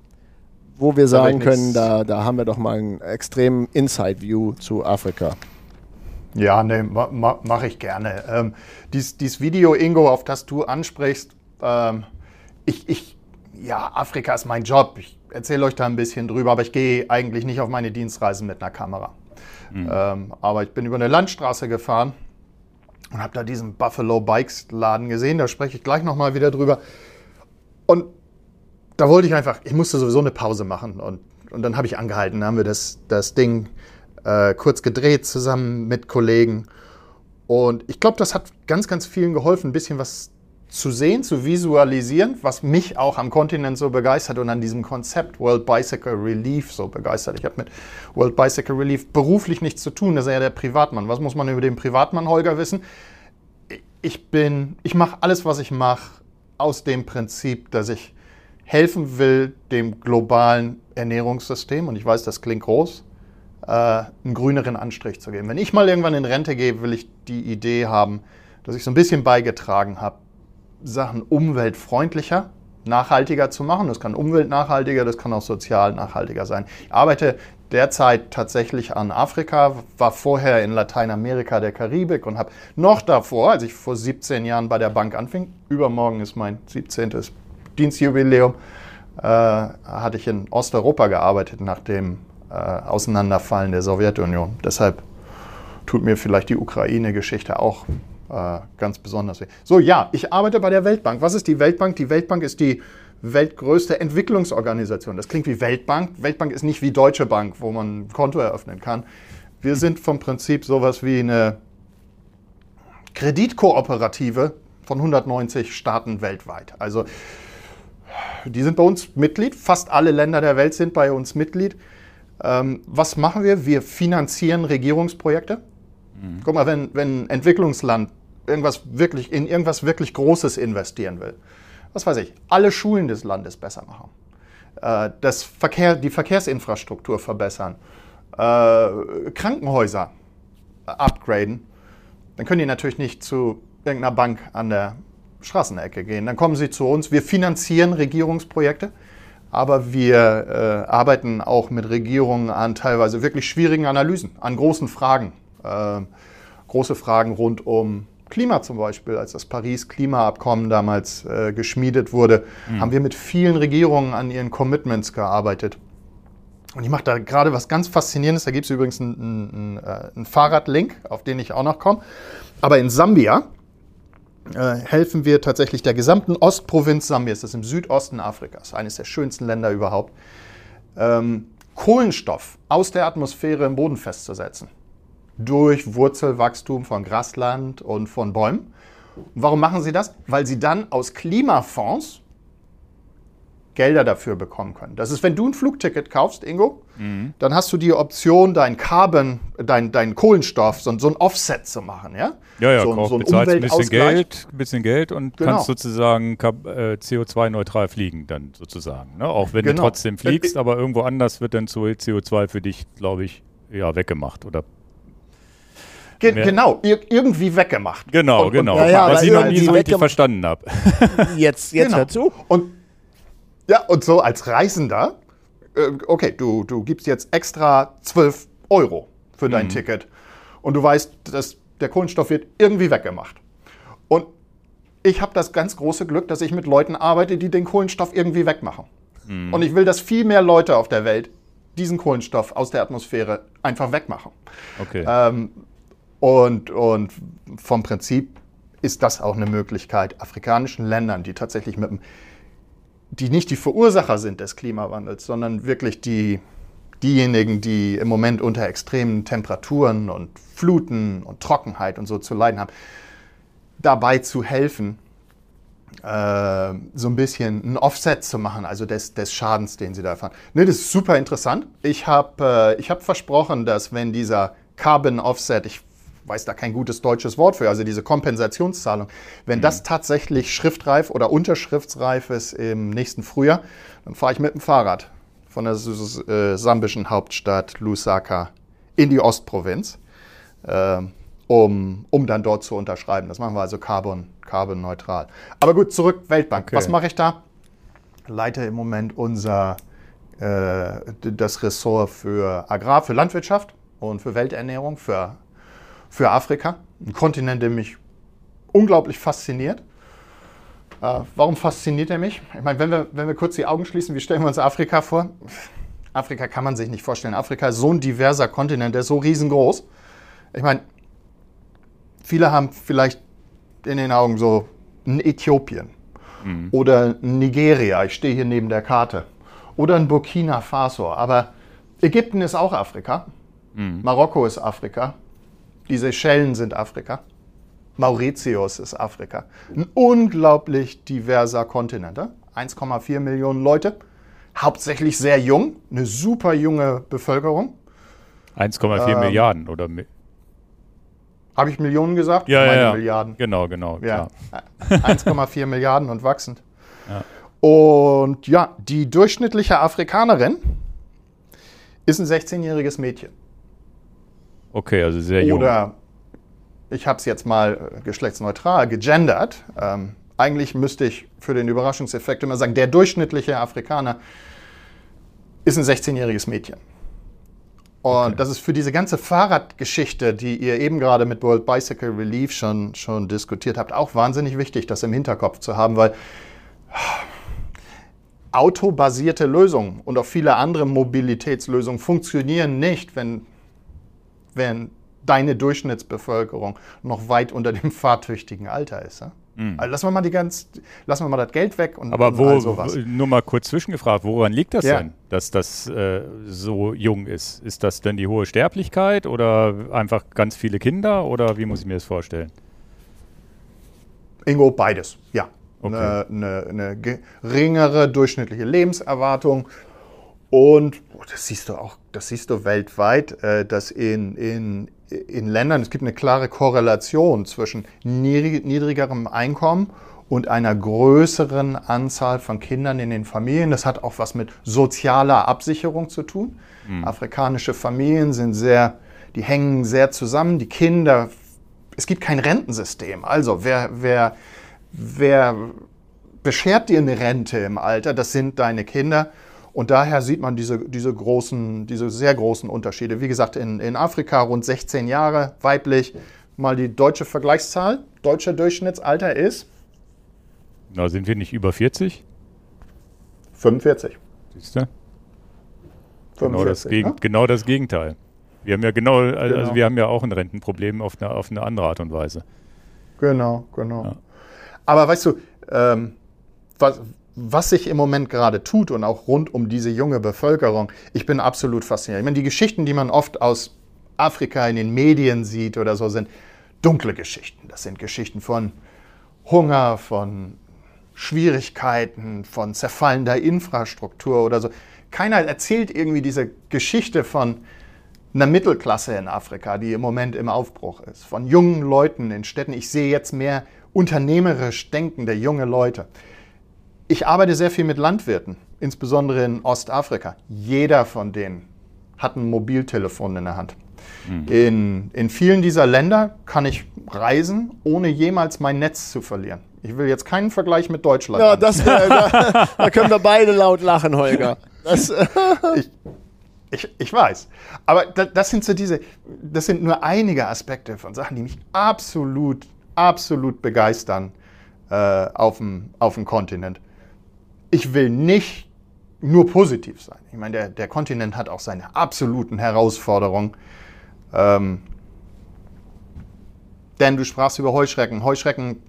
S2: wo wir sagen können, da, da haben wir doch mal einen extremen Inside-View zu Afrika.
S4: Ja, ne, ma, ma, mache ich gerne. Ähm, dies, dies Video, Ingo, auf das du ansprichst, ähm, ich, ich, ja, Afrika ist mein Job. Ich erzähle euch da ein bisschen drüber, aber ich gehe eigentlich nicht auf meine Dienstreisen mit einer Kamera. Mhm. Ähm, aber ich bin über eine Landstraße gefahren und habe da diesen Buffalo Bikes Laden gesehen. Da spreche ich gleich nochmal wieder drüber. Und da wollte ich einfach, ich musste sowieso eine Pause machen und, und dann habe ich angehalten, dann haben wir das, das Ding äh, kurz gedreht zusammen mit Kollegen und ich glaube, das hat ganz, ganz vielen geholfen, ein bisschen was zu sehen, zu visualisieren, was mich auch am Kontinent so begeistert und an diesem Konzept World Bicycle Relief so begeistert. Ich habe mit World Bicycle Relief beruflich nichts zu tun, das ist ja der Privatmann. Was muss man über den Privatmann Holger wissen? Ich bin, ich mache alles, was ich mache, aus dem Prinzip, dass ich helfen will, dem globalen Ernährungssystem, und ich weiß, das klingt groß, einen grüneren Anstrich zu geben. Wenn ich mal irgendwann in Rente gehe, will ich die Idee haben, dass ich so ein bisschen beigetragen habe, Sachen umweltfreundlicher, nachhaltiger zu machen. Das kann umweltnachhaltiger, das kann auch sozial nachhaltiger sein. Ich arbeite derzeit tatsächlich an Afrika, war vorher in Lateinamerika, der Karibik und habe noch davor, als ich vor 17 Jahren bei der Bank anfing, übermorgen ist mein 17. Dienstjubiläum, äh, hatte ich in Osteuropa gearbeitet nach dem äh, Auseinanderfallen der Sowjetunion. Deshalb tut mir vielleicht die Ukraine-Geschichte auch äh, ganz besonders weh. So, ja, ich arbeite bei der Weltbank. Was ist die Weltbank? Die Weltbank ist die weltgrößte Entwicklungsorganisation. Das klingt wie Weltbank. Weltbank ist nicht wie Deutsche Bank, wo man ein Konto eröffnen kann. Wir sind vom Prinzip sowas wie eine Kreditkooperative von 190 Staaten weltweit. Also die sind bei uns Mitglied. Fast alle Länder der Welt sind bei uns Mitglied. Ähm, was machen wir? Wir finanzieren Regierungsprojekte. Mhm. Guck mal, wenn, wenn ein Entwicklungsland irgendwas wirklich, in irgendwas wirklich Großes investieren will, was weiß ich, alle Schulen des Landes besser machen, äh, das Verkehr, die Verkehrsinfrastruktur verbessern, äh, Krankenhäuser upgraden, dann können die natürlich nicht zu irgendeiner Bank an der Straßenecke gehen. Dann kommen sie zu uns. Wir finanzieren Regierungsprojekte, aber wir äh, arbeiten auch mit Regierungen an teilweise wirklich schwierigen Analysen, an großen Fragen. Äh, große Fragen rund um Klima zum Beispiel, als das Paris-Klimaabkommen damals äh, geschmiedet wurde, mhm. haben wir mit vielen Regierungen an ihren Commitments gearbeitet. Und ich mache da gerade was ganz Faszinierendes. Da gibt es übrigens einen, einen, äh, einen Fahrradlink, auf den ich auch noch komme. Aber in Sambia, äh, helfen wir tatsächlich der gesamten Ostprovinz Sambias, das ist im Südosten Afrikas, eines der schönsten Länder überhaupt, ähm, Kohlenstoff aus der Atmosphäre im Boden festzusetzen. Durch Wurzelwachstum von Grasland und von Bäumen. Warum machen sie das? Weil sie dann aus Klimafonds Gelder dafür bekommen können. Das ist, wenn du ein Flugticket kaufst, Ingo, mhm. dann hast du die Option, dein Carbon, dein, dein Kohlenstoff, so, so ein Offset zu machen, ja?
S1: Ja, ja,
S4: so,
S1: kauf, so ein bezahlst ein bisschen Geld, ein bisschen Geld und genau. kannst sozusagen äh, CO2-neutral fliegen dann sozusagen. Ne? Auch wenn genau. du trotzdem fliegst, äh, aber irgendwo anders wird dann CO2 für dich, glaube ich, ja, weggemacht oder
S4: Ge genau, ir irgendwie weggemacht.
S1: Genau, und, genau. Und, ja, ja, was ich noch nie so richtig verstanden habe.
S2: Jetzt, jetzt genau. hör zu.
S4: Und ja, und so als Reisender, äh, okay, du, du gibst jetzt extra 12 Euro für dein mhm. Ticket und du weißt, dass der Kohlenstoff wird irgendwie weggemacht. Und ich habe das ganz große Glück, dass ich mit Leuten arbeite, die den Kohlenstoff irgendwie wegmachen. Mhm. Und ich will, dass viel mehr Leute auf der Welt diesen Kohlenstoff aus der Atmosphäre einfach wegmachen.
S1: Okay.
S4: Ähm, und, und vom Prinzip ist das auch eine Möglichkeit, afrikanischen Ländern, die tatsächlich mit dem die nicht die Verursacher sind des Klimawandels, sondern wirklich die, diejenigen, die im Moment unter extremen Temperaturen und Fluten und Trockenheit und so zu leiden haben, dabei zu helfen, äh, so ein bisschen ein Offset zu machen, also des, des Schadens, den sie da erfahren. Ne, das ist super interessant. Ich habe äh, hab versprochen, dass wenn dieser Carbon Offset, ich weiß da kein gutes deutsches Wort für, also diese Kompensationszahlung. Wenn mhm. das tatsächlich schriftreif oder unterschriftsreif ist im nächsten Frühjahr, dann fahre ich mit dem Fahrrad von der äh, sambischen Hauptstadt Lusaka in die Ostprovinz, äh, um, um dann dort zu unterschreiben. Das machen wir also carbon, carbon neutral. Aber gut, zurück Weltbank. Okay. Was mache ich da? Leite im Moment unser äh, das Ressort für Agrar, für Landwirtschaft und für Welternährung, für für Afrika. Ein Kontinent, der mich unglaublich fasziniert. Äh, warum fasziniert er mich? Ich meine, wenn wir, wenn wir kurz die Augen schließen, wie stellen wir uns Afrika vor? Afrika kann man sich nicht vorstellen. Afrika ist so ein diverser Kontinent, der ist so riesengroß. Ich meine, viele haben vielleicht in den Augen so ein Äthiopien mhm. oder ein Nigeria. Ich stehe hier neben der Karte. Oder ein Burkina Faso. Aber Ägypten ist auch Afrika. Mhm. Marokko ist Afrika. Die Seychellen sind Afrika. Mauritius ist Afrika. Ein unglaublich diverser Kontinent. 1,4 Millionen Leute, hauptsächlich sehr jung, eine super junge Bevölkerung.
S1: 1,4 ähm, Milliarden oder
S4: Habe ich Millionen gesagt?
S1: Ja, ja, ja.
S4: Milliarden.
S1: Genau, genau.
S4: Ja. 1,4 Milliarden und wachsend. Ja. Und ja, die durchschnittliche Afrikanerin ist ein 16-jähriges Mädchen.
S1: Okay, also sehr jung.
S4: Oder ich habe es jetzt mal äh, geschlechtsneutral gegendert. Ähm, eigentlich müsste ich für den Überraschungseffekt immer sagen, der durchschnittliche Afrikaner ist ein 16-jähriges Mädchen. Und okay. das ist für diese ganze Fahrradgeschichte, die ihr eben gerade mit World Bicycle Relief schon, schon diskutiert habt, auch wahnsinnig wichtig, das im Hinterkopf zu haben, weil autobasierte Lösungen und auch viele andere Mobilitätslösungen funktionieren nicht, wenn wenn deine Durchschnittsbevölkerung noch weit unter dem fahrtüchtigen Alter ist. Ja? Mhm. Also lassen wir mal die ganz, lassen wir mal das Geld weg und
S1: aber wo, sowas. nur mal kurz zwischengefragt, woran liegt das ja. denn, dass das äh, so jung ist? Ist das denn die hohe Sterblichkeit oder einfach ganz viele Kinder oder wie muss ich mir das vorstellen?
S4: Ingo, beides, ja. Okay. Eine, eine, eine geringere durchschnittliche Lebenserwartung und oh, das siehst du auch, das siehst du weltweit, äh, dass in, in, in Ländern, es gibt eine klare Korrelation zwischen niedrigerem Einkommen und einer größeren Anzahl von Kindern in den Familien. Das hat auch was mit sozialer Absicherung zu tun. Mhm. Afrikanische Familien sind sehr, die hängen sehr zusammen. Die Kinder, es gibt kein Rentensystem. Also wer, wer, wer beschert dir eine Rente im Alter? Das sind deine Kinder. Und daher sieht man diese, diese, großen, diese sehr großen Unterschiede. Wie gesagt, in, in Afrika rund 16 Jahre weiblich. Mal die deutsche Vergleichszahl. Deutscher Durchschnittsalter ist?
S1: Na, sind wir nicht über 40?
S4: 45.
S1: Siehst du? Genau, das ne? genau das Gegenteil. Wir haben ja genau, also genau. wir haben ja auch ein Rentenproblem auf eine, auf eine andere Art und Weise.
S4: Genau, genau. Ja. Aber weißt du, ähm, was, was sich im Moment gerade tut und auch rund um diese junge Bevölkerung, ich bin absolut fasziniert. Ich meine, die Geschichten, die man oft aus Afrika in den Medien sieht oder so, sind dunkle Geschichten. Das sind Geschichten von Hunger, von Schwierigkeiten, von zerfallender Infrastruktur oder so. Keiner erzählt irgendwie diese Geschichte von einer Mittelklasse in Afrika, die im Moment im Aufbruch ist, von jungen Leuten in Städten. Ich sehe jetzt mehr unternehmerisch denkende junge Leute. Ich arbeite sehr viel mit Landwirten, insbesondere in Ostafrika. Jeder von denen hat ein Mobiltelefon in der Hand. Mhm. In, in vielen dieser Länder kann ich reisen, ohne jemals mein Netz zu verlieren. Ich will jetzt keinen Vergleich mit Deutschland.
S2: Ja, das, da, da, können wir beide laut lachen, Holger. Das,
S4: ich, ich, ich, weiß. Aber das, das, sind so diese, das sind nur einige Aspekte von Sachen, die mich absolut, absolut begeistern äh, auf, dem, auf dem Kontinent ich will nicht nur positiv sein. Ich meine, der, der Kontinent hat auch seine absoluten Herausforderungen. Ähm, denn du sprachst über Heuschrecken. Heuschrecken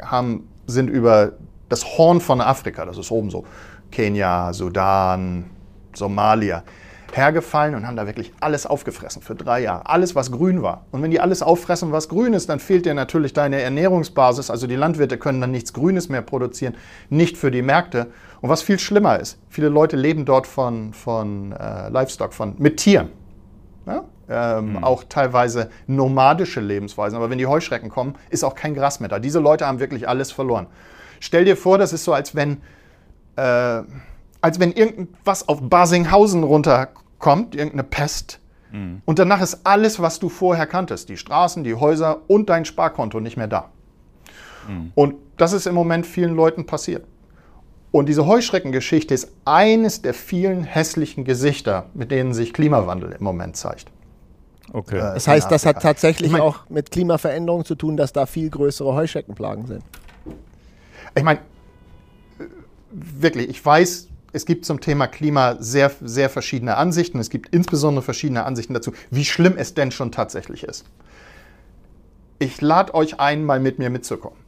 S4: haben, sind über das Horn von Afrika, das ist oben so, Kenia, Sudan, Somalia, hergefallen und haben da wirklich alles aufgefressen für drei Jahre. Alles, was grün war. Und wenn die alles auffressen, was grün ist, dann fehlt dir natürlich deine Ernährungsbasis. Also die Landwirte können dann nichts Grünes mehr produzieren, nicht für die Märkte. Und was viel schlimmer ist, viele Leute leben dort von, von äh, Livestock, von, mit Tieren. Ja? Ähm, mhm. Auch teilweise nomadische Lebensweisen. Aber wenn die Heuschrecken kommen, ist auch kein Gras mehr da. Diese Leute haben wirklich alles verloren. Stell dir vor, das ist so, als wenn... Äh, als wenn irgendwas auf Basinghausen runterkommt, irgendeine Pest. Mhm. Und danach ist alles, was du vorher kanntest, die Straßen, die Häuser und dein Sparkonto nicht mehr da. Mhm. Und das ist im Moment vielen Leuten passiert. Und diese Heuschreckengeschichte ist eines der vielen hässlichen Gesichter, mit denen sich Klimawandel im Moment zeigt.
S2: Okay. Äh, das heißt, das hat tatsächlich ich mein, auch mit Klimaveränderungen zu tun, dass da viel größere Heuschreckenplagen sind.
S4: Ich meine, wirklich, ich weiß, es gibt zum Thema Klima sehr, sehr verschiedene Ansichten. Es gibt insbesondere verschiedene Ansichten dazu, wie schlimm es denn schon tatsächlich ist. Ich lade euch ein, mal mit mir mitzukommen.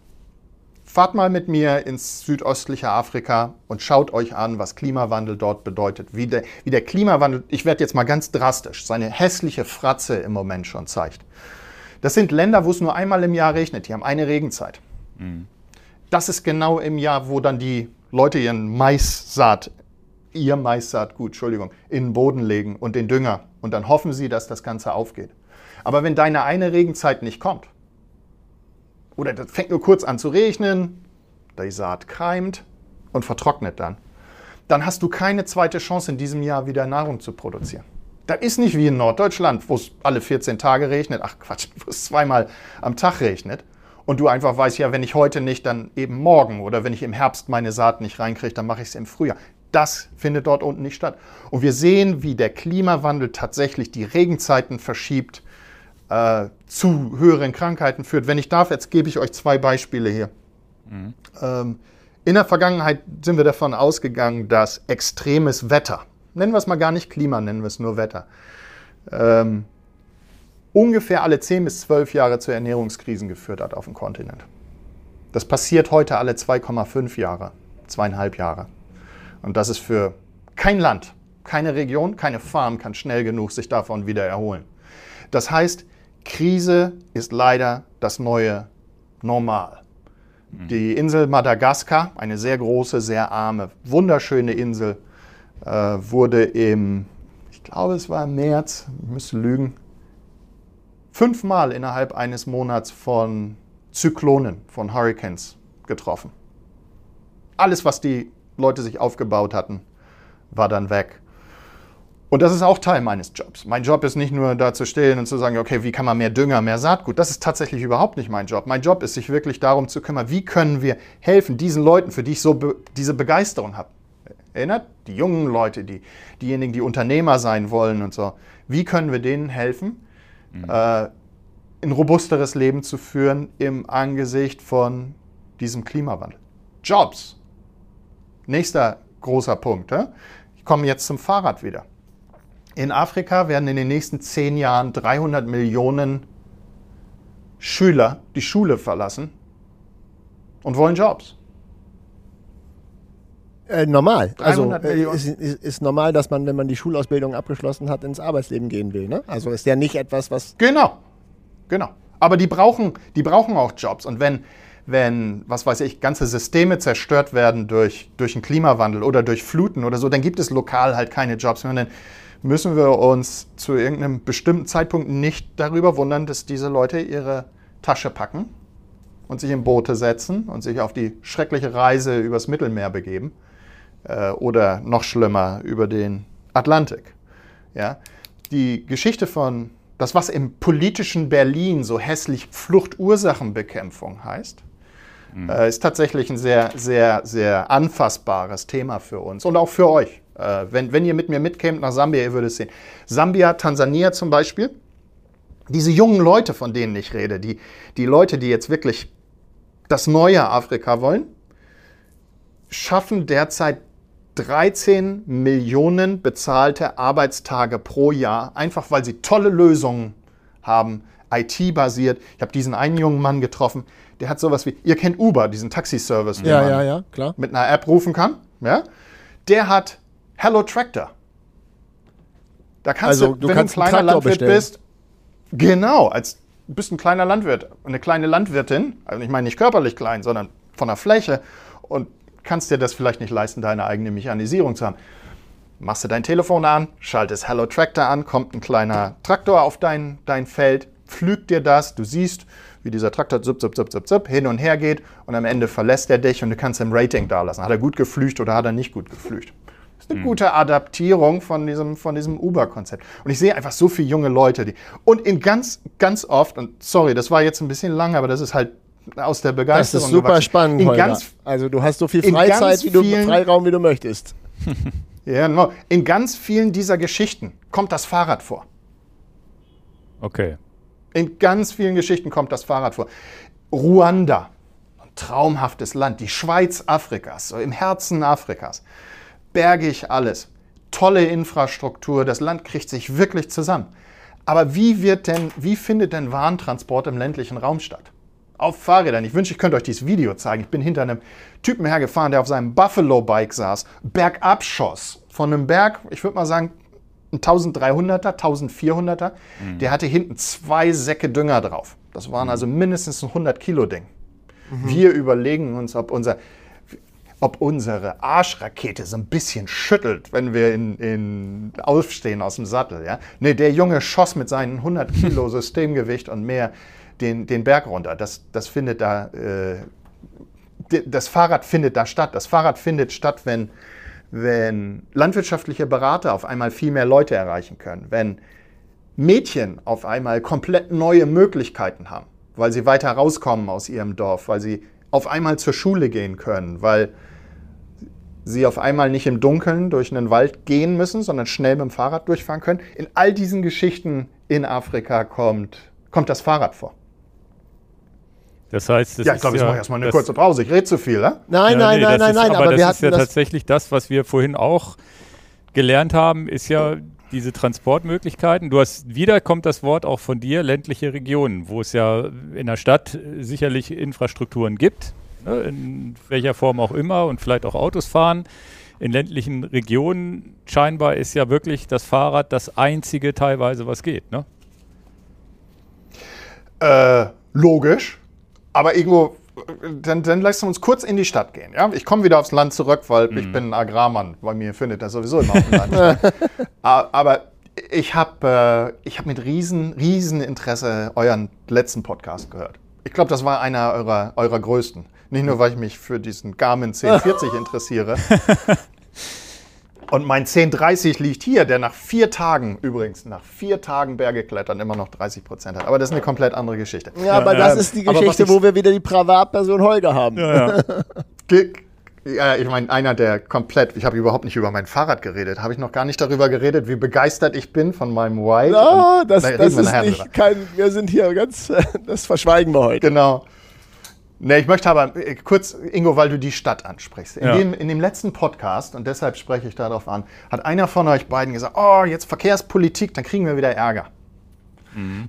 S4: Fahrt mal mit mir ins südöstliche Afrika und schaut euch an, was Klimawandel dort bedeutet. Wie der, wie der Klimawandel, ich werde jetzt mal ganz drastisch, seine hässliche Fratze im Moment schon zeigt. Das sind Länder, wo es nur einmal im Jahr regnet. Die haben eine Regenzeit. Mhm. Das ist genau im Jahr, wo dann die Leute ihren Maissaat ihr Maissaatgut, Entschuldigung, in den Boden legen und den Dünger und dann hoffen sie, dass das Ganze aufgeht. Aber wenn deine eine Regenzeit nicht kommt, oder das fängt nur kurz an zu regnen, die Saat keimt und vertrocknet dann, dann hast du keine zweite Chance in diesem Jahr wieder Nahrung zu produzieren. Das ist nicht wie in Norddeutschland, wo es alle 14 Tage regnet, ach Quatsch, wo es zweimal am Tag regnet. Und du einfach weißt, ja, wenn ich heute nicht, dann eben morgen. Oder wenn ich im Herbst meine Saat nicht reinkriege, dann mache ich es im Frühjahr. Das findet dort unten nicht statt. Und wir sehen, wie der Klimawandel tatsächlich die Regenzeiten verschiebt, äh, zu höheren Krankheiten führt. Wenn ich darf, jetzt gebe ich euch zwei Beispiele hier. Mhm. Ähm, in der Vergangenheit sind wir davon ausgegangen, dass extremes Wetter, nennen wir es mal gar nicht Klima, nennen wir es nur Wetter, ähm, ungefähr alle 10 bis 12 Jahre zu Ernährungskrisen geführt hat auf dem Kontinent. Das passiert heute alle 2,5 Jahre, zweieinhalb Jahre. Und das ist für kein Land, keine Region, keine Farm kann schnell genug sich davon wieder erholen. Das heißt, Krise ist leider das neue Normal. Mhm. Die Insel Madagaskar, eine sehr große, sehr arme, wunderschöne Insel, äh, wurde im, ich glaube es war im März, ich müsste lügen, fünfmal innerhalb eines Monats von Zyklonen, von Hurricanes getroffen. Alles, was die Leute sich aufgebaut hatten, war dann weg. Und das ist auch Teil meines Jobs. Mein Job ist nicht nur da zu stehen und zu sagen, okay, wie kann man mehr Dünger, mehr Saatgut? Das ist tatsächlich überhaupt nicht mein Job. Mein Job ist, sich wirklich darum zu kümmern, wie können wir helfen diesen Leuten, für die ich so be diese Begeisterung habe. Erinnert? Die jungen Leute, die, diejenigen, die Unternehmer sein wollen und so. Wie können wir denen helfen, mhm. äh, ein robusteres Leben zu führen im Angesicht von diesem Klimawandel? Jobs, Nächster großer Punkt. Ich komme jetzt zum Fahrrad wieder. In Afrika werden in den nächsten zehn Jahren 300 Millionen Schüler die Schule verlassen und wollen Jobs.
S2: Äh, normal. Also
S4: 300
S2: äh, ist, ist, ist normal, dass man, wenn man die Schulausbildung abgeschlossen hat, ins Arbeitsleben gehen will. Ne? Also ist ja nicht etwas, was.
S4: Genau, genau. Aber die brauchen, die brauchen auch Jobs. Und wenn, wenn, was weiß ich, ganze Systeme zerstört werden durch, durch den Klimawandel oder durch Fluten oder so, dann gibt es lokal halt keine Jobs mehr. Und dann müssen wir uns zu irgendeinem bestimmten Zeitpunkt nicht darüber wundern, dass diese Leute ihre Tasche packen und sich in Boote setzen und sich auf die schreckliche Reise übers Mittelmeer begeben äh, oder noch schlimmer über den Atlantik. Ja? Die Geschichte von, das was im politischen Berlin so hässlich Fluchtursachenbekämpfung heißt, äh, ist tatsächlich ein sehr, sehr, sehr anfassbares Thema für uns und auch für euch. Äh, wenn, wenn ihr mit mir mitkämt nach Sambia, ihr würdet es sehen. Sambia, Tansania zum Beispiel, diese jungen Leute, von denen ich rede, die, die Leute, die jetzt wirklich das neue Afrika wollen, schaffen derzeit 13 Millionen bezahlte Arbeitstage pro Jahr, einfach weil sie tolle Lösungen haben, IT-basiert. Ich habe diesen einen jungen Mann getroffen, der hat sowas wie, ihr kennt Uber, diesen Taxiservice, den
S2: Ja,
S4: man
S2: ja, ja,
S4: mit einer App rufen kann. Ja? Der hat Hello Tractor. Da kannst
S2: Also,
S4: du,
S2: du
S4: wenn
S2: kannst
S4: du ein kleiner Landwirt
S2: bestellen.
S4: bist, genau, als du bist ein kleiner Landwirt, eine kleine Landwirtin, also ich meine nicht körperlich klein, sondern von der Fläche und kannst dir das vielleicht nicht leisten, deine eigene Mechanisierung zu haben. Machst du dein Telefon an, schaltest Hello Tractor an, kommt ein kleiner Traktor auf dein, dein Feld, pflügt dir das, du siehst, wie dieser Traktor zup, zup, zup, zup, zup, hin und her geht und am Ende verlässt er dich und du kannst ihm Rating dalassen. Hat er gut geflücht oder hat er nicht gut geflücht? Das ist eine gute Adaptierung von diesem, von diesem Uber-Konzept. Und ich sehe einfach so viele junge Leute, die. Und in ganz, ganz oft, und sorry, das war jetzt ein bisschen lang, aber das ist halt aus der
S2: Das
S4: Begeisterung.
S2: ist super
S4: gewachsen.
S2: spannend,
S4: In
S2: Holger.
S4: ganz,
S2: Also du hast so viel Freizeit, wie du, Freiraum, wie du möchtest.
S4: ja, genau. in ganz vielen dieser Geschichten kommt das Fahrrad vor.
S1: Okay.
S4: In ganz vielen Geschichten kommt das Fahrrad vor. Ruanda, ein traumhaftes Land, die Schweiz Afrikas, so im Herzen Afrikas. Bergig alles, tolle Infrastruktur, das Land kriegt sich wirklich zusammen. Aber wie wird denn, wie findet denn Warentransport im ländlichen Raum statt? Auf Fahrrädern. Ich wünsche, ich könnte euch dieses Video zeigen. Ich bin hinter einem Typen hergefahren, der auf seinem Buffalo-Bike saß, bergab schoss. Von einem Berg, ich würde mal sagen, ein 1300er, 1400er. Der hatte hinten zwei Säcke Dünger drauf. Das waren also mindestens ein 100 Kilo Ding. Wir überlegen uns, ob, unser, ob unsere Arschrakete so ein bisschen schüttelt, wenn wir in, in aufstehen aus dem Sattel. Ja? Nee, der Junge schoss mit seinen 100 Kilo Systemgewicht und mehr den, den Berg runter. Das, das findet da, äh, das Fahrrad findet da statt. Das Fahrrad findet statt, wenn, wenn landwirtschaftliche Berater auf einmal viel mehr Leute erreichen können, wenn Mädchen auf einmal komplett neue Möglichkeiten haben, weil sie weiter rauskommen aus ihrem Dorf, weil sie auf einmal zur Schule gehen können, weil sie auf einmal nicht im Dunkeln durch einen Wald gehen müssen, sondern schnell mit dem Fahrrad durchfahren können. In all diesen Geschichten in Afrika kommt, kommt das Fahrrad vor.
S1: Das heißt, das
S4: ja, ich
S1: ist
S4: glaube, ich
S1: ja,
S4: mache erstmal eine kurze Pause. Ich rede zu viel, ne?
S2: Nein,
S1: Ja,
S2: nein,
S1: nee,
S2: nein, nein,
S1: ist,
S2: nein,
S1: aber,
S2: aber,
S1: das
S2: wir
S1: ist ja
S2: das.
S1: tatsächlich das, was wir vorhin auch gelernt haben, ist ja diese Transportmöglichkeiten. Du hast wieder kommt das Wort auch von dir, ländliche Regionen, wo es ja in der Stadt sicherlich Infrastrukturen gibt, ne, in welcher Form auch immer und vielleicht auch Autos fahren. In ländlichen Regionen scheinbar ist ja wirklich das Fahrrad das einzige teilweise, was geht. Ne?
S4: Äh, logisch. Aber äh, dann, dann lassen wir uns kurz in die Stadt gehen. Ja? Ich komme wieder aufs Land zurück, weil ich bin ein Agrarmann. Bei mir findet das sowieso immer auf dem Land statt. A- Aber ich habe äh, ich hab mit riesen, riesen Interesse euren letzten Podcast gehört. Ich glaube, das war einer eurer, eurer größten. Nicht nur, weil ich mich für diesen Garmin 1040 interessiere. Und mein 1030 liegt hier, der nach vier Tagen, übrigens, nach vier Tagen Berge klettern, immer noch 30 Prozent hat. Aber das ist eine komplett andere Geschichte.
S2: Ja, aber das
S4: Ähm,
S2: ist die Geschichte,
S4: ich-
S2: wo wir wieder die Privatperson Holger haben.
S4: Ge- Ja, ich meine, einer, der komplett, ich habe überhaupt nicht über mein Fahrrad geredet, habe ich noch gar nicht darüber geredet, wie begeistert ich bin von meinem White.
S2: Ja,
S4: Und-
S2: das, das ist nicht kein, wir sind hier ganz, das verschweigen wir heute.
S4: Genau. Ne, ich möchte aber äh, kurz, Ingo, weil du die Stadt ansprichst. In,
S1: Ja.
S4: dem, in dem letzten Podcast, und deshalb spreche ich darauf an, hat einer von euch beiden gesagt, oh, jetzt Verkehrspolitik, dann kriegen wir wieder Ärger.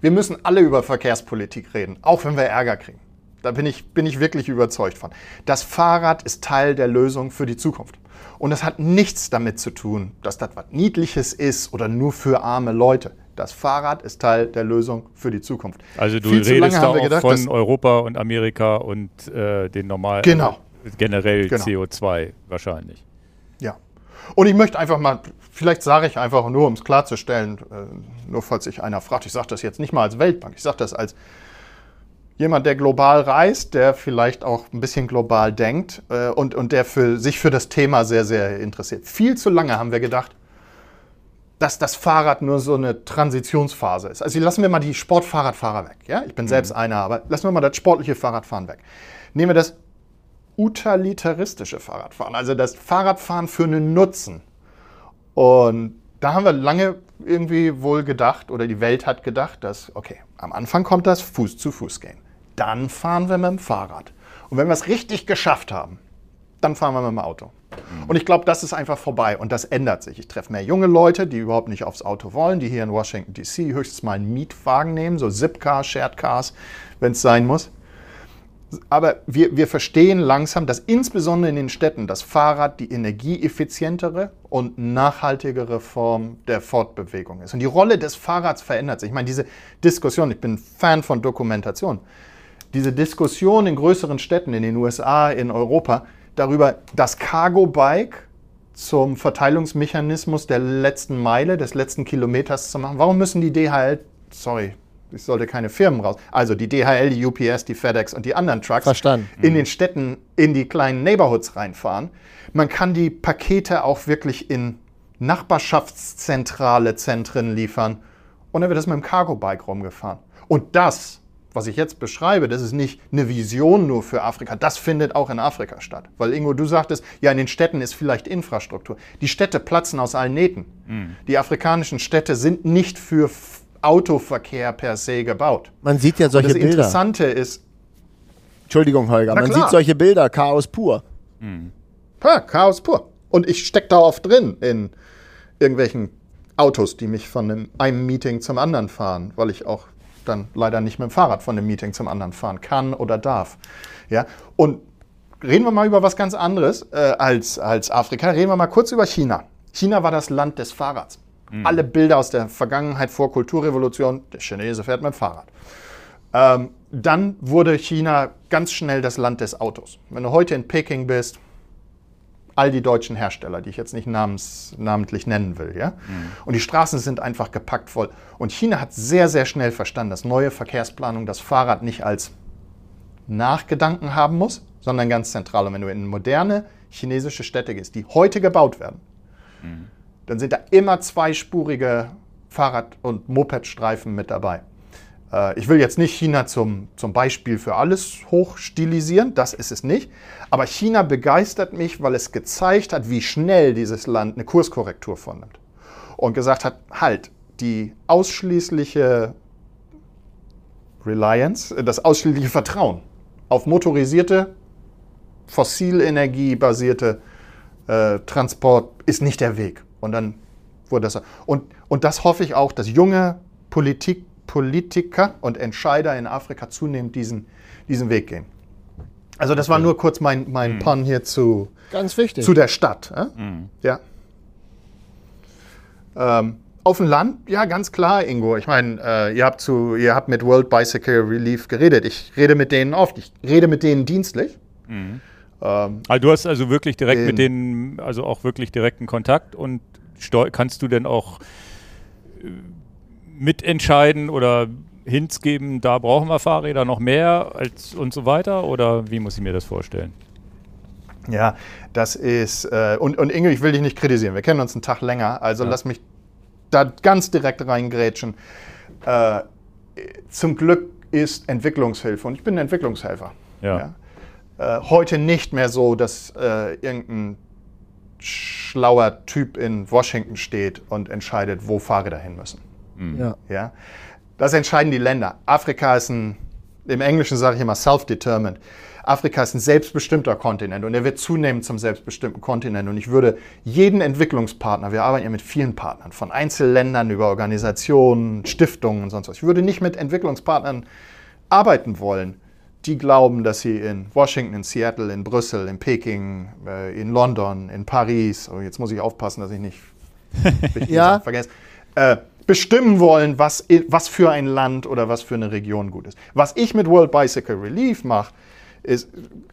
S4: Wir müssen alle über Verkehrspolitik reden, auch wenn wir Ärger kriegen. Da bin ich, bin ich wirklich überzeugt von. Das Fahrrad ist Teil der Lösung für die Zukunft. Und das hat nichts damit zu tun, dass das was Niedliches ist oder nur für arme Leute. Das Fahrrad ist Teil der Lösung für die Zukunft.
S1: Also du Viel redest da auch gedacht, von Europa und Amerika und äh, den normalen,
S4: genau.
S1: Generell genau. CO2 wahrscheinlich.
S4: Ja. Und ich möchte einfach mal, vielleicht sage ich einfach nur, um es klarzustellen, äh, nur falls sich einer fragt, ich sage das jetzt nicht mal als Weltbank, ich sage das als jemand, der global reist, der vielleicht auch ein bisschen global denkt äh, und, und der für, sich für das Thema sehr, sehr interessiert. Viel zu lange haben wir gedacht, dass das Fahrrad nur so eine Transitionsphase ist. Also lassen wir mal die Sportfahrradfahrer weg. Ja? Ich bin mhm. selbst einer, aber lassen wir mal das sportliche Fahrradfahren weg. Nehmen wir das utilitaristische Fahrradfahren, also das Fahrradfahren für einen Nutzen. Und da haben wir lange irgendwie wohl gedacht, oder die Welt hat gedacht, dass, okay, am Anfang kommt das Fuß zu Fuß gehen. Dann fahren wir mit dem Fahrrad. Und wenn wir es richtig geschafft haben, dann fahren wir mit dem Auto. Und ich glaube, das ist einfach vorbei und das ändert sich. Ich treffe mehr junge Leute, die überhaupt nicht aufs Auto wollen, die hier in Washington DC höchstens mal einen Mietwagen nehmen, so Zipcar, Shared Cars, wenn es sein muss. Aber wir, wir verstehen langsam, dass insbesondere in den Städten das Fahrrad die energieeffizientere und nachhaltigere Form der Fortbewegung ist. Und die Rolle des Fahrrads verändert sich. Ich meine, diese Diskussion, ich bin Fan von Dokumentation, diese Diskussion in größeren Städten, in den USA, in Europa, darüber, das Cargo-Bike zum Verteilungsmechanismus der letzten Meile, des letzten Kilometers zu machen. Warum müssen die DHL, sorry, ich sollte keine Firmen raus, also die DHL, die UPS, die FedEx und die anderen Trucks
S2: Verstanden.
S4: in den Städten in die kleinen Neighborhoods reinfahren. Man kann die Pakete auch wirklich in nachbarschaftszentrale Zentren liefern und dann wird das mit dem Cargo-Bike rumgefahren. Und das was ich jetzt beschreibe, das ist nicht eine Vision nur für Afrika. Das findet auch in Afrika statt. Weil Ingo, du sagtest, ja, in den Städten ist vielleicht Infrastruktur. Die Städte platzen aus allen Nähten. Mhm. Die afrikanischen Städte sind nicht für Autoverkehr per se gebaut.
S2: Man sieht ja solche
S4: das
S2: Bilder.
S4: Das Interessante ist.
S2: Entschuldigung, Holger, man sieht solche Bilder, Chaos pur.
S4: Mhm. Ja, Chaos pur. Und ich stecke da oft drin in irgendwelchen Autos, die mich von einem Meeting zum anderen fahren, weil ich auch dann leider nicht mit dem Fahrrad von einem Meeting zum anderen fahren kann oder darf. Ja? Und reden wir mal über was ganz anderes äh, als, als Afrika. Reden wir mal kurz über China. China war das Land des Fahrrads. Mhm. Alle Bilder aus der Vergangenheit vor Kulturrevolution, der Chinese fährt mit dem Fahrrad. Ähm, dann wurde China ganz schnell das Land des Autos. Wenn du heute in Peking bist, all die deutschen Hersteller, die ich jetzt nicht namens, namentlich nennen will. Ja? Mhm. Und die Straßen sind einfach gepackt voll. Und China hat sehr, sehr schnell verstanden, dass neue Verkehrsplanung das Fahrrad nicht als Nachgedanken haben muss, sondern ganz zentral. Und wenn du in moderne chinesische Städte gehst, die heute gebaut werden, mhm. dann sind da immer zweispurige Fahrrad- und Mopedstreifen mit dabei. Äh, ich will jetzt nicht China zum, zum Beispiel für alles hochstilisieren, das ist es nicht. Aber China begeistert mich, weil es gezeigt hat, wie schnell dieses Land eine Kurskorrektur vornimmt. Und gesagt hat, halt, die ausschließliche Reliance, das ausschließliche Vertrauen auf motorisierte, fossilenergiebasierte äh, Transport ist nicht der Weg. Und dann wurde das. Und, und das hoffe ich auch, dass junge Politik Politiker und Entscheider in Afrika zunehmend diesen, diesen Weg gehen. Also das war nur kurz mein, mein mhm. Pun hier zu,
S2: Ganz wichtig.
S4: zu der Stadt. Äh? Mhm. Ja. Ähm, auf dem Land, ja, ganz klar, Ingo. Ich meine, äh, ihr, habt ihr habt mit World Bicycle Relief geredet. Ich rede mit denen oft. Ich rede mit denen dienstlich.
S1: Mhm. Ähm, also du hast also wirklich direkt mit denen, also auch wirklich direkten Kontakt und kannst du denn auch äh, mitentscheiden oder Hints geben, da brauchen wir Fahrräder noch mehr als und so weiter? Oder wie muss ich mir das vorstellen?
S4: Ja, das ist, äh, und, und Inge, ich will dich nicht kritisieren, wir kennen uns einen Tag länger, also ja. lass mich da ganz direkt reingrätschen. Äh, zum Glück ist Entwicklungshilfe, und ich bin ein Entwicklungshelfer. Ja. ja? Äh, heute nicht mehr so, dass äh, irgendein schlauer Typ in Washington steht und entscheidet, wo Fahrräder hin müssen. Mhm. Ja. ja. Das entscheiden die Länder. Afrika ist ein, im Englischen sage ich immer self-determined. Afrika ist ein selbstbestimmter Kontinent und er wird zunehmend zum selbstbestimmten Kontinent. Und ich würde jeden Entwicklungspartner, wir arbeiten ja mit vielen Partnern, von Einzelländern über Organisationen, Stiftungen und sonst was, ich würde nicht mit Entwicklungspartnern arbeiten wollen, die glauben, dass sie in Washington, in Seattle, in Brüssel, in Peking, äh, in London, in Paris, oh, jetzt muss ich aufpassen, dass ich nicht
S2: ja.
S4: vergesse, äh, bestimmen wollen, was, was für ein Land oder was für eine Region gut ist. Was ich mit World Bicycle Relief mache, ist,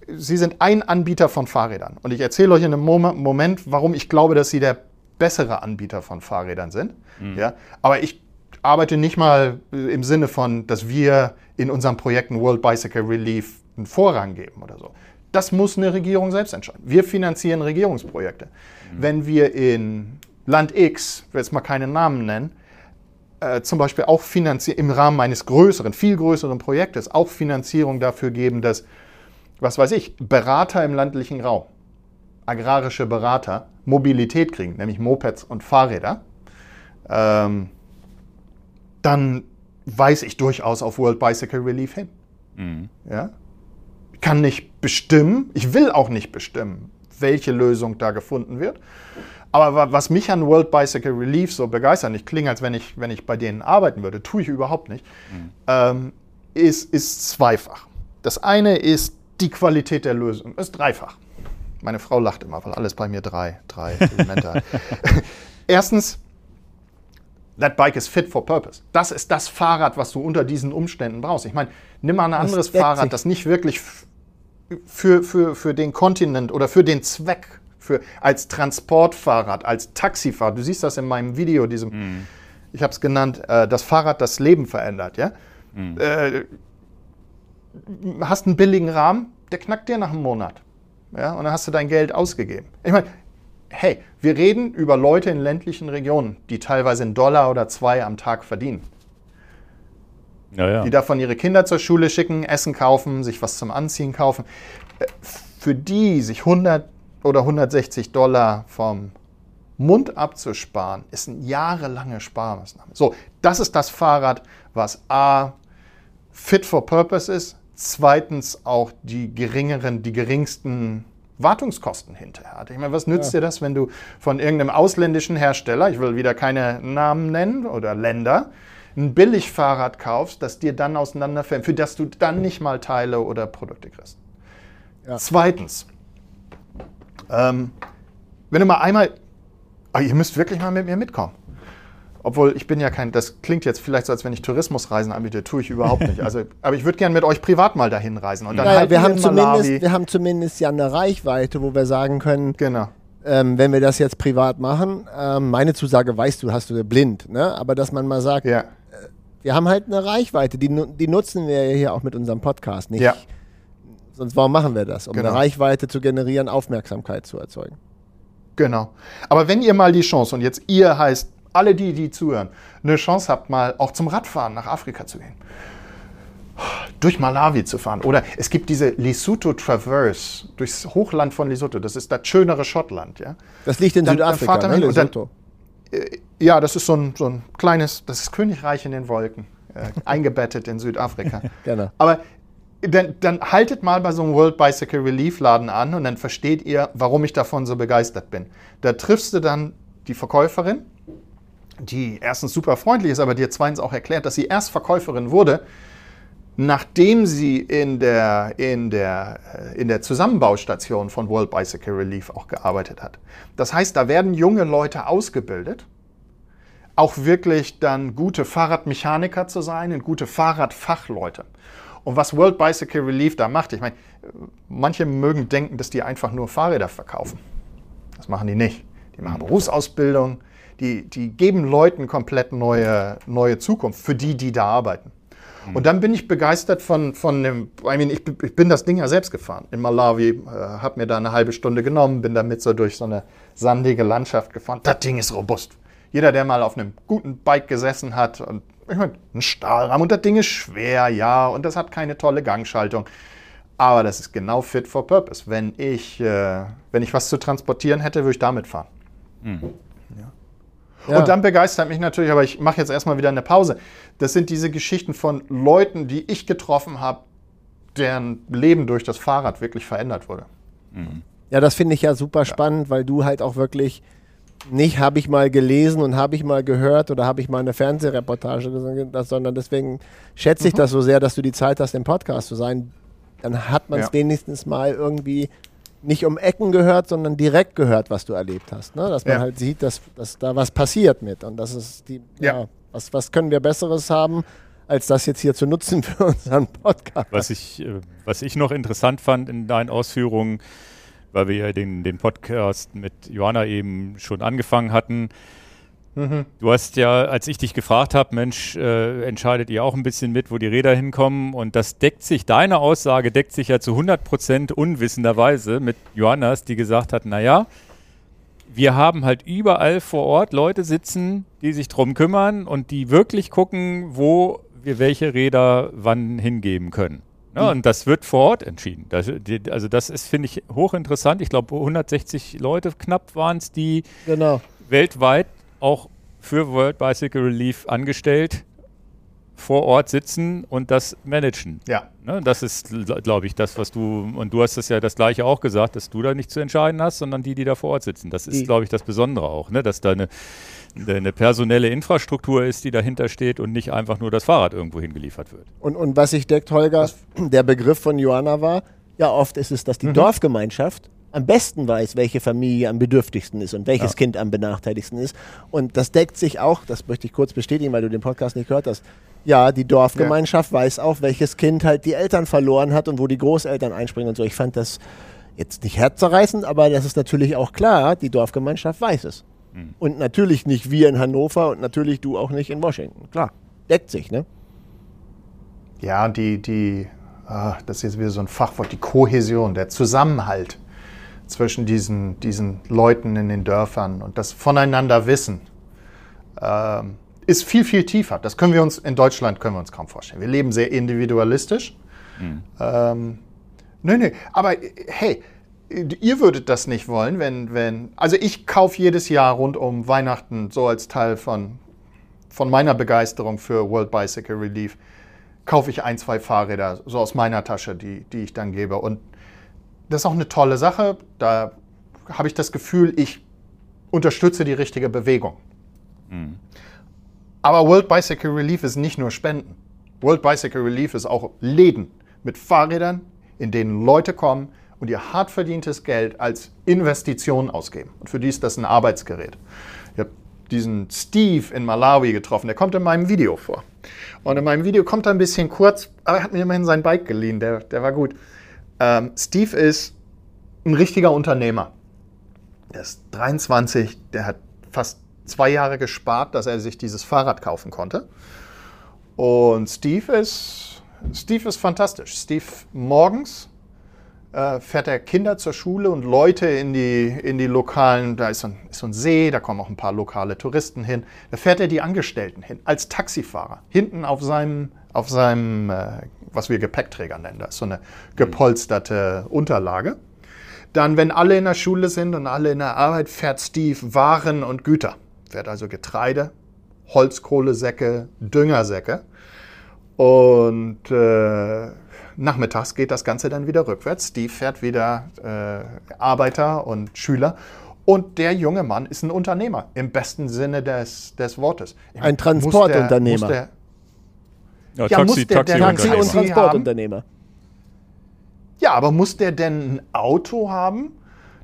S4: sie sind ein Anbieter von Fahrrädern. Und ich erzähle euch in einem Moment, warum ich glaube, dass sie der bessere Anbieter von Fahrrädern sind. Mhm. Ja? Aber ich arbeite nicht mal im Sinne von, dass wir in unseren Projekten World Bicycle Relief einen Vorrang geben oder so. Das muss eine Regierung selbst entscheiden. Wir finanzieren Regierungsprojekte. Mhm. Wenn wir in Land X, ich will jetzt mal keinen Namen nennen, äh, zum Beispiel auch im Rahmen eines größeren, viel größeren Projektes auch Finanzierung dafür geben, dass, was weiß ich, Berater im ländlichen Raum, agrarische Berater, Mobilität kriegen, nämlich Mopeds und Fahrräder, ähm, dann weise ich durchaus auf World Bicycle Relief hin. Mhm. Ja? Ich kann nicht bestimmen, ich will auch nicht bestimmen, welche Lösung da gefunden wird. Aber was mich an World Bicycle Relief so begeistert, ich klinge, als wenn ich, wenn ich bei denen arbeiten würde, tue ich überhaupt nicht, mhm. ähm, ist, ist zweifach. Das eine ist die Qualität der Lösung, ist dreifach. Meine Frau lacht immer, weil alles bei mir drei, drei Elemente hat. Erstens, that bike is fit for purpose. Das ist das Fahrrad, was du unter diesen Umständen brauchst. Ich meine, nimm mal ein anderes Fahrrad, das nicht wirklich für, für, für den Kontinent oder für den Zweck, für, als Transportfahrrad, als Taxifahrrad, du siehst das in meinem Video, diesem, mm. ich habe es genannt, äh, das Fahrrad das Leben verändert, ja? Mm. Äh, hast einen billigen Rahmen, der knackt dir nach einem Monat. Ja, und dann hast du dein Geld ausgegeben. Ich meine, hey, wir reden über Leute in ländlichen Regionen, die teilweise einen Dollar oder zwei am Tag verdienen. Ja, ja. Die davon ihre Kinder zur Schule schicken, Essen kaufen, sich was zum Anziehen kaufen. Äh, für die sich 100 oder 160 Dollar vom Mund abzusparen, ist eine jahrelange Sparmaßnahme. So, das ist das Fahrrad, was A, fit for purpose ist, zweitens auch die geringeren, die geringsten Wartungskosten hinterher hat. Ich meine, was nützt ja. dir das, wenn du von irgendeinem ausländischen Hersteller, ich will wieder keine Namen nennen oder Länder, ein Billigfahrrad kaufst, das dir dann auseinanderfällt, für das du dann nicht mal Teile oder Produkte kriegst. Ja. Zweitens, ähm, wenn du mal einmal, oh, ihr müsst wirklich mal mit mir mitkommen. Obwohl ich bin ja kein, das klingt jetzt vielleicht so, als wenn ich Tourismusreisen anbiete, tue ich überhaupt nicht. Also, aber ich würde gerne mit euch privat mal dahin reisen. Und dann
S2: naja, halt wir, haben zumindest, wir haben zumindest ja eine Reichweite, wo wir sagen können,
S4: genau.
S2: Ähm, wenn wir das jetzt privat machen, ähm, meine Zusage weißt du, hast du blind, ne? aber dass man mal sagt, ja. Wir haben halt eine Reichweite, die, die nutzen wir ja hier auch mit unserem Podcast nicht. Ja. Sonst warum machen wir das? Um genau. eine Reichweite zu generieren, Aufmerksamkeit zu erzeugen.
S4: Genau. Aber wenn ihr mal die Chance, und jetzt ihr heißt alle die, die zuhören, eine Chance habt, mal auch zum Radfahren nach Afrika zu gehen. Durch Malawi zu fahren. Oder es gibt diese Lesotho Traverse durchs Hochland von Lesotho. Das ist das schönere Schottland. Ja?
S2: Das liegt in dann, Südafrika, dann ne, Lesotho.
S4: Äh, ja, das ist so ein, so ein kleines, das ist Königreich in den Wolken. Äh, eingebettet in Südafrika. genau. Aber dann, dann, haltet mal bei so einem World Bicycle Relief Laden an und dann versteht ihr, warum ich davon so begeistert bin. Da triffst du dann die Verkäuferin die erstens super freundlich ist, aber dir zweitens auch erklärt, dass sie erst Verkäuferin wurde, nachdem sie in der, in der, äh, in der Zusammenbaustation von World Bicycle Relief auch gearbeitet hat. Das heißt, da werden junge Leute ausgebildet, auch wirklich dann gute Fahrradmechaniker zu sein und gute Fahrradfachleute. Und was World Bicycle Relief da macht, ich meine, manche mögen denken, dass die einfach nur Fahrräder verkaufen. Das machen die nicht. Die machen Berufsausbildung, die, die geben Leuten komplett neue, neue Zukunft für die, die da arbeiten. Und dann bin ich begeistert von, von dem, I mean, ich, ich bin das Ding ja selbst gefahren in Malawi, äh, habe mir da eine halbe Stunde genommen, bin damit so durch so eine sandige Landschaft gefahren. Das Ding ist robust. Jeder, der mal auf einem guten Bike gesessen hat und ich meine, ein Stahlrahmen und das Ding ist schwer, ja, und das hat keine tolle Gangschaltung. Aber das ist genau fit for purpose. Wenn ich, äh, wenn ich was zu transportieren hätte, würde ich damit fahren. Mhm. Ja. Und dann begeistert mich natürlich, aber ich mache jetzt erstmal wieder eine Pause. Das sind diese Geschichten von Leuten, die ich getroffen habe, deren Leben durch das Fahrrad wirklich verändert wurde.
S2: Mhm. Ja, das finde ich ja super spannend, weil du halt auch wirklich nicht habe ich mal gelesen und habe ich mal gehört oder habe ich mal eine Fernsehreportage sondern deswegen schätze ich mhm. das so sehr, dass du die Zeit hast, im Podcast zu sein. dann hat man es ja. wenigstens mal irgendwie nicht um Ecken gehört, sondern direkt gehört, was du erlebt hast. Ne? Dass man ja. halt sieht, dass, dass da was passiert mit. Und das ist die, ja. ja. was, was können wir Besseres haben, als das jetzt hier zu nutzen für unseren Podcast.
S1: Was ich, äh, was ich noch interessant fand in deinen Ausführungen, weil wir ja den, den Podcast mit Johanna eben schon angefangen hatten, Mhm. Du hast ja, als ich dich gefragt habe, Mensch, äh, entscheidet ihr auch ein bisschen mit, wo die Räder hinkommen? Und das deckt sich, deine Aussage deckt sich ja zu 100 Prozent unwissenderweise mit Johannas, die gesagt hat, naja, wir haben halt überall vor Ort Leute sitzen, die sich drum kümmern und die wirklich gucken, wo wir welche Räder wann hingeben können. Ja, mhm. und das wird vor Ort entschieden. Das, die, also das ist, finde ich, hochinteressant. Ich glaube, 160 Leute knapp waren es, die genau. weltweit auch für World Bicycle Relief angestellt vor Ort sitzen und das managen.
S4: Ja.
S1: Ne, das ist, glaube ich, das, was du, und du hast das ja das gleiche auch gesagt, dass du da nicht zu entscheiden hast, sondern die, die da vor Ort sitzen. Das ist, glaube ich, das Besondere auch, ne, dass da eine, eine personelle Infrastruktur ist, die dahinter steht und nicht einfach nur das Fahrrad irgendwo hingeliefert wird.
S2: Und, und was ich deckt, Holger, der Begriff von Johanna war, ja, oft ist es, dass die mhm. Dorfgemeinschaft am besten weiß, welche Familie am bedürftigsten ist und welches ja. Kind am benachteiligsten ist. Und das deckt sich auch, das möchte ich kurz bestätigen, weil du den Podcast nicht gehört hast. Ja, die Dorfgemeinschaft ja. weiß auch, welches Kind halt die Eltern verloren hat und wo die Großeltern einspringen und so. Ich fand das jetzt nicht herzzerreißend, aber das ist natürlich auch klar, die Dorfgemeinschaft weiß es. Mhm. Und natürlich nicht wir in Hannover und natürlich du auch nicht in Washington. Klar, deckt sich, ne?
S4: Ja, die, die, ah, das ist jetzt wieder so ein Fachwort, die Kohäsion, der Zusammenhalt zwischen diesen, diesen Leuten in den Dörfern und das voneinander Wissen äh, ist viel, viel tiefer. Das können wir uns in Deutschland können wir uns kaum vorstellen. Wir leben sehr individualistisch. Mhm. Ähm, nö, nö, aber hey, ihr würdet das nicht wollen, wenn, wenn, also ich kaufe jedes Jahr rund um Weihnachten so als Teil von, von meiner Begeisterung für World Bicycle Relief, kaufe ich ein, zwei Fahrräder so aus meiner Tasche, die, die ich dann gebe. Und das ist auch eine tolle Sache. Da habe ich das Gefühl, ich unterstütze die richtige Bewegung. Mhm. Aber World Bicycle Relief ist nicht nur Spenden. World Bicycle Relief ist auch Läden mit Fahrrädern, in denen Leute kommen und ihr hart verdientes Geld als Investition ausgeben. Und für die ist das ein Arbeitsgerät. Ich habe diesen Steve in Malawi getroffen, der kommt in meinem Video vor. Und in meinem Video kommt er ein bisschen kurz, aber er hat mir immerhin sein Bike geliehen, der, der war gut. Ähm, Steve ist ein richtiger Unternehmer. Der ist 23, der hat fast zwei Jahre gespart, dass er sich dieses Fahrrad kaufen konnte. Und Steve ist, Steve ist fantastisch. Steve morgens äh, fährt er Kinder zur Schule und Leute in die, in die lokalen, da ist so, ein, ist so ein See, da kommen auch ein paar lokale Touristen hin. Da fährt er die Angestellten hin, als Taxifahrer, hinten auf seinem, auf seinem äh, was wir Gepäckträger nennen. Das ist so eine gepolsterte Unterlage. Dann, wenn alle in der Schule sind und alle in der Arbeit, fährt Steve Waren und Güter. Fährt also Getreide, Holzkohlesäcke, Düngersäcke. Und äh, nachmittags geht das Ganze dann wieder rückwärts. Steve fährt wieder äh, Arbeiter und Schüler. Und der junge Mann ist ein Unternehmer im besten Sinne des, des Wortes.
S2: Ein Transportunternehmer.
S1: Ja, ja Taxi,
S2: muss der Taxi, Taxi und Transportunternehmer.
S4: Ja, aber muss der denn ein Auto haben,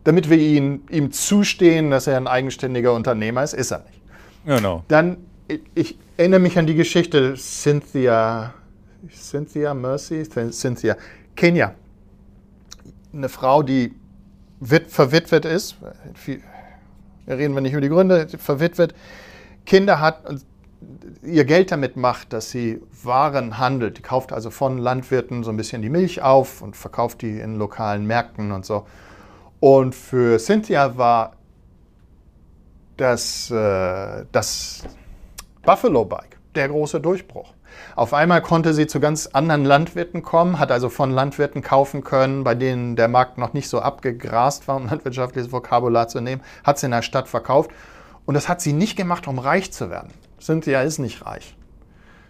S4: damit wir ihn, ihm zustehen, dass er ein eigenständiger Unternehmer ist? Ist er nicht.
S1: Genau.
S4: Dann, ich, ich erinnere mich an die Geschichte Cynthia, Cynthia Mercy, Cynthia, Kenia. Eine Frau, die verwitwet ist, reden wir nicht über die Gründe, verwitwet, Kinder hat und ihr Geld damit macht, dass sie Waren handelt. Die kauft also von Landwirten so ein bisschen die Milch auf und verkauft die in lokalen Märkten und so. Und für Cynthia war das, äh, das Buffalo Bike der große Durchbruch. Auf einmal konnte sie zu ganz anderen Landwirten kommen, hat also von Landwirten kaufen können, bei denen der Markt noch nicht so abgegrast war, um landwirtschaftliches Vokabular zu nehmen, hat sie in der Stadt verkauft. Und das hat sie nicht gemacht, um reich zu werden. Cynthia ist nicht reich.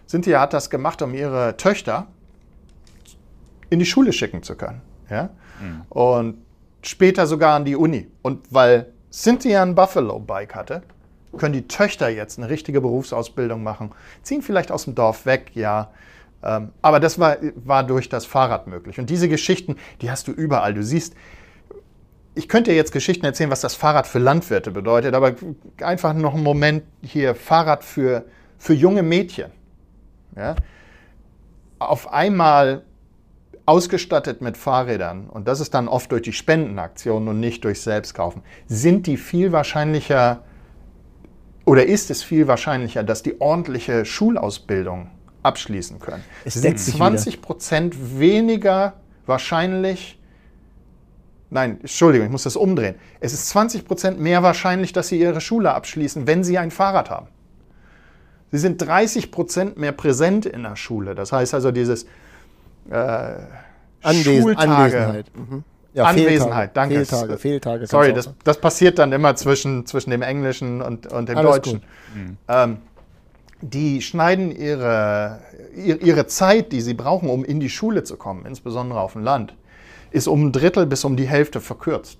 S4: Cynthia hat das gemacht, um ihre Töchter in die Schule schicken zu können. Ja? Mhm. Und später sogar an die Uni. Und weil Cynthia ein Buffalo-Bike hatte, können die Töchter jetzt eine richtige Berufsausbildung machen, ziehen vielleicht aus dem Dorf weg, ja, Ähm, aber das war, war durch das Fahrrad möglich. Und diese Geschichten, die hast du überall. Du siehst, ich könnte dir jetzt Geschichten erzählen, was das Fahrrad für Landwirte bedeutet, aber einfach noch einen Moment hier, Fahrrad für, für junge Mädchen. Ja? Auf einmal ausgestattet mit Fahrrädern, und das ist dann oft durch die Spendenaktionen und nicht durch Selbstkaufen, sind die viel wahrscheinlicher oder ist es viel wahrscheinlicher, dass die ordentliche Schulausbildung abschließen können. Es sind 20 Prozent weniger wahrscheinlich, nein, Entschuldigung, ich muss das umdrehen. Es ist 20 Prozent mehr wahrscheinlich, dass sie ihre Schule abschließen, wenn sie ein Fahrrad haben. Sie sind 30 Prozent mehr präsent in der Schule. Das heißt also dieses äh,
S2: Anwesen, Schultage, Anwesenheit. Mhm.
S4: Ja, Anwesenheit, danke.
S2: Fehltage, Fehltage.
S4: Sorry, das, das, passiert dann immer zwischen, zwischen dem Englischen und, und dem Alles Deutschen. Mhm. Ähm, die schneiden ihre, ihre Zeit, die sie brauchen, um in die Schule zu kommen, insbesondere auf dem Land, ist um ein Drittel bis um die Hälfte verkürzt.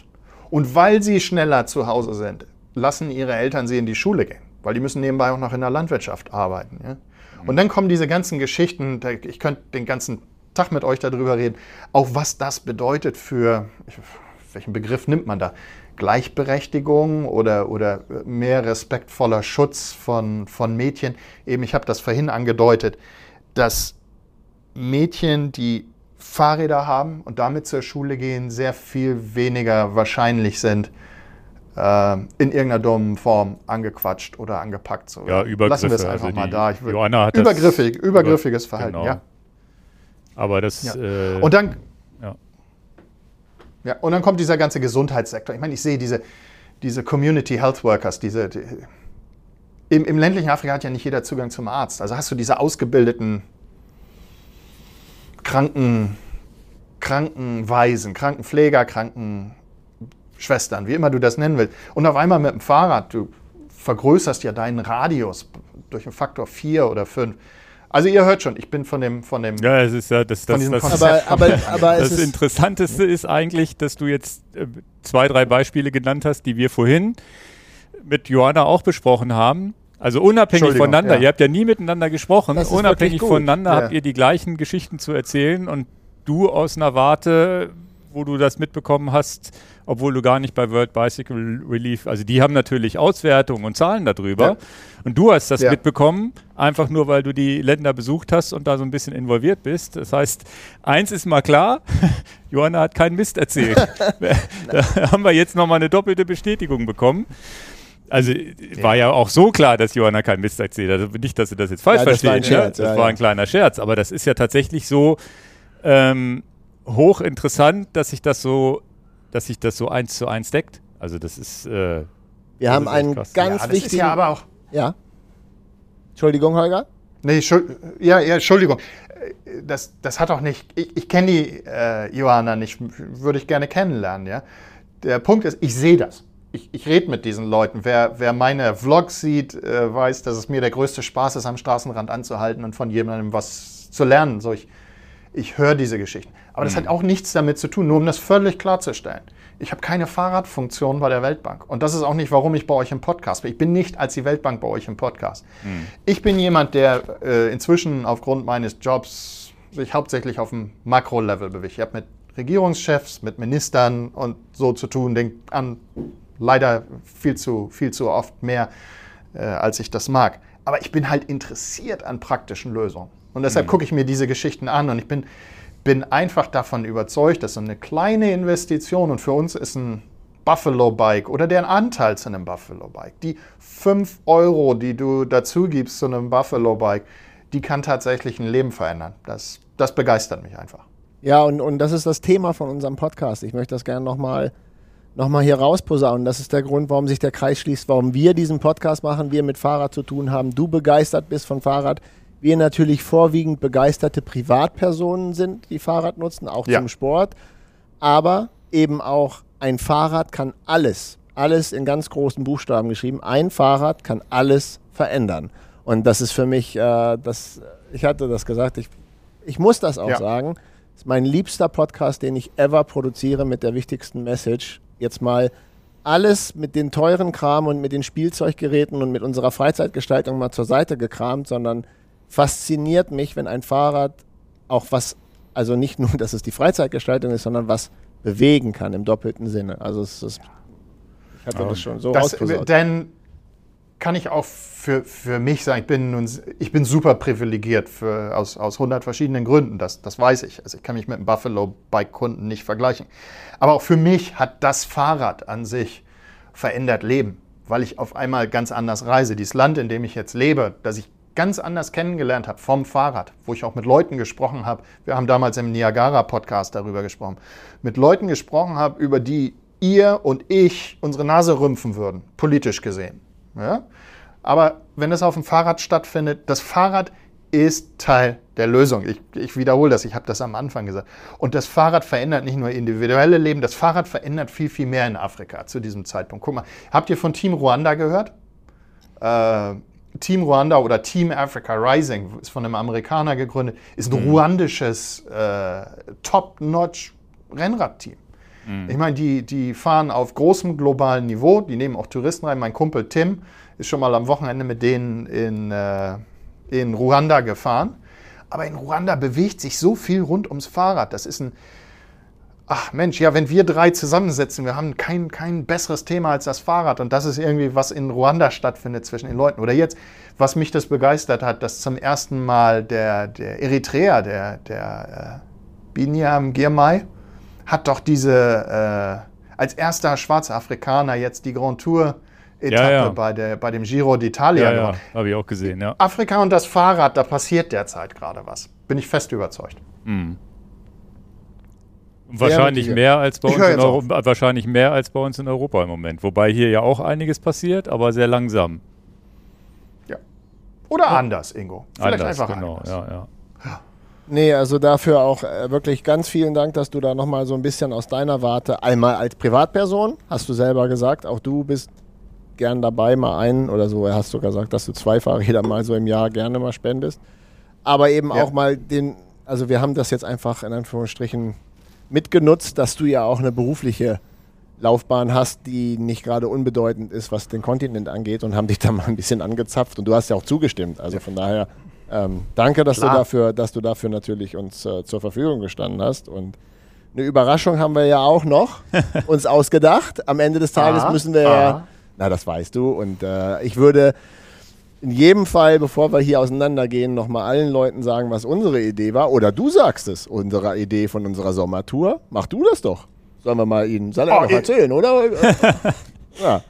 S4: Und weil sie schneller zu Hause sind, lassen ihre Eltern sie in die Schule gehen, weil die müssen nebenbei auch noch in der Landwirtschaft arbeiten. Ja? Und dann kommen diese ganzen Geschichten, ich könnte den ganzen Tag mit euch darüber reden, auch was das bedeutet für, welchen Begriff nimmt man da? Gleichberechtigung oder, oder mehr respektvoller Schutz von, von Mädchen. Eben, ich habe das vorhin angedeutet, dass Mädchen, die Fahrräder haben und damit zur Schule gehen, sehr viel weniger wahrscheinlich sind, äh, in irgendeiner dummen Form angequatscht oder angepackt zu
S1: werden. Ja, Übergriffe.
S4: Lassen wir es einfach also mal da.
S1: Ich Johanna hat
S4: übergriffig, übergriffiges Verhalten,
S1: genau.
S4: ja.
S1: Aber das.
S4: Ja. Äh, und dann. Ja. ja. Und dann kommt dieser ganze Gesundheitssektor. Ich meine, ich sehe diese, diese Community Health Workers, diese. Die, im, Im ländlichen Afrika hat ja nicht jeder Zugang zum Arzt. Also hast du diese ausgebildeten Kranken, Krankenweisen, Krankenpfleger, Krankenschwestern, wie immer du das nennen willst. Und auf einmal mit dem Fahrrad, du vergrößerst ja deinen Radius durch einen Faktor 4 oder 5. Also ihr hört schon, ich bin von dem, von dem.
S1: Ja, es ist ja das, das, das,
S2: aber, aber, aber
S1: das Interessanteste ist eigentlich, dass du jetzt äh, zwei, drei Beispiele genannt hast, die wir vorhin mit Johanna auch besprochen haben. Also unabhängig voneinander. Ja. Ihr habt ja nie miteinander gesprochen. Unabhängig voneinander ja. habt ihr die gleichen Geschichten zu erzählen und du aus einer Warte, wo du das mitbekommen hast, obwohl du gar nicht bei World Bicycle Relief, also die haben natürlich Auswertungen und Zahlen darüber. Ja. Und du hast das ja. mitbekommen, einfach nur, weil du die Länder besucht hast und da so ein bisschen involviert bist. Das heißt, eins ist mal klar, Johanna hat keinen Mist erzählt. da haben wir jetzt nochmal eine doppelte Bestätigung bekommen. Also ja. war ja auch so klar, dass Johanna keinen Mist erzählt hat. Also nicht, dass du das jetzt falsch ja, das versteht. War Scherz, ja, das war ein kleiner Scherz. Aber das ist ja tatsächlich so ähm, hochinteressant, dass sich das so dass sich das so eins zu eins deckt. Also das ist. Äh,
S2: Wir das haben ist einen krass. ganz ja, wichtigen. Ist
S4: ja aber auch.
S2: Ja. Entschuldigung, Holger.
S4: Nee, ja, ja, Entschuldigung. Das, das hat auch nicht. Ich, ich kenne die äh, Johanna nicht, würde ich gerne kennenlernen, ja. Der Punkt ist, ich sehe das. Ich, ich rede mit diesen Leuten. Wer, wer meine Vlogs sieht, äh, weiß, dass es mir der größte Spaß ist, am Straßenrand anzuhalten und von jemandem was zu lernen. So, ich, ich höre diese Geschichten. Aber das mhm. hat auch nichts damit zu tun, nur um das völlig klarzustellen. Ich habe keine Fahrradfunktion bei der Weltbank. Und das ist auch nicht, warum ich bei euch im Podcast bin. Ich bin nicht als die Weltbank bei euch im Podcast. Mhm. Ich bin jemand, der äh, inzwischen aufgrund meines Jobs sich hauptsächlich auf dem Makro-Level bewegt. Ich habe mit Regierungschefs, mit Ministern und so zu tun, denk an leider viel zu, viel zu oft mehr, äh, als ich das mag. Aber ich bin halt interessiert an praktischen Lösungen. Und deshalb mhm. gucke ich mir diese Geschichten an und ich bin, bin einfach davon überzeugt, dass so eine kleine Investition und für uns ist ein Buffalo Bike oder der Anteil zu einem Buffalo Bike, die 5 Euro, die du dazu gibst zu einem Buffalo Bike, die kann tatsächlich ein Leben verändern. Das, das begeistert mich einfach.
S2: Ja, und, und das ist das Thema von unserem Podcast. Ich möchte das gerne nochmal noch mal hier rausposaunen. Das ist der Grund, warum sich der Kreis schließt, warum wir diesen Podcast machen, wir mit Fahrrad zu tun haben, du begeistert bist von Fahrrad wir natürlich vorwiegend begeisterte Privatpersonen sind, die Fahrrad nutzen, auch ja. zum Sport. Aber eben auch ein Fahrrad kann alles, alles in ganz großen Buchstaben geschrieben, ein Fahrrad kann alles verändern. Und das ist für mich, äh, das, ich hatte das gesagt, ich, ich muss das auch ja. sagen. Das ist mein liebster Podcast, den ich ever produziere mit der wichtigsten Message. Jetzt mal alles mit den teuren Kram und mit den Spielzeuggeräten und mit unserer Freizeitgestaltung mal zur Seite gekramt, sondern fasziniert mich, wenn ein Fahrrad auch was, also nicht nur, dass es die Freizeitgestaltung ist, sondern was bewegen kann im doppelten Sinne. Also es ist, ich hatte das schon so
S4: das, Denn kann ich auch für, für mich sagen, ich bin, nun, ich bin super privilegiert für, aus, aus 100 verschiedenen Gründen, das, das weiß ich. Also ich kann mich mit einem Buffalo-Bike-Kunden nicht vergleichen. Aber auch für mich hat das Fahrrad an sich verändert Leben, weil ich auf einmal ganz anders reise. Dieses Land, in dem ich jetzt lebe, das ich ganz anders kennengelernt habe vom Fahrrad, wo ich auch mit Leuten gesprochen habe. Wir haben damals im Niagara-Podcast darüber gesprochen. Mit Leuten gesprochen habe, über die ihr und ich unsere Nase rümpfen würden, politisch gesehen. Ja? Aber wenn es auf dem Fahrrad stattfindet, das Fahrrad ist Teil der Lösung. Ich, ich wiederhole das, ich habe das am Anfang gesagt. Und das Fahrrad verändert nicht nur individuelle Leben, das Fahrrad verändert viel, viel mehr in Afrika zu diesem Zeitpunkt. Guck mal, habt ihr von Team Ruanda gehört? Äh, Team Ruanda oder Team Africa Rising ist von einem Amerikaner gegründet, ist ein mhm. ruandisches äh, Top-Notch Rennradteam. Mhm. Ich meine, die, die fahren auf großem globalen Niveau, die nehmen auch Touristen rein. Mein Kumpel Tim ist schon mal am Wochenende mit denen in, äh, in Ruanda gefahren. Aber in Ruanda bewegt sich so viel rund ums Fahrrad. Das ist ein, ach Mensch, ja, wenn wir drei zusammensitzen, wir haben kein, kein besseres Thema als das Fahrrad. Und das ist irgendwie, was in Ruanda stattfindet zwischen den Leuten. Oder jetzt, was mich das begeistert hat, dass zum ersten Mal der, der Eritreer, der, der äh, Binyam Girmay, hat doch diese, äh, als erster schwarzer Afrikaner jetzt die Grand Tour Etappe ja, ja. Bei, der, bei dem Giro d'Italia
S1: ja, ja, habe ich auch gesehen, ja.
S4: Afrika und das Fahrrad, da passiert derzeit gerade was. Bin ich fest überzeugt. Mhm.
S1: Wahrscheinlich mehr, als bei uns in Europa, wahrscheinlich mehr als bei uns in Europa im Moment. Wobei hier ja auch einiges passiert, aber sehr langsam.
S4: Ja. Oder ja. anders, Ingo.
S1: Vielleicht anders, einfach genau, anders. Ja,
S2: ja. Nee, also dafür auch äh, wirklich ganz vielen Dank, dass du da nochmal so ein bisschen aus deiner Warte, einmal als Privatperson, hast du selber gesagt, auch du bist gern dabei, mal einen oder so, hast du gesagt, dass du zwei Fahrräder mal so im Jahr gerne mal spendest. Aber eben ja. auch mal den, also wir haben das jetzt einfach in Anführungsstrichen mitgenutzt, dass du ja auch eine berufliche Laufbahn hast, die nicht gerade unbedeutend ist, was den Kontinent angeht und haben dich da mal ein bisschen angezapft und du hast ja auch zugestimmt. Also von daher ähm, danke, dass du dafür, dass du dafür natürlich uns äh, zur Verfügung gestanden hast und eine Überraschung haben wir ja auch noch uns ausgedacht. Am Ende des Tages müssen wir ja, na das weißt du und äh, ich würde in jedem Fall, bevor wir hier auseinandergehen, nochmal allen Leuten sagen, was unsere Idee war. Oder du sagst es, unsere Idee von unserer Sommertour. Mach du das doch. Sollen wir mal Ihnen soll oh, noch erzählen, oder? ja.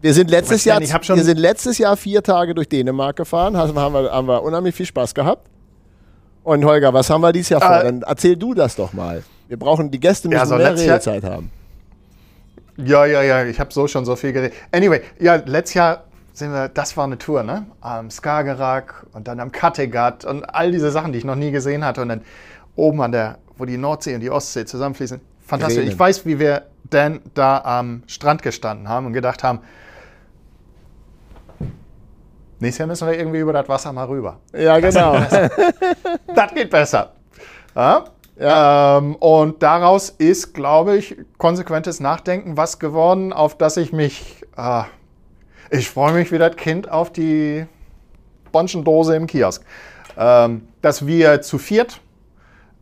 S2: Wir sind, letztes Jahr, wir sind letztes Jahr vier Tage durch Dänemark gefahren, haben wir, haben wir unheimlich viel Spaß gehabt. Und Holger, was haben wir dieses Jahr vor? Äh, Dann erzähl du das doch mal. Wir brauchen, die Gäste müssen ja, also mehr Redezeit haben.
S4: Ja, ja, ja, ich habe so schon so viel geredet. Anyway, ja, letztes Jahr sind wir, das war eine Tour, ne? Am Skagerrak und dann am Kattegat und all diese Sachen, die ich noch nie gesehen hatte. Und dann oben an der, wo die Nordsee und die Ostsee zusammenfließen. Fantastisch. Reden. Ich weiß, wie wir dann da am Strand gestanden haben und gedacht haben, nächstes Jahr müssen wir irgendwie über das Wasser mal rüber.
S2: Ja, genau.
S4: das geht besser. Ja? Ja. Ähm, und daraus ist, glaube ich, konsequentes Nachdenken was geworden, auf das ich mich äh, ich freue mich wie das Kind auf die Bonschendose im Kiosk. Ähm, dass wir zu viert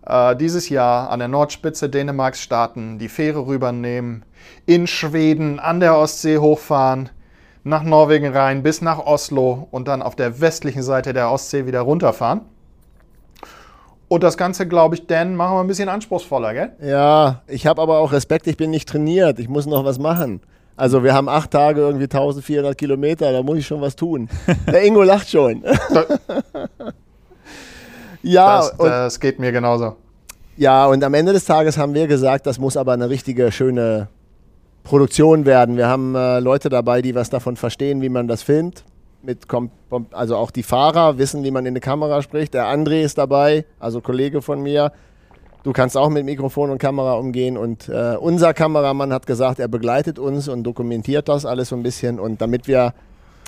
S4: äh, dieses Jahr an der Nordspitze Dänemarks starten, die Fähre rübernehmen, in Schweden an der Ostsee hochfahren, nach Norwegen rein bis nach Oslo und dann auf der westlichen Seite der Ostsee wieder runterfahren. Und das Ganze, glaube ich, Dan, machen wir ein bisschen anspruchsvoller, gell?
S2: Ja, ich habe aber auch Respekt, ich bin nicht trainiert, ich muss noch was machen. Also wir haben acht Tage irgendwie 1400 Kilometer, da muss ich schon was tun. Der Ingo lacht schon.
S4: ja, das, das geht mir genauso.
S2: Ja, und am Ende des Tages haben wir gesagt, das muss aber eine richtige, schöne Produktion werden. Wir haben äh, Leute dabei, die was davon verstehen, wie man das filmt. Mit, also auch die Fahrer wissen, wie man in die Kamera spricht. Der André ist dabei, also Kollege von mir. Du kannst auch mit Mikrofon und Kamera umgehen und äh, unser Kameramann hat gesagt, er begleitet uns und dokumentiert das alles so ein bisschen und damit wir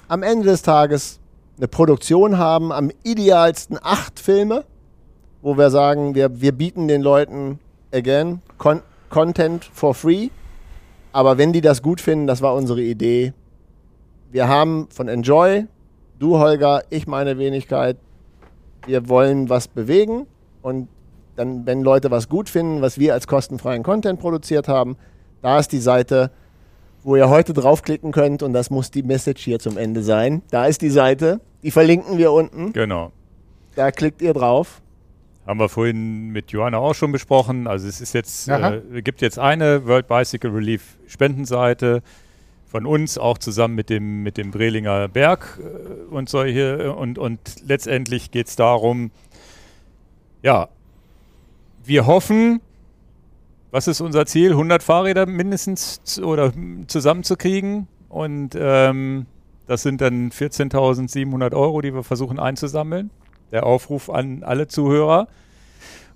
S2: am Ende des Tages eine Produktion haben, am idealsten acht Filme, wo wir sagen, wir, wir bieten den Leuten, again, Con Content for free, aber wenn die das gut finden, das war unsere Idee. Wir haben von Enjoy, du Holger, ich meine Wenigkeit, wir wollen was bewegen und dann, wenn Leute was gut finden, was wir als kostenfreien Content produziert haben, da ist die Seite, wo ihr heute draufklicken könnt und das muss die Message hier zum Ende sein. Da ist die Seite, die verlinken wir unten.
S1: Genau.
S2: Da klickt ihr drauf.
S1: Haben wir vorhin mit Johanna auch schon besprochen. Also es ist jetzt, äh, gibt jetzt eine World Bicycle Relief Spendenseite von uns, auch zusammen mit dem, mit dem Brelinger Berg äh, und solche. Und, und letztendlich geht es darum, ja, wir hoffen, was ist unser Ziel? 100 Fahrräder mindestens oder zusammenzukriegen. Und ähm, das sind dann 14.700 Euro, die wir versuchen einzusammeln. Der Aufruf an alle Zuhörer.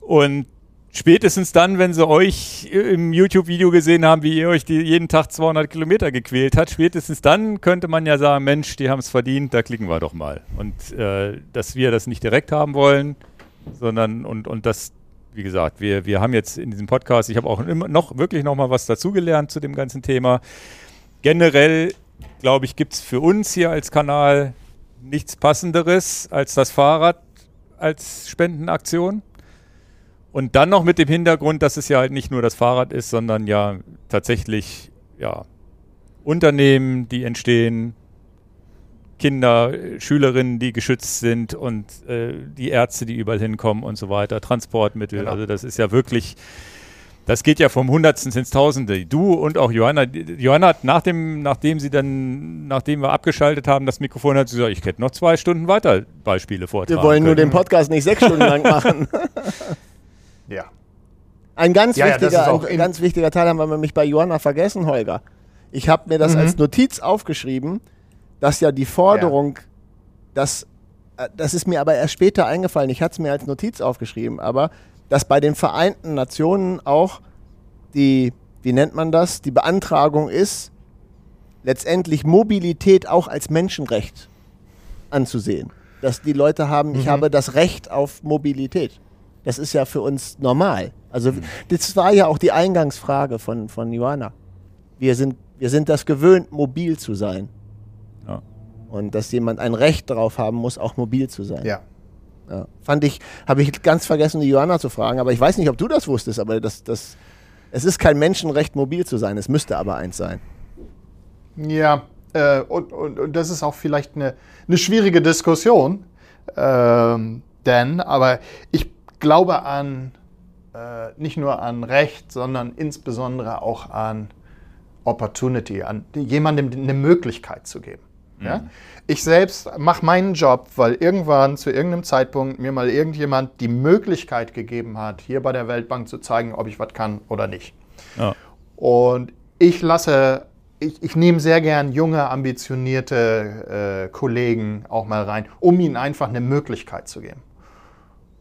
S1: Und spätestens dann, wenn sie euch im YouTube-Video gesehen haben, wie ihr euch die jeden Tag 200 Kilometer gequält habt, spätestens dann könnte man ja sagen, Mensch, die haben es verdient, da klicken wir doch mal. Und äh, dass wir das nicht direkt haben wollen, sondern und, und das wie gesagt, wir, wir haben jetzt in diesem Podcast, ich habe auch immer noch wirklich noch mal was dazugelernt zu dem ganzen Thema. Generell, glaube ich, gibt es für uns hier als Kanal nichts Passenderes als das Fahrrad als Spendenaktion. Und dann noch mit dem Hintergrund, dass es ja halt nicht nur das Fahrrad ist, sondern ja tatsächlich ja, Unternehmen, die entstehen, Kinder, Schülerinnen, die geschützt sind und äh, die Ärzte, die überall hinkommen und so weiter, Transportmittel. Genau. Also das ist ja wirklich, das geht ja vom Hundertsten ins Tausende. Du und auch Johanna, Johanna hat nach dem, nachdem sie dann, nachdem wir abgeschaltet haben, das Mikrofon hat sie gesagt, ich hätte noch zwei Stunden weiter Beispiele vortragen
S2: Wir wollen
S1: können.
S2: nur den Podcast nicht sechs Stunden lang machen.
S4: ja.
S2: Ein ganz, ja, wichtiger, ja, ein ganz wichtiger Teil haben wir nämlich bei Johanna vergessen, Holger. Ich habe mir das mhm. als Notiz aufgeschrieben dass ja die Forderung, ja. dass äh, das ist mir aber erst später eingefallen, ich hatte es mir als Notiz aufgeschrieben, aber dass bei den Vereinten Nationen auch die, wie nennt man das, die Beantragung ist, letztendlich Mobilität auch als Menschenrecht anzusehen. Dass die Leute haben, mhm. ich habe das Recht auf Mobilität. Das ist ja für uns normal. Also mhm. das war ja auch die Eingangsfrage von, von Johanna. Wir sind, wir sind das gewöhnt, mobil zu sein. Und dass jemand ein Recht darauf haben muss, auch mobil zu sein.
S4: Ja.
S2: Ja. Fand ich, habe ich ganz vergessen, die Johanna zu fragen, aber ich weiß nicht, ob du das wusstest, aber das, das, es ist kein Menschenrecht, mobil zu sein, es müsste aber eins sein.
S4: Ja, äh, und, und, und, das ist auch vielleicht eine, eine schwierige Diskussion, ähm, denn, aber ich glaube an, äh, nicht nur an Recht, sondern insbesondere auch an Opportunity, an jemandem eine Möglichkeit zu geben. Ja? Mhm. Ich selbst mache meinen Job, weil irgendwann zu irgendeinem Zeitpunkt mir mal irgendjemand die Möglichkeit gegeben hat, hier bei der Weltbank zu zeigen, ob ich was kann oder nicht. Ja. Und ich lasse, ich, ich nehme sehr gern junge, ambitionierte äh, Kollegen auch mal rein, um ihnen einfach eine Möglichkeit zu geben.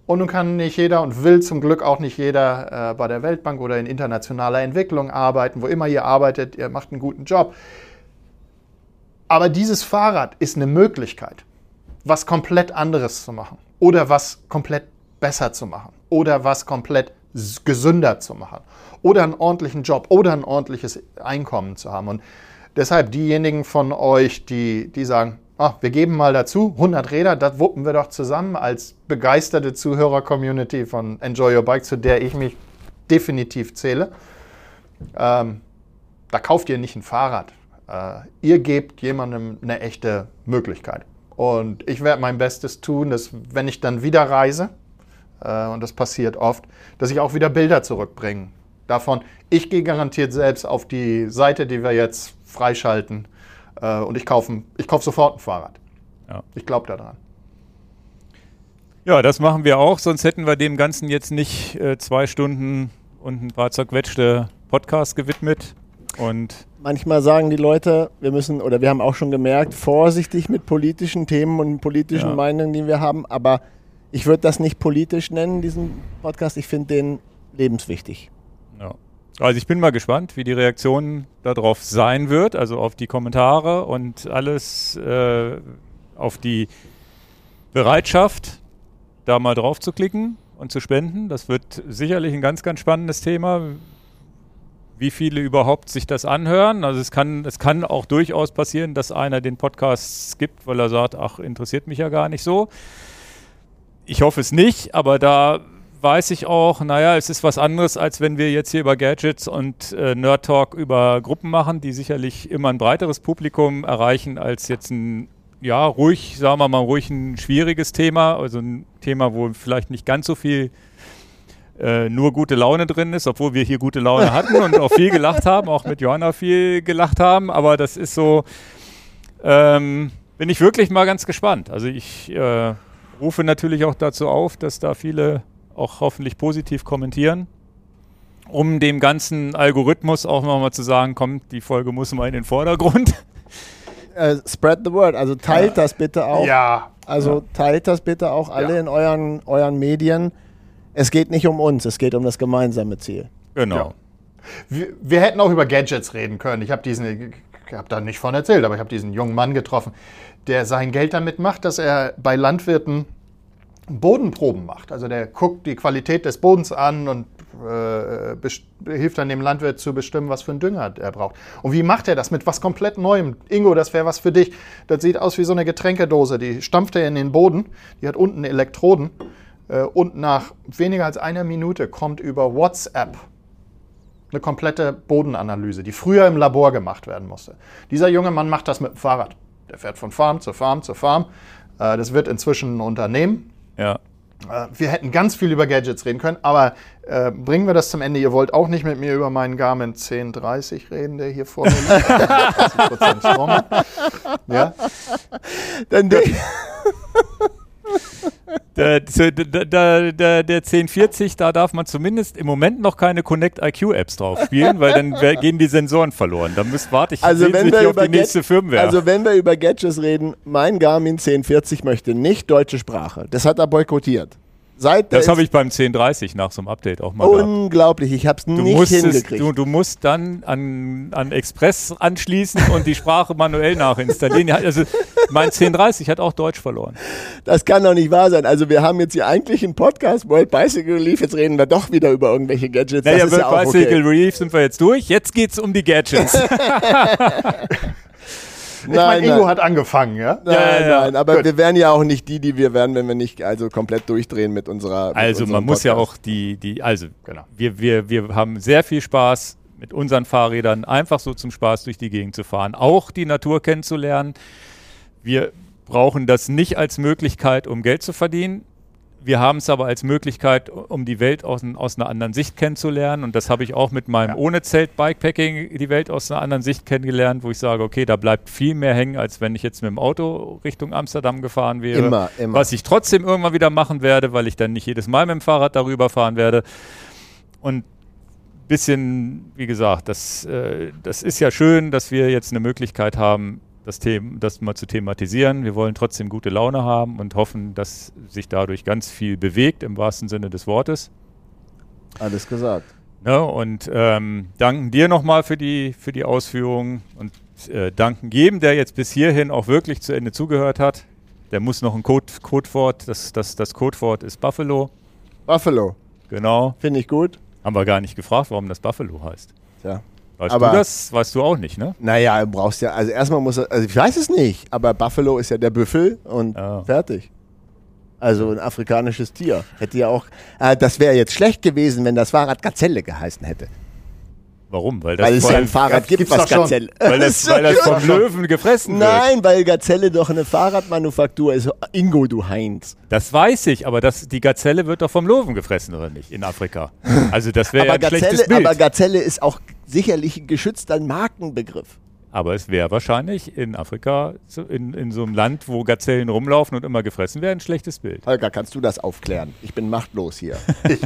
S4: Und nun kann nicht jeder und will zum Glück auch nicht jeder äh, bei der Weltbank oder in internationaler Entwicklung arbeiten, wo immer ihr arbeitet, ihr macht einen guten Job. Aber dieses Fahrrad ist eine Möglichkeit, was komplett anderes zu machen oder was komplett besser zu machen oder was komplett gesünder zu machen oder einen ordentlichen Job oder ein ordentliches Einkommen zu haben. Und deshalb diejenigen von euch, die, die sagen, ah, wir geben mal dazu 100 Räder, das wuppen wir doch zusammen als begeisterte Zuhörer-Community von Enjoy Your Bike, zu der ich mich definitiv zähle. Ähm, da kauft ihr nicht ein Fahrrad. Äh, ihr gebt jemandem eine echte Möglichkeit. Und ich werde mein Bestes tun, dass wenn ich dann wieder reise, äh, und das passiert oft, dass ich auch wieder Bilder zurückbringe. Davon, ich gehe garantiert selbst auf die Seite, die wir jetzt freischalten, äh, und ich kaufe ich kauf sofort ein Fahrrad. Ja. Ich glaube daran.
S1: Ja, das machen wir auch, sonst hätten wir dem Ganzen jetzt nicht zwei Stunden und ein paar zerquetschte Podcasts gewidmet. Und
S2: manchmal sagen die Leute, wir müssen, oder wir haben auch schon gemerkt, vorsichtig mit politischen Themen und politischen ja. Meinungen, die wir haben. Aber ich würde das nicht politisch nennen, diesen Podcast. Ich finde den lebenswichtig.
S1: Ja. Also ich bin mal gespannt, wie die Reaktion darauf sein wird, also auf die Kommentare und alles äh, auf die Bereitschaft, da mal drauf zu klicken und zu spenden. Das wird sicherlich ein ganz, ganz spannendes Thema wie viele überhaupt sich das anhören. Also es kann, es kann auch durchaus passieren, dass einer den Podcast skippt, weil er sagt, ach, interessiert mich ja gar nicht so. ich hoffe es nicht, aber da weiß ich auch, naja, es ist was anderes, als wenn wir jetzt hier über Gadgets und äh, Nerd Talk über Gruppen machen, die sicherlich immer ein breiteres Publikum erreichen als jetzt ein, ja, ruhig, sagen wir mal, ruhig ein schwieriges Thema, also ein Thema, wo vielleicht nicht ganz so viel äh, nur gute Laune drin ist, obwohl wir hier gute Laune hatten und auch viel gelacht haben, auch mit Johanna viel gelacht haben, aber das ist so, ähm, bin ich wirklich mal ganz gespannt. Also ich äh, rufe natürlich auch dazu auf, dass da viele auch hoffentlich positiv kommentieren, um dem ganzen Algorithmus auch nochmal zu sagen, kommt, die Folge muss mal in den Vordergrund.
S2: Äh, spread the word, also teilt das bitte auch.
S4: Ja.
S2: Also teilt das bitte auch alle
S4: Ja.
S2: in euren, euren Medien. Es geht nicht um uns, es geht um das gemeinsame Ziel.
S1: Genau.
S4: Ja. Wir, wir hätten auch über Gadgets reden können. Ich habe diesen, ich habe da nicht von erzählt, aber ich habe diesen jungen Mann getroffen, der sein Geld damit macht, dass er bei Landwirten Bodenproben macht. Also der guckt die Qualität des Bodens an und äh, hilft dann dem Landwirt zu bestimmen, was für einen Dünger er braucht. Und wie macht er das? Mit was komplett Neuem. Ingo, das wäre was für dich. Das sieht aus wie so eine Getränkedose. Die stampft er in den Boden. Die hat unten Elektroden. Äh, und nach weniger als einer Minute kommt über WhatsApp eine komplette Bodenanalyse, die früher im Labor gemacht werden musste. Dieser junge Mann macht das mit dem Fahrrad. Der fährt von Farm zu Farm zu Farm. Äh, Das wird inzwischen ein Unternehmen.
S1: Ja.
S4: Äh, Wir hätten ganz viel über Gadgets reden können, aber äh, bringen wir das zum Ende. Ihr wollt auch nicht mit mir über meinen Garmin 1030 reden, der hier vor mir liegt. 30% Strom. Ja?
S2: Dann der,
S1: Der, der, der, der, der 1040, da darf man zumindest im Moment noch keine Connect IQ Apps drauf spielen, weil dann gehen die Sensoren verloren. Da müsst, warte ich
S2: also, wenn wir
S1: auf
S2: über
S1: die nächste Firmware.
S2: also wenn wir über Gadgets reden, mein Garmin 1040 möchte nicht deutsche Sprache. Das hat er boykottiert. Seit
S1: das habe ich beim 1030 nach so einem Update auch mal gehabt.
S2: unglaublich. Ich habe es nicht
S1: musst, es,
S2: hingekriegt.
S1: du, du musst dann an, an Express anschließen und die Sprache manuell nachinstallieren. Ja, Also mein 1030 hat auch Deutsch verloren.
S2: Das kann doch nicht wahr sein. Also wir haben jetzt hier eigentlich einen Podcast, World Bicycle Relief, jetzt reden wir doch wieder über irgendwelche Gadgets.
S1: Naja,
S2: ja
S1: World
S2: auch
S1: Bicycle
S2: okay.
S1: Relief sind wir jetzt durch. Jetzt geht's um die Gadgets.
S4: Ich meine,
S2: Nein,
S4: Ingo
S2: nein.
S4: hat angefangen, ja?
S2: Nein,
S1: Ja, ja, ja.
S2: nein, aber
S4: Gut.
S2: wir wären ja auch nicht die, die wir wären, wenn wir nicht also komplett durchdrehen mit unserer. Mit
S1: Also man muss ja auch die, die, also
S4: Genau.
S1: wir, wir, wir haben sehr viel Spaß mit unseren Fahrrädern einfach so zum Spaß durch die Gegend zu fahren, auch die Natur kennenzulernen. Wir brauchen das nicht als Möglichkeit, um Geld zu verdienen. Wir haben es aber als Möglichkeit, um die Welt aus, aus einer anderen Sicht kennenzulernen. Und das habe ich auch mit meinem
S4: Ja.
S1: ohne Zelt Bikepacking die Welt aus einer anderen Sicht kennengelernt, wo ich sage, okay, da bleibt viel mehr hängen, als wenn ich jetzt mit dem Auto Richtung Amsterdam gefahren wäre.
S2: Immer, immer.
S1: Was ich trotzdem irgendwann wieder machen werde, weil ich dann nicht jedes Mal mit dem Fahrrad darüber fahren werde. Und bisschen, wie gesagt, das, äh, das ist ja schön, dass wir jetzt eine Möglichkeit haben, das, Thema, das mal zu thematisieren. Wir wollen trotzdem gute Laune haben und hoffen, dass sich dadurch ganz viel bewegt, im wahrsten Sinne des Wortes.
S2: Alles gesagt.
S1: Ne? Und ähm, danken dir nochmal für die, für die Ausführungen und äh, danken jedem, der jetzt bis hierhin auch wirklich zu Ende zugehört hat. Der muss noch ein Code, Codewort, das, das, das Codewort ist Buffalo.
S2: Buffalo,
S1: Genau.
S2: finde ich gut.
S1: Haben wir gar nicht gefragt, warum das Buffalo heißt.
S2: Tja.
S1: Weißt
S2: Aber-
S1: du das? Weißt du auch nicht, ne?
S2: Naja, du brauchst ja, also erstmal muss er, also ich weiß es nicht, aber Buffalo ist ja der Büffel und
S1: Ja.
S2: fertig. Also ein afrikanisches Tier. Hätte ja auch, äh, das wäre jetzt schlecht gewesen, wenn das Fahrrad Gazelle geheißen hätte.
S1: Warum? Weil das,
S2: Weil es ja
S1: von,
S2: ein Fahrrad gibt, was. Gazelle.
S1: weil das, weil das vom Löwen gefressen wird.
S2: Nein, weil Gazelle doch eine Fahrradmanufaktur ist. Ingo, du Heinz.
S1: Das weiß ich, aber das, die Gazelle wird doch vom Löwen gefressen, oder nicht? In Afrika. Also das wäre ja
S2: Aber
S1: ein schlechtes
S2: Gazelle,
S1: Bild.
S2: aber Gazelle ist auch sicherlich ein geschützter Markenbegriff.
S1: Aber es wäre wahrscheinlich in Afrika, in, in so einem Land, wo Gazellen rumlaufen und immer gefressen werden, ein schlechtes Bild.
S2: Holger, kannst du das aufklären? Ich bin machtlos hier.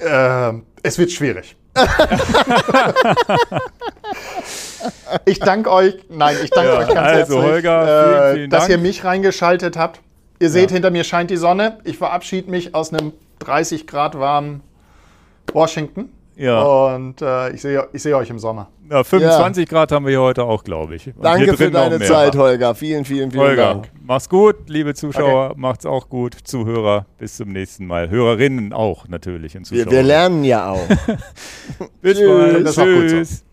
S4: Ähm, es wird schwierig. ich danke euch, nein, ich danke
S1: Ja,
S4: euch ganz
S1: also,
S4: herzlich,
S1: Holger,
S4: äh,
S1: vielen, vielen
S4: dass
S1: Dank.
S4: ihr mich reingeschaltet habt. Ihr seht, hinter mir scheint die Sonne. Ich verabschiede mich aus einem 30 Grad warmen Washington.
S1: Ja.
S4: Und äh, ich sehe ich sehe euch im Sommer.
S1: Ja, 25 Grad haben wir hier heute auch, glaube ich. Und
S2: Danke für deine. Zeit, Holger. Vielen, vielen, vielen
S1: Holger,
S2: Dank.
S1: mach's gut, liebe Zuschauer, macht's auch gut. Zuhörer, bis zum nächsten Mal. Hörerinnen auch natürlich und Zuschauer.
S2: Wir, wir lernen ja auch.
S1: Bis
S2: Tschüss.
S1: bald. Tschüss.